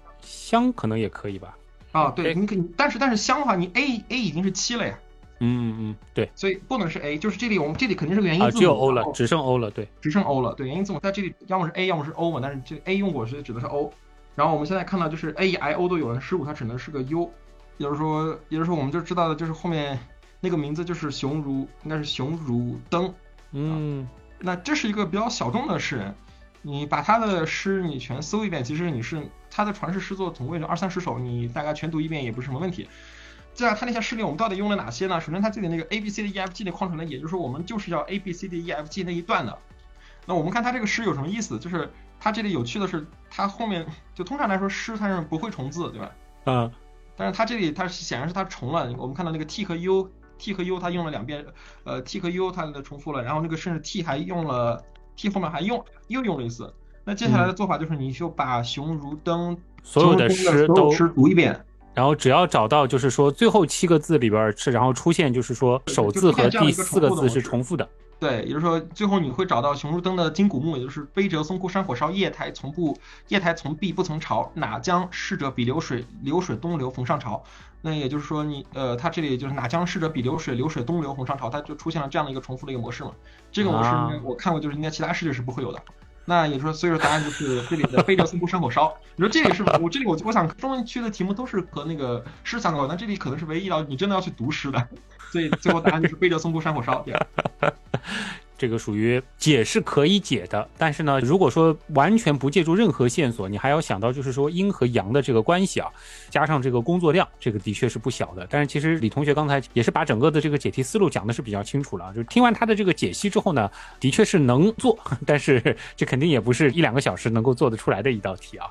香可能也可以吧？啊，对，你可以，但是但是香的话，你 A A 已经是七了呀。嗯嗯，对，所以不能是 A，就是这里我们这里肯定是个元音字母。啊，只有 O 了，只剩 O 了，对，只剩 O 了，对，元音字母在这里要么是 A，要么是 O 嘛，但是这 A 用过是指的是 O。然后我们现在看到就是 A I O 都有了，十五它只能是个 U，也就是说，也就是说我们就知道的就是后面那个名字就是熊如，应该是熊如登。嗯，那这是一个比较小众的诗人。你把他的诗你全搜一遍，其实你是他的传世诗作总共有二三十首，你大概全读一遍也不是什么问题。这样他那些诗里我们到底用了哪些呢？首先他这里那个 A B C D E F G 的框出来，也就是说我们就是要 A B C D E F G 那一段的。那我们看他这个诗有什么意思？就是他这里有趣的是，他后面就通常来说诗它是不会重字，对吧？嗯。但是他这里他显然是他重了，我们看到那个 T 和 U，T 和 U 他用了两遍，呃 T 和 U 他的重复了，然后那个甚至 T 还用了。T 后面还用又用了一次，那接下来的做法就是你就把熊如登所有的诗都读一遍，然后只要找到就是说最后七个字里边是，然后出现就是说首字和第四个字是重复的。对，也就是说最后你会找到熊如登的金古墓，也就是悲折松枯山火烧，夜台从不夜台从碧不曾潮，哪将逝者比流水，流水东流逢上潮。那也就是说你呃，它这里就是哪将逝者比流水，流水东流逢上潮，它就出现了这样的一个重复的一个模式嘛。这个模式我看过，就是应该其他世界是不会有的。那也就是说，所以说答案就是这里的悲折松枯山火烧。你说这里是我这里我我想中文区的题目都是和那个诗相关，那这里可能是唯一要你真的要去读诗的。所以最后答案就是背着松枯山火烧。这个属于解是可以解的，但是呢，如果说完全不借助任何线索，你还要想到就是说阴和阳的这个关系啊，加上这个工作量，这个的确是不小的。但是其实李同学刚才也是把整个的这个解题思路讲的是比较清楚了，就是听完他的这个解析之后呢，的确是能做，但是这肯定也不是一两个小时能够做得出来的一道题啊。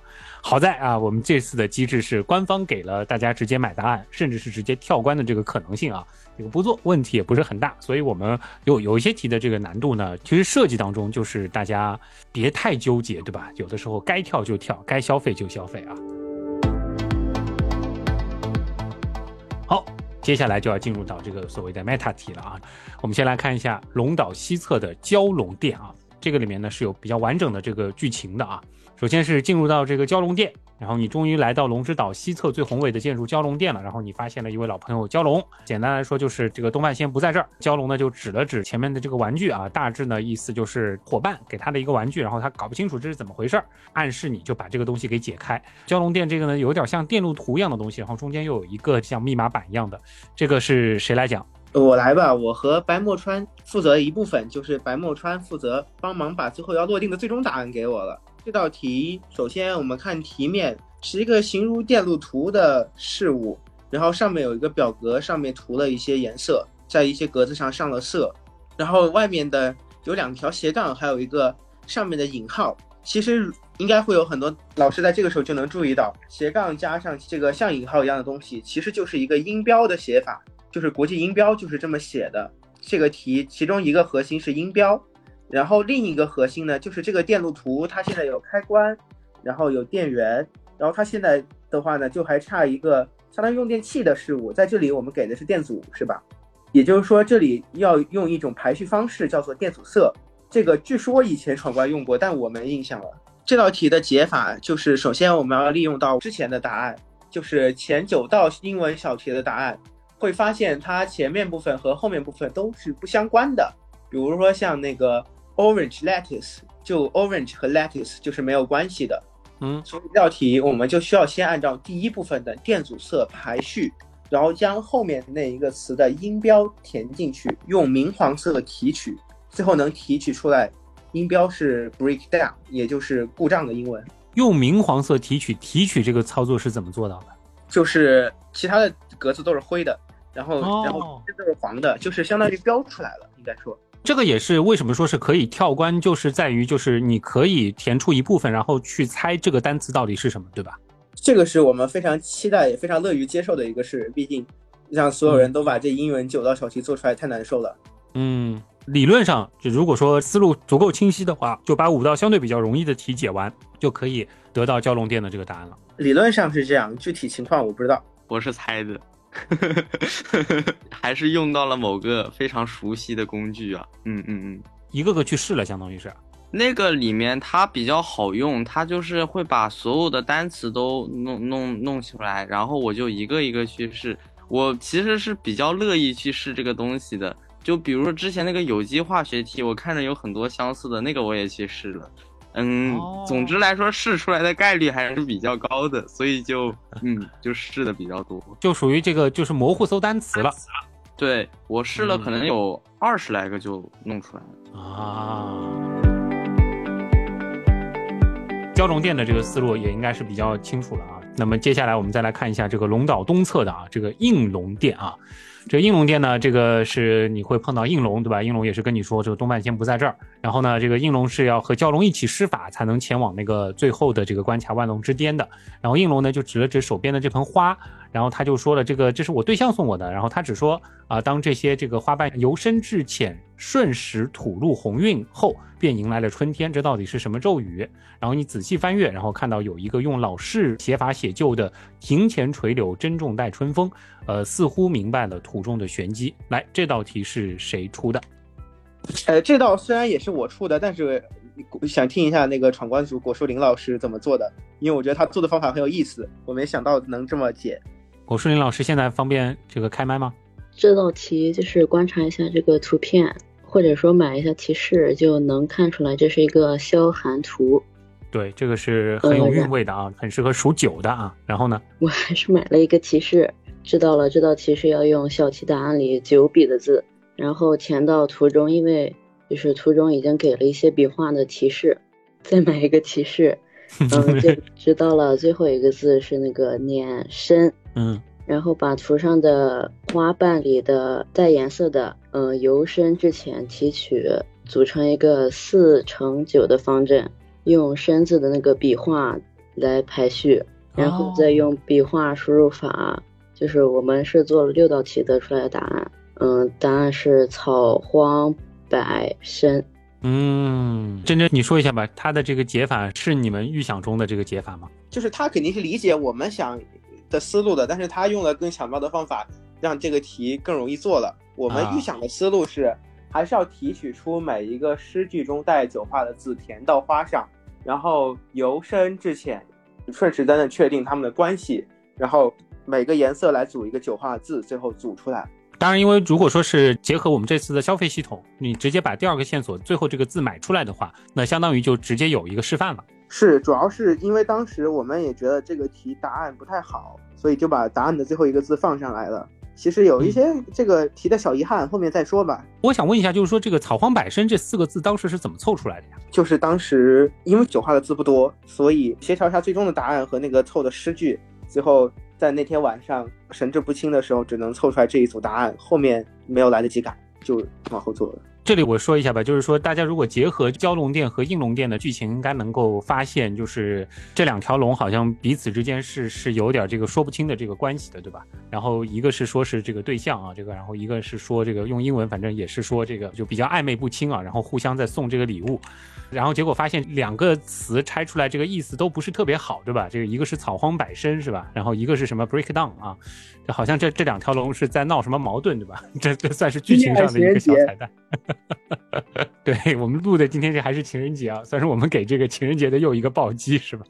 好在啊，我们这次的机制是官方给了大家直接买答案，甚至是直接跳关的这个可能性啊。这个不做问题也不是很大，所以我们有有一些题的这个难度呢，其实设计当中就是大家别太纠结，对吧？有的时候该跳就跳，该消费就消费啊。好，接下来就要进入到这个所谓的 meta 题了啊。我们先来看一下龙岛西侧的蛟龙殿啊，这个里面呢是有比较完整的这个剧情的啊。首先是进入到这个蛟龙殿。然后你终于来到龙之岛西侧最宏伟的建筑蛟龙殿了。然后你发现了一位老朋友蛟龙。简单来说就是这个东范仙不在这儿。蛟龙呢就指了指前面的这个玩具啊，大致呢意思就是伙伴给他的一个玩具，然后他搞不清楚这是怎么回事儿，暗示你就把这个东西给解开。蛟龙殿这个呢有点像电路图一样的东西，然后中间又有一个像密码板一样的。这个是谁来讲？我来吧。我和白墨川负责一部分，就是白墨川负责帮忙把最后要落定的最终答案给我了。这道题，首先我们看题面是一个形如电路图的事物，然后上面有一个表格，上面涂了一些颜色，在一些格子上上了色，然后外面的有两条斜杠，还有一个上面的引号。其实应该会有很多老师在这个时候就能注意到，斜杠加上这个像引号一样的东西，其实就是一个音标的写法，就是国际音标就是这么写的。这个题其中一个核心是音标，然后另一个核心呢就是这个电路图，它现在有开关，然后有电源，然后它现在的话呢就还差一个相当于用电器的事物，在这里我们给的是电阻，是吧？也就是说这里要用一种排序方式叫做电阻色。这个据说以前闯关用过，但我没印象了。这道题的解法就是，首先我们要利用到之前的答案，就是前九道英文小题的答案，会发现它前面部分和后面部分都是不相关的。比如说像那个 orange lettuce，就 orange 和 lettuce 就是没有关系的。嗯，所以这道题我们就需要先按照第一部分的电阻色排序，然后将后面那一个词的音标填进去，用明黄色提取。最后能提取出来，音标是 breakdown，也就是故障的英文。用明黄色提取，提取这个操作是怎么做到的？就是其他的格子都是灰的，然后然后这都是黄的，就是相当于标出来了。应该说，这个也是为什么说是可以跳关，就是在于就是你可以填出一部分，然后去猜这个单词到底是什么，对吧？这个是我们非常期待也非常乐于接受的一个事，毕竟让所有人都把这英文九道小题做出来太难受了。嗯。理论上，就如果说思路足够清晰的话，就把五道相对比较容易的题解完，就可以得到蛟龙殿的这个答案了。理论上是这样，具体情况我不知道。我是猜的，[LAUGHS] 还是用到了某个非常熟悉的工具啊？嗯嗯嗯，一个个去试了，相当于是。那个里面它比较好用，它就是会把所有的单词都弄弄弄出来，然后我就一个一个去试。我其实是比较乐意去试这个东西的。就比如说之前那个有机化学题，我看着有很多相似的，那个我也去试了。嗯，总之来说试出来的概率还是比较高的，所以就嗯就试的比较多，就属于这个就是模糊搜单词了。对我试了可能有二十来个就弄出来了啊。蛟龙殿的这个思路也应该是比较清楚了啊。那么接下来我们再来看一下这个龙岛东侧的啊这个应龙殿啊。这应龙殿呢，这个是你会碰到应龙，对吧？应龙也是跟你说，这个东半仙不在这儿。然后呢，这个应龙是要和蛟龙一起施法，才能前往那个最后的这个关卡万龙之巅的。然后应龙呢，就指了指手边的这盆花。然后他就说了，这个这是我对象送我的。然后他只说啊，当这些这个花瓣由深至浅，顺时吐露鸿运后，便迎来了春天。这到底是什么咒语？然后你仔细翻阅，然后看到有一个用老式写法写就的“庭前垂柳，珍重待春风”。呃，似乎明白了图中的玄机。来，这道题是谁出的？呃，这道虽然也是我出的，但是想听一下那个闯关组果树林老师怎么做的，因为我觉得他做的方法很有意思，我没想到能这么解。果树林老师现在方便这个开麦吗？这道题就是观察一下这个图片，或者说买一下提示，就能看出来这是一个消寒图。对，这个是很有韵味的啊，很适合数九的啊。然后呢？我还是买了一个提示，知道了这道题是要用小题答案里九笔的字，然后填到图中，因为就是图中已经给了一些笔画的提示，再买一个提示，[LAUGHS] 嗯，就知道了最后一个字是那个念深。嗯，然后把图上的花瓣里的带颜色的，嗯，由深至浅提取，组成一个四乘九的方阵，用深字的那个笔画来排序，然后再用笔画输入法，就是我们是做了六道题得出来的答案，嗯，答案是草荒百深。嗯，珍珍，你说一下吧，他的这个解法是你们预想中的这个解法吗？就是他肯定是理解我们想。的思路的，但是他用了更巧妙的方法，让这个题更容易做了。我们预想的思路是，还是要提取出每一个诗句中带酒画的字填到花上，然后由深至浅，顺时针的确定它们的关系，然后每个颜色来组一个九画字，最后组出来。当然，因为如果说是结合我们这次的消费系统，你直接把第二个线索最后这个字买出来的话，那相当于就直接有一个示范了。是，主要是因为当时我们也觉得这个题答案不太好，所以就把答案的最后一个字放上来了。其实有一些这个题的小遗憾，后面再说吧。我想问一下，就是说这个“草荒百深”这四个字当时是怎么凑出来的呀？就是当时因为九画的字不多，所以协调一下最终的答案和那个凑的诗句，最后在那天晚上神志不清的时候，只能凑出来这一组答案，后面没有来得及改，就往后做了。这里我说一下吧，就是说大家如果结合蛟龙殿和应龙殿的剧情，应该能够发现，就是这两条龙好像彼此之间是是有点这个说不清的这个关系的，对吧？然后一个是说是这个对象啊，这个，然后一个是说这个用英文，反正也是说这个就比较暧昧不清啊，然后互相在送这个礼物。然后结果发现两个词拆出来，这个意思都不是特别好，对吧？这个一个是草荒百生，是吧？然后一个是什么 breakdown 啊？这好像这这两条龙是在闹什么矛盾，对吧？[LAUGHS] 这这算是剧情上的一个小彩蛋。对我们录的今天这还是情人节啊，算是我们给这个情人节的又一个暴击，是吧？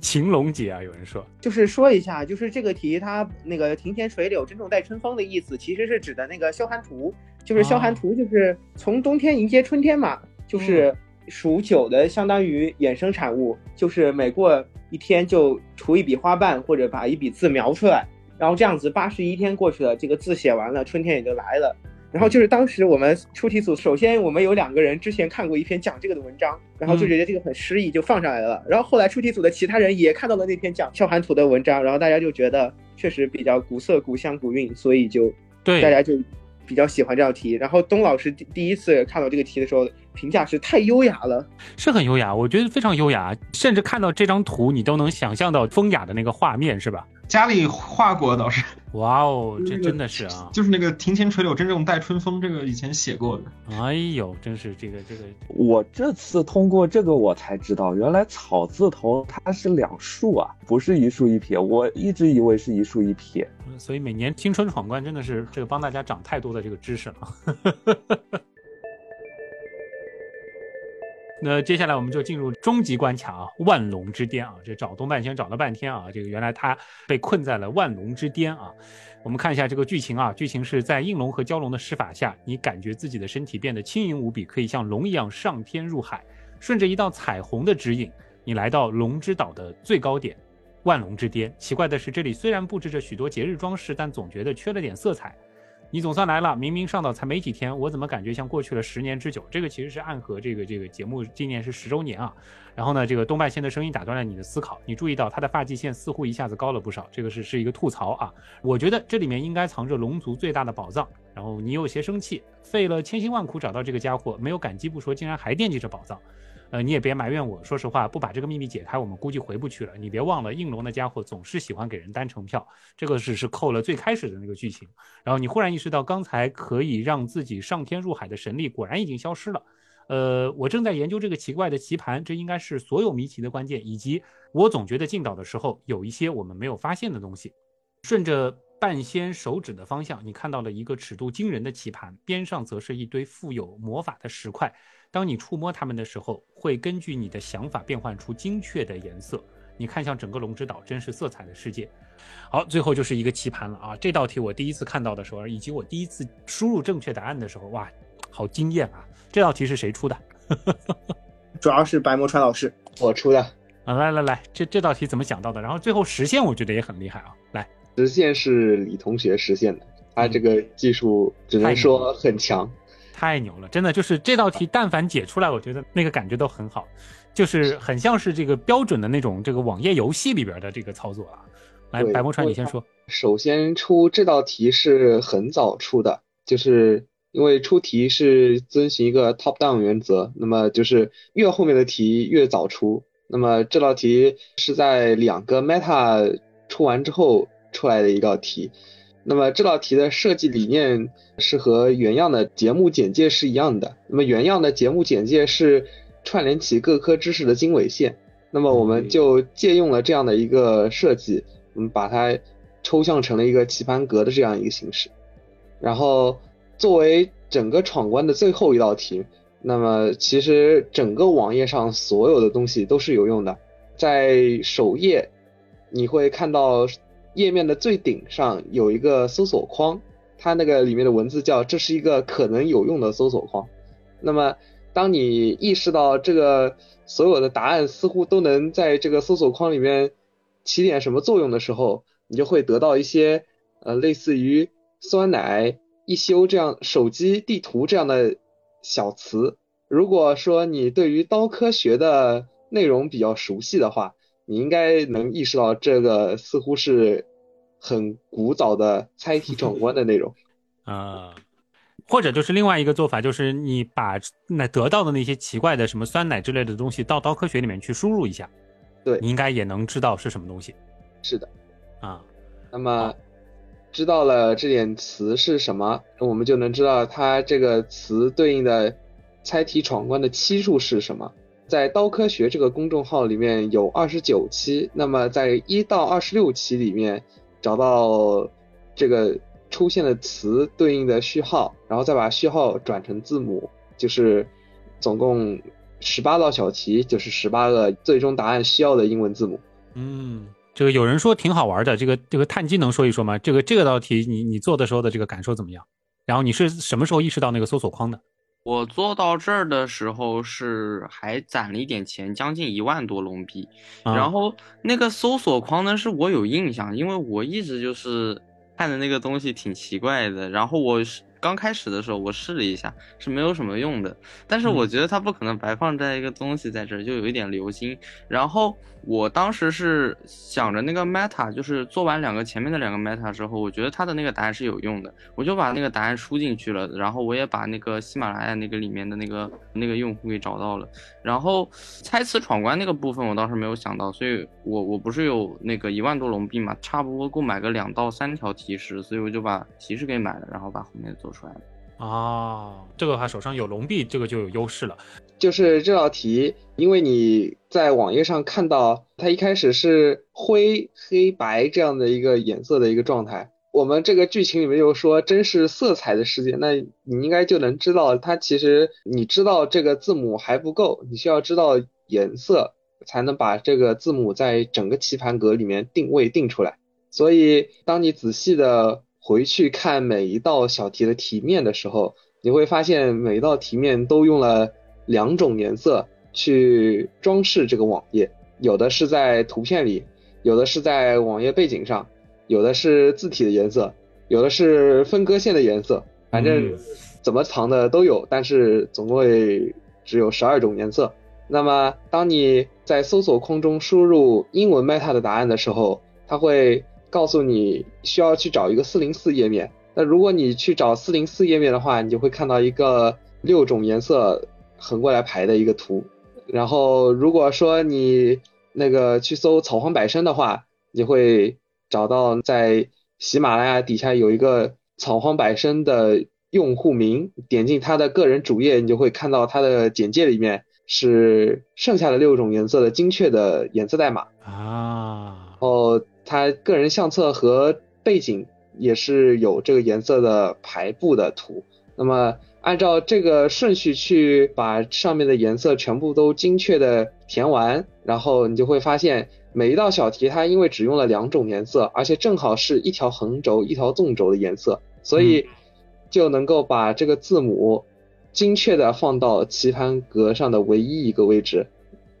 情龙节啊，有人说。就是说一下，就是这个题它那个庭前垂柳，珍重待春风的意思，其实是指的那个萧寒图，就是萧寒图，就是从冬天迎接春天嘛，就是。数九的相当于衍生产物，就是每过一天就除一笔花瓣，或者把一笔字描出来，然后这样子八十一天过去了，这个字写完了，春天也就来了。然后就是当时我们出题组，首先我们有两个人之前看过一篇讲这个的文章，然后就觉得这个很诗意，就放上来了。然后后来出题组的其他人也看到了那篇讲笑寒图的文章，然后大家就觉得确实比较古色古香古韵，所以就对大家就。比较喜欢这道题，然后东老师第第一次看到这个题的时候，评价是太优雅了，是很优雅，我觉得非常优雅，甚至看到这张图，你都能想象到风雅的那个画面，是吧？家里画过倒是，哇哦，这真的是啊，就是那个庭前垂柳，真正待春风，这个以前写过的。哎呦，真是这个这个，我这次通过这个我才知道，原来草字头它是两竖啊，不是一竖一撇，我一直以为是一竖一撇。所以每年青春闯关真的是这个帮大家长太多的这个知识了。那接下来我们就进入终极关卡啊，万龙之巅啊！这找东半仙找了半天啊，这个原来他被困在了万龙之巅啊。我们看一下这个剧情啊，剧情是在应龙和蛟龙的施法下，你感觉自己的身体变得轻盈无比，可以像龙一样上天入海。顺着一道彩虹的指引，你来到龙之岛的最高点，万龙之巅。奇怪的是，这里虽然布置着许多节日装饰，但总觉得缺了点色彩。你总算来了，明明上岛才没几天，我怎么感觉像过去了十年之久？这个其实是暗合这个这个节目今年是十周年啊。然后呢，这个东半仙的声音打断了你的思考，你注意到他的发际线似乎一下子高了不少，这个是是一个吐槽啊。我觉得这里面应该藏着龙族最大的宝藏。然后你有些生气，费了千辛万苦找到这个家伙，没有感激不说，竟然还惦记着宝藏。呃，你也别埋怨我。说实话，不把这个秘密解开，我们估计回不去了。你别忘了，应龙的家伙总是喜欢给人单程票，这个只是扣了最开始的那个剧情。然后你忽然意识到，刚才可以让自己上天入海的神力果然已经消失了。呃，我正在研究这个奇怪的棋盘，这应该是所有谜题的关键。以及我总觉得进岛的时候有一些我们没有发现的东西。顺着半仙手指的方向，你看到了一个尺度惊人的棋盘，边上则是一堆富有魔法的石块。当你触摸它们的时候，会根据你的想法变换出精确的颜色。你看向整个龙之岛，真是色彩的世界。好，最后就是一个棋盘了啊！这道题我第一次看到的时候，以及我第一次输入正确答案的时候，哇，好惊艳啊！这道题是谁出的？[LAUGHS] 主要是白魔川老师，我出的啊！来来来，这这道题怎么想到的？然后最后实现，我觉得也很厉害啊！来，实现是李同学实现的，他这个技术只能说很强。太牛了，真的就是这道题，但凡解出来，我觉得那个感觉都很好，就是很像是这个标准的那种这个网页游戏里边的这个操作啊。来，白墨川，你先说。首先出这道题是很早出的，就是因为出题是遵循一个 top down 原则，那么就是越后面的题越早出。那么这道题是在两个 meta 出完之后出来的一道题。那么这道题的设计理念是和原样的节目简介是一样的。那么原样的节目简介是串联起各科知识的经纬线。那么我们就借用了这样的一个设计，我们，把它抽象成了一个棋盘格的这样一个形式。然后作为整个闯关的最后一道题，那么其实整个网页上所有的东西都是有用的。在首页你会看到。页面的最顶上有一个搜索框，它那个里面的文字叫“这是一个可能有用的搜索框”。那么，当你意识到这个所有的答案似乎都能在这个搜索框里面起点什么作用的时候，你就会得到一些呃类似于酸奶、一休这样手机地图这样的小词。如果说你对于刀科学的内容比较熟悉的话，你应该能意识到，这个似乎是很古早的猜题闯关的内容 [LAUGHS] 啊。或者就是另外一个做法，就是你把那得到的那些奇怪的什么酸奶之类的东西到刀科学里面去输入一下，对你应该也能知道是什么东西是的。啊。那么知道了这点词是什么，我们就能知道它这个词对应的猜题闯关的期数是什么。在刀科学这个公众号里面有二十九期，那么在一到二十六期里面找到这个出现的词对应的序号，然后再把序号转成字母，就是总共十八道小题，就是十八个最终答案需要的英文字母。嗯，这个有人说挺好玩的，这个这个碳基能说一说吗？这个这个道题你你做的时候的这个感受怎么样？然后你是什么时候意识到那个搜索框的？我做到这儿的时候是还攒了一点钱，将近一万多龙币。啊然后那个搜索框呢，是我有印象，因为我一直就是看的那个东西挺奇怪的。然后我是刚开始的时候我试了一下，是没有什么用的。但是我觉得它不可能白放在一个东西在这儿，就有一点留心。然后我当时是想着那个 meta，就是做完两个前面的两个 meta 之后，我觉得它的那个答案是有用的，我就把那个答案输进去了。然后我也把那个喜马拉雅那个里面的那个那个用户给找到了。然后猜词闯关那个部分我倒是没有想到，所以我我不是有那个一万多龙币嘛，差不多够买个两到三条提示，所以我就把提示给买了，然后把后面做出来了。哦，这个的话手上有龙币，这个就有优势了。就是这道题，因为你在网页上看到它一开始是灰、黑白这样的一个颜色的一个状态，我们这个剧情里面又说真是色彩的世界，那你应该就能知道，它其实你知道这个字母还不够，你需要知道颜色，才能把这个字母在整个棋盘格里面定位定出来。所以，当你仔细的回去看每一道小题的题面的时候，你会发现每一道题面都用了两种颜色去装饰这个网页，有的是在图片里，有的是在网页背景上，有的是字体的颜色，有的是分割线的颜色，反正怎么藏的都有，但是总共只有十二种颜色。那么，当你在搜索框中输入英文 meta 的答案的时候，它会告诉你需要去找一个四零四页面。那如果你去找四零四页面的话，你就会看到一个六种颜色横过来排的一个图。然后，如果说你那个去搜草黄百生的话，你会找到在喜马拉雅底下有一个草黄百生的用户名，点进他的个人主页，你就会看到他的简介里面是剩下的六种颜色的精确的颜色代码。啊，然后他个人相册和背景也是有这个颜色的排布的图。那么按照这个顺序去把上面的颜色全部都精确的填完，然后你就会发现每一道小题它因为只用了两种颜色，而且正好是一条横轴一条纵轴的颜色，所以就能够把这个字母精确的放到棋盘格上的唯一一个位置。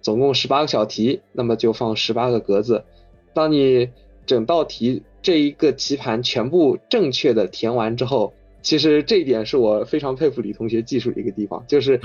总共十八个小题，那么就放十八个格子。当你整道题这一个棋盘全部正确的填完之后，其实这一点是我非常佩服李同学技术的一个地方，就是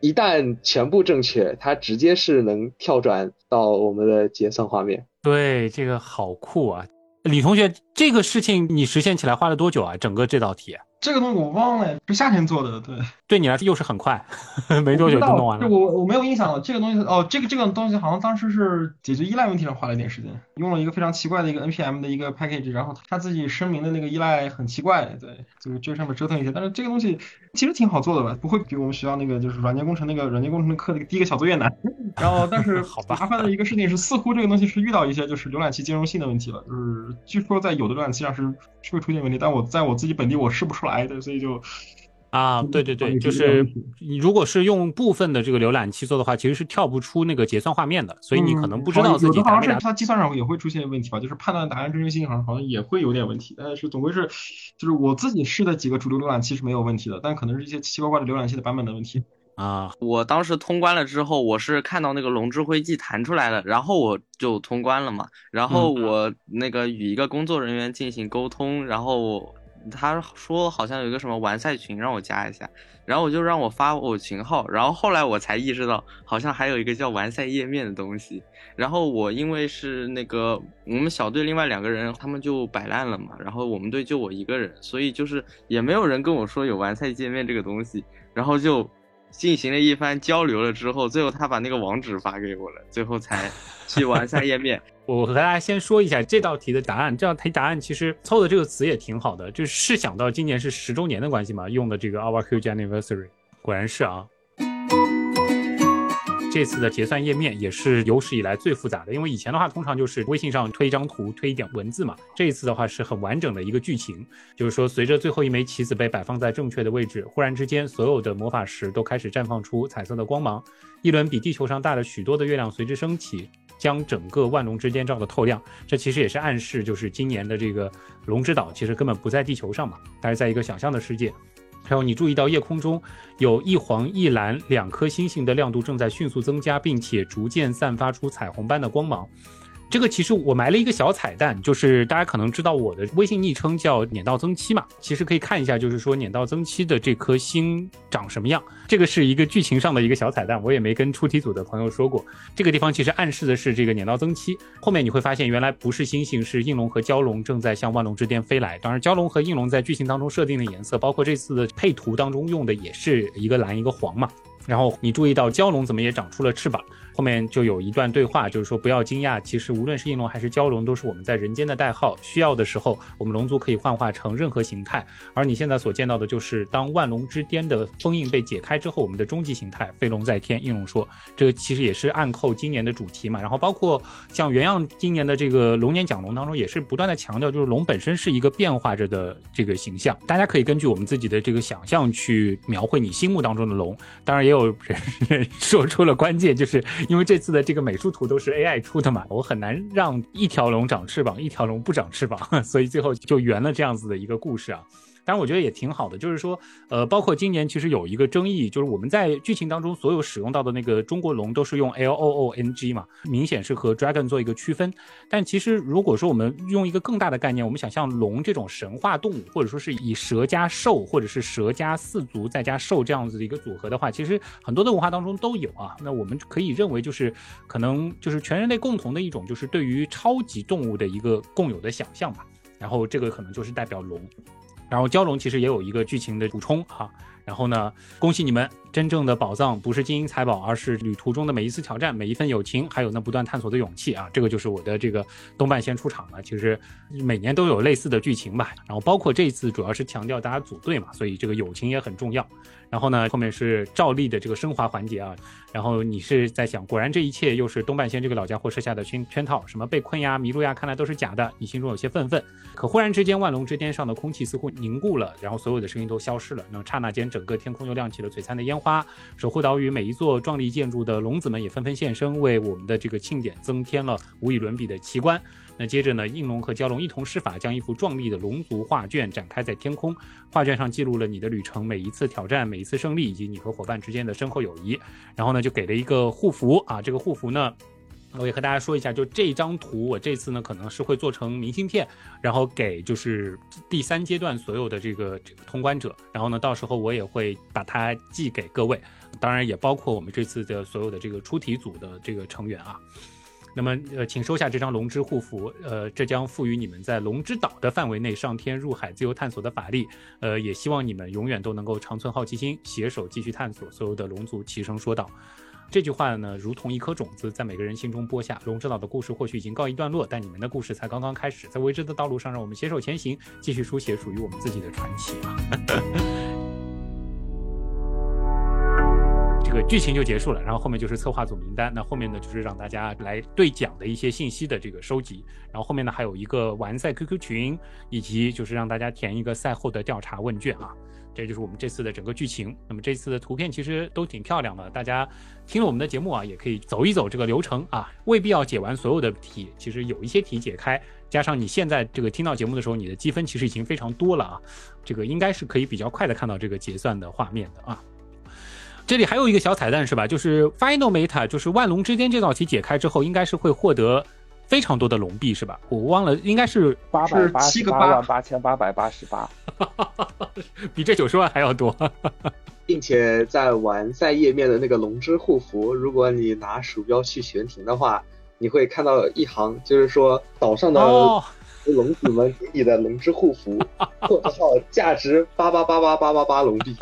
一旦全部正确，它直接是能跳转到我们的结算画面。对，这个好酷啊！李同学，这个事情你实现起来花了多久啊？整个这道题，这个东西我忘了，是夏天做的，对，对你来说又是很快，[LAUGHS] 没多久就弄完了。我我没有印象了，这个东西哦，这个这个东西好像当时是解决依赖问题上花了一点时间，用了一个非常奇怪的一个 npm 的一个 package，然后他自己声明的那个依赖很奇怪，对，就是这上面折腾一些，但是这个东西其实挺好做的吧，不会比我们学校那个就是软件工程那个软件工程的课那个第一个小作业难。[LAUGHS] 然后，但是 [LAUGHS] 好麻烦的一个事情是，似乎这个东西是遇到一些就是浏览器兼容性的问题了，就是据说在有的浏览器上是是会出现问题，但我在我自己本地我试不出来的，所以就。啊，对对对，就是你如果是用部分的这个浏览器做的话，其实是跳不出那个结算画面的，所以你可能不知道自己有的好像是它计算上也会出现问题吧，就是判断答案真实性好像好像也会有点问题，但是总归是，就是我自己试的几个主流浏览器是没有问题的，但可能是一些奇奇怪怪的浏览器的版本的问题。啊，我当时通关了之后，我是看到那个龙之灰记弹出来了，然后我就通关了嘛，然后我那个与一个工作人员进行沟通，然后。他说好像有一个什么完赛群让我加一下，然后我就让我发我群号，然后后来我才意识到好像还有一个叫完赛页面的东西。然后我因为是那个我们小队另外两个人他们就摆烂了嘛，然后我们队就我一个人，所以就是也没有人跟我说有完赛界面这个东西，然后就进行了一番交流了之后，最后他把那个网址发给我了，最后才去完善页面。[LAUGHS] 我和大家先说一下这道题的答案，这道题答案其实凑的这个词也挺好的，就是是想到今年是十周年的关系嘛，用的这个 Our Huge Anniversary，果然是啊。这次的结算页面也是有史以来最复杂的，因为以前的话通常就是微信上推一张图，推一点文字嘛。这一次的话是很完整的一个剧情，就是说随着最后一枚棋子被摆放在正确的位置，忽然之间所有的魔法石都开始绽放出彩色的光芒，一轮比地球上大了许多的月亮随之升起，将整个万龙之间照得透亮。这其实也是暗示，就是今年的这个龙之岛其实根本不在地球上嘛，它是在一个想象的世界。还有，你注意到夜空中有一黄一蓝两颗星星的亮度正在迅速增加，并且逐渐散发出彩虹般的光芒。这个其实我埋了一个小彩蛋，就是大家可能知道我的微信昵称叫撵到增七嘛，其实可以看一下，就是说撵到增七的这颗星长什么样。这个是一个剧情上的一个小彩蛋，我也没跟出题组的朋友说过。这个地方其实暗示的是这个撵到增七，后面你会发现原来不是星星，是应龙和蛟龙正在向万龙之巅飞来。当然，蛟龙和应龙在剧情当中设定的颜色，包括这次的配图当中用的也是一个蓝一个黄嘛。然后你注意到蛟龙怎么也长出了翅膀。后面就有一段对话，就是说不要惊讶，其实无论是应龙还是蛟龙，都是我们在人间的代号。需要的时候，我们龙族可以幻化成任何形态。而你现在所见到的，就是当万龙之巅的封印被解开之后，我们的终极形态——飞龙在天。应龙说，这个其实也是暗扣今年的主题嘛。然后包括像原样今年的这个龙年讲龙当中，也是不断的强调，就是龙本身是一个变化着的这个形象。大家可以根据我们自己的这个想象去描绘你心目当中的龙。当然，也有人 [LAUGHS] 说出了关键，就是。因为这次的这个美术图都是 AI 出的嘛，我很难让一条龙长翅膀，一条龙不长翅膀，[LAUGHS] 所以最后就圆了这样子的一个故事啊。当然，我觉得也挺好的，就是说，呃，包括今年其实有一个争议，就是我们在剧情当中所有使用到的那个中国龙都是用 L O O N G 嘛，明显是和 Dragon 做一个区分。但其实如果说我们用一个更大的概念，我们想象龙这种神话动物，或者说是以蛇加兽，或者是蛇加四足再加兽这样子的一个组合的话，其实很多的文化当中都有啊。那我们可以认为就是可能就是全人类共同的一种，就是对于超级动物的一个共有的想象吧。然后这个可能就是代表龙。然后蛟龙其实也有一个剧情的补充哈，然后呢，恭喜你们，真正的宝藏不是金银财宝，而是旅途中的每一次挑战，每一份友情，还有那不断探索的勇气啊！这个就是我的这个东半仙出场了。其实每年都有类似的剧情吧，然后包括这一次主要是强调大家组队嘛，所以这个友情也很重要。然后呢，后面是照例的这个升华环节啊。然后你是在想，果然这一切又是东半仙这个老家伙设下的圈圈套，什么被困呀、迷路呀，看来都是假的。你心中有些愤愤。可忽然之间，万龙之巅上的空气似乎凝固了，然后所有的声音都消失了。那刹那间，整个天空又亮起了璀璨的烟花。守护岛屿每一座壮丽建筑的龙子们也纷纷现身，为我们的这个庆典增添了无与伦比的奇观。那接着呢，应龙和蛟龙一同施法，将一幅壮丽的龙族画卷展开在天空。画卷上记录了你的旅程，每一次挑战，每一次胜利，以及你和伙伴之间的深厚友谊。然后呢，就给了一个护符啊，这个护符呢，我也和大家说一下，就这张图，我这次呢可能是会做成明信片，然后给就是第三阶段所有的这个这个通关者。然后呢，到时候我也会把它寄给各位，当然也包括我们这次的所有的这个出题组的这个成员啊。那么，呃，请收下这张龙之护符，呃，这将赋予你们在龙之岛的范围内上天入海、自由探索的法力，呃，也希望你们永远都能够长存好奇心，携手继续探索。所有的龙族齐声说道。这句话呢，如同一颗种子，在每个人心中播下。龙之岛的故事或许已经告一段落，但你们的故事才刚刚开始。在未知的道路上，让我们携手前行，继续书写属于我们自己的传奇啊！[LAUGHS] 这个剧情就结束了，然后后面就是策划组名单。那后面呢，就是让大家来兑奖的一些信息的这个收集。然后后面呢，还有一个完赛 QQ 群，以及就是让大家填一个赛后的调查问卷啊。这就是我们这次的整个剧情。那么这次的图片其实都挺漂亮的，大家听了我们的节目啊，也可以走一走这个流程啊。未必要解完所有的题，其实有一些题解开，加上你现在这个听到节目的时候，你的积分其实已经非常多了啊。这个应该是可以比较快的看到这个结算的画面的啊。这里还有一个小彩蛋是吧？就是 Final Meta，就是万龙之巅这道题解开之后，应该是会获得非常多的龙币是吧？我忘了，应该是八百八十八万八千八百八十八，[LAUGHS] 比这九十万还要多。[LAUGHS] 并且在完赛页面的那个龙之护符，如果你拿鼠标去悬停的话，你会看到一行，就是说岛上的龙子们给你的龙之护符，括号价值八八八八八八八龙币。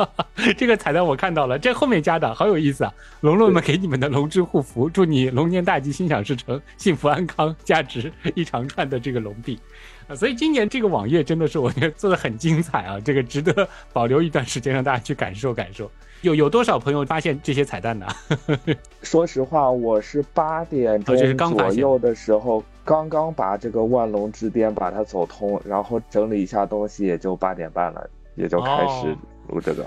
[LAUGHS] 这个彩蛋我看到了，这后面加的好有意思啊！龙龙们给你们的龙之护符，祝你龙年大吉，心想事成，幸福安康，价值一长串的这个龙币。啊，所以今年这个网页真的是我觉得做的很精彩啊，这个值得保留一段时间让大家去感受感受。有有多少朋友发现这些彩蛋呢？[LAUGHS] 说实话，我是八点钟左右的时候刚刚把这个万龙之巅把它走通，然后整理一下东西，也就八点半了，也就开始录这个，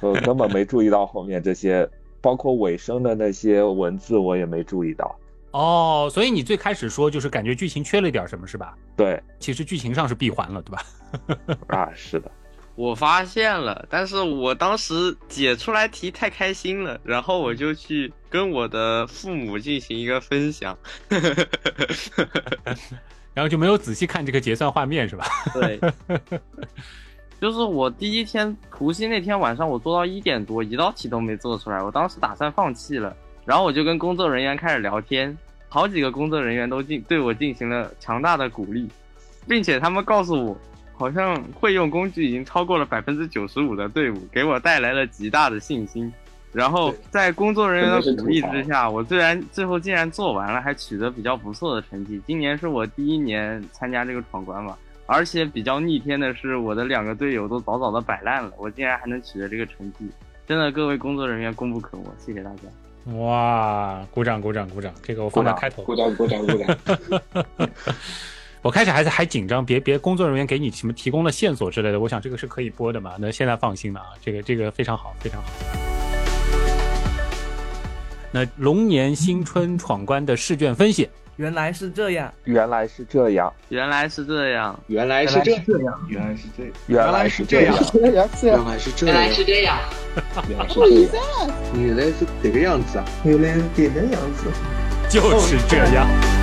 我根本没注意到后面这些，包括尾声的那些文字，我也没注意到。哦，所以你最开始说就是感觉剧情缺了点什么，是吧？对，其实剧情上是闭环了，对吧？[LAUGHS] 啊，是的，我发现了，但是我当时解出来题太开心了，然后我就去跟我的父母进行一个分享，[LAUGHS] 然后就没有仔细看这个结算画面，是吧？对，[LAUGHS] 就是我第一天除夕那天晚上，我做到一点多，一道题都没做出来，我当时打算放弃了。然后我就跟工作人员开始聊天，好几个工作人员都进对我进行了强大的鼓励，并且他们告诉我，好像会用工具已经超过了百分之九十五的队伍，给我带来了极大的信心。然后在工作人员的鼓励之下，我虽然最后竟然做完了，还取得比较不错的成绩。今年是我第一年参加这个闯关嘛，而且比较逆天的是，我的两个队友都早早的摆烂了，我竟然还能取得这个成绩，真的各位工作人员功不可没，谢谢大家。哇！鼓掌鼓掌鼓掌！这个我放在开头。鼓掌鼓掌鼓掌！[LAUGHS] 我开始还是还紧张，别别工作人员给你什么提供了线索之类的，我想这个是可以播的嘛？那现在放心了啊，这个这个非常好非常好。那龙年新春闯关的试卷分析。原来是这样，原来是这样，原来是这样，原来是这样，原来是这，原来是这样，原来是这样，原来是这样，原来是这样，原来是这个样。子啊，原来是这个样子，就是这样。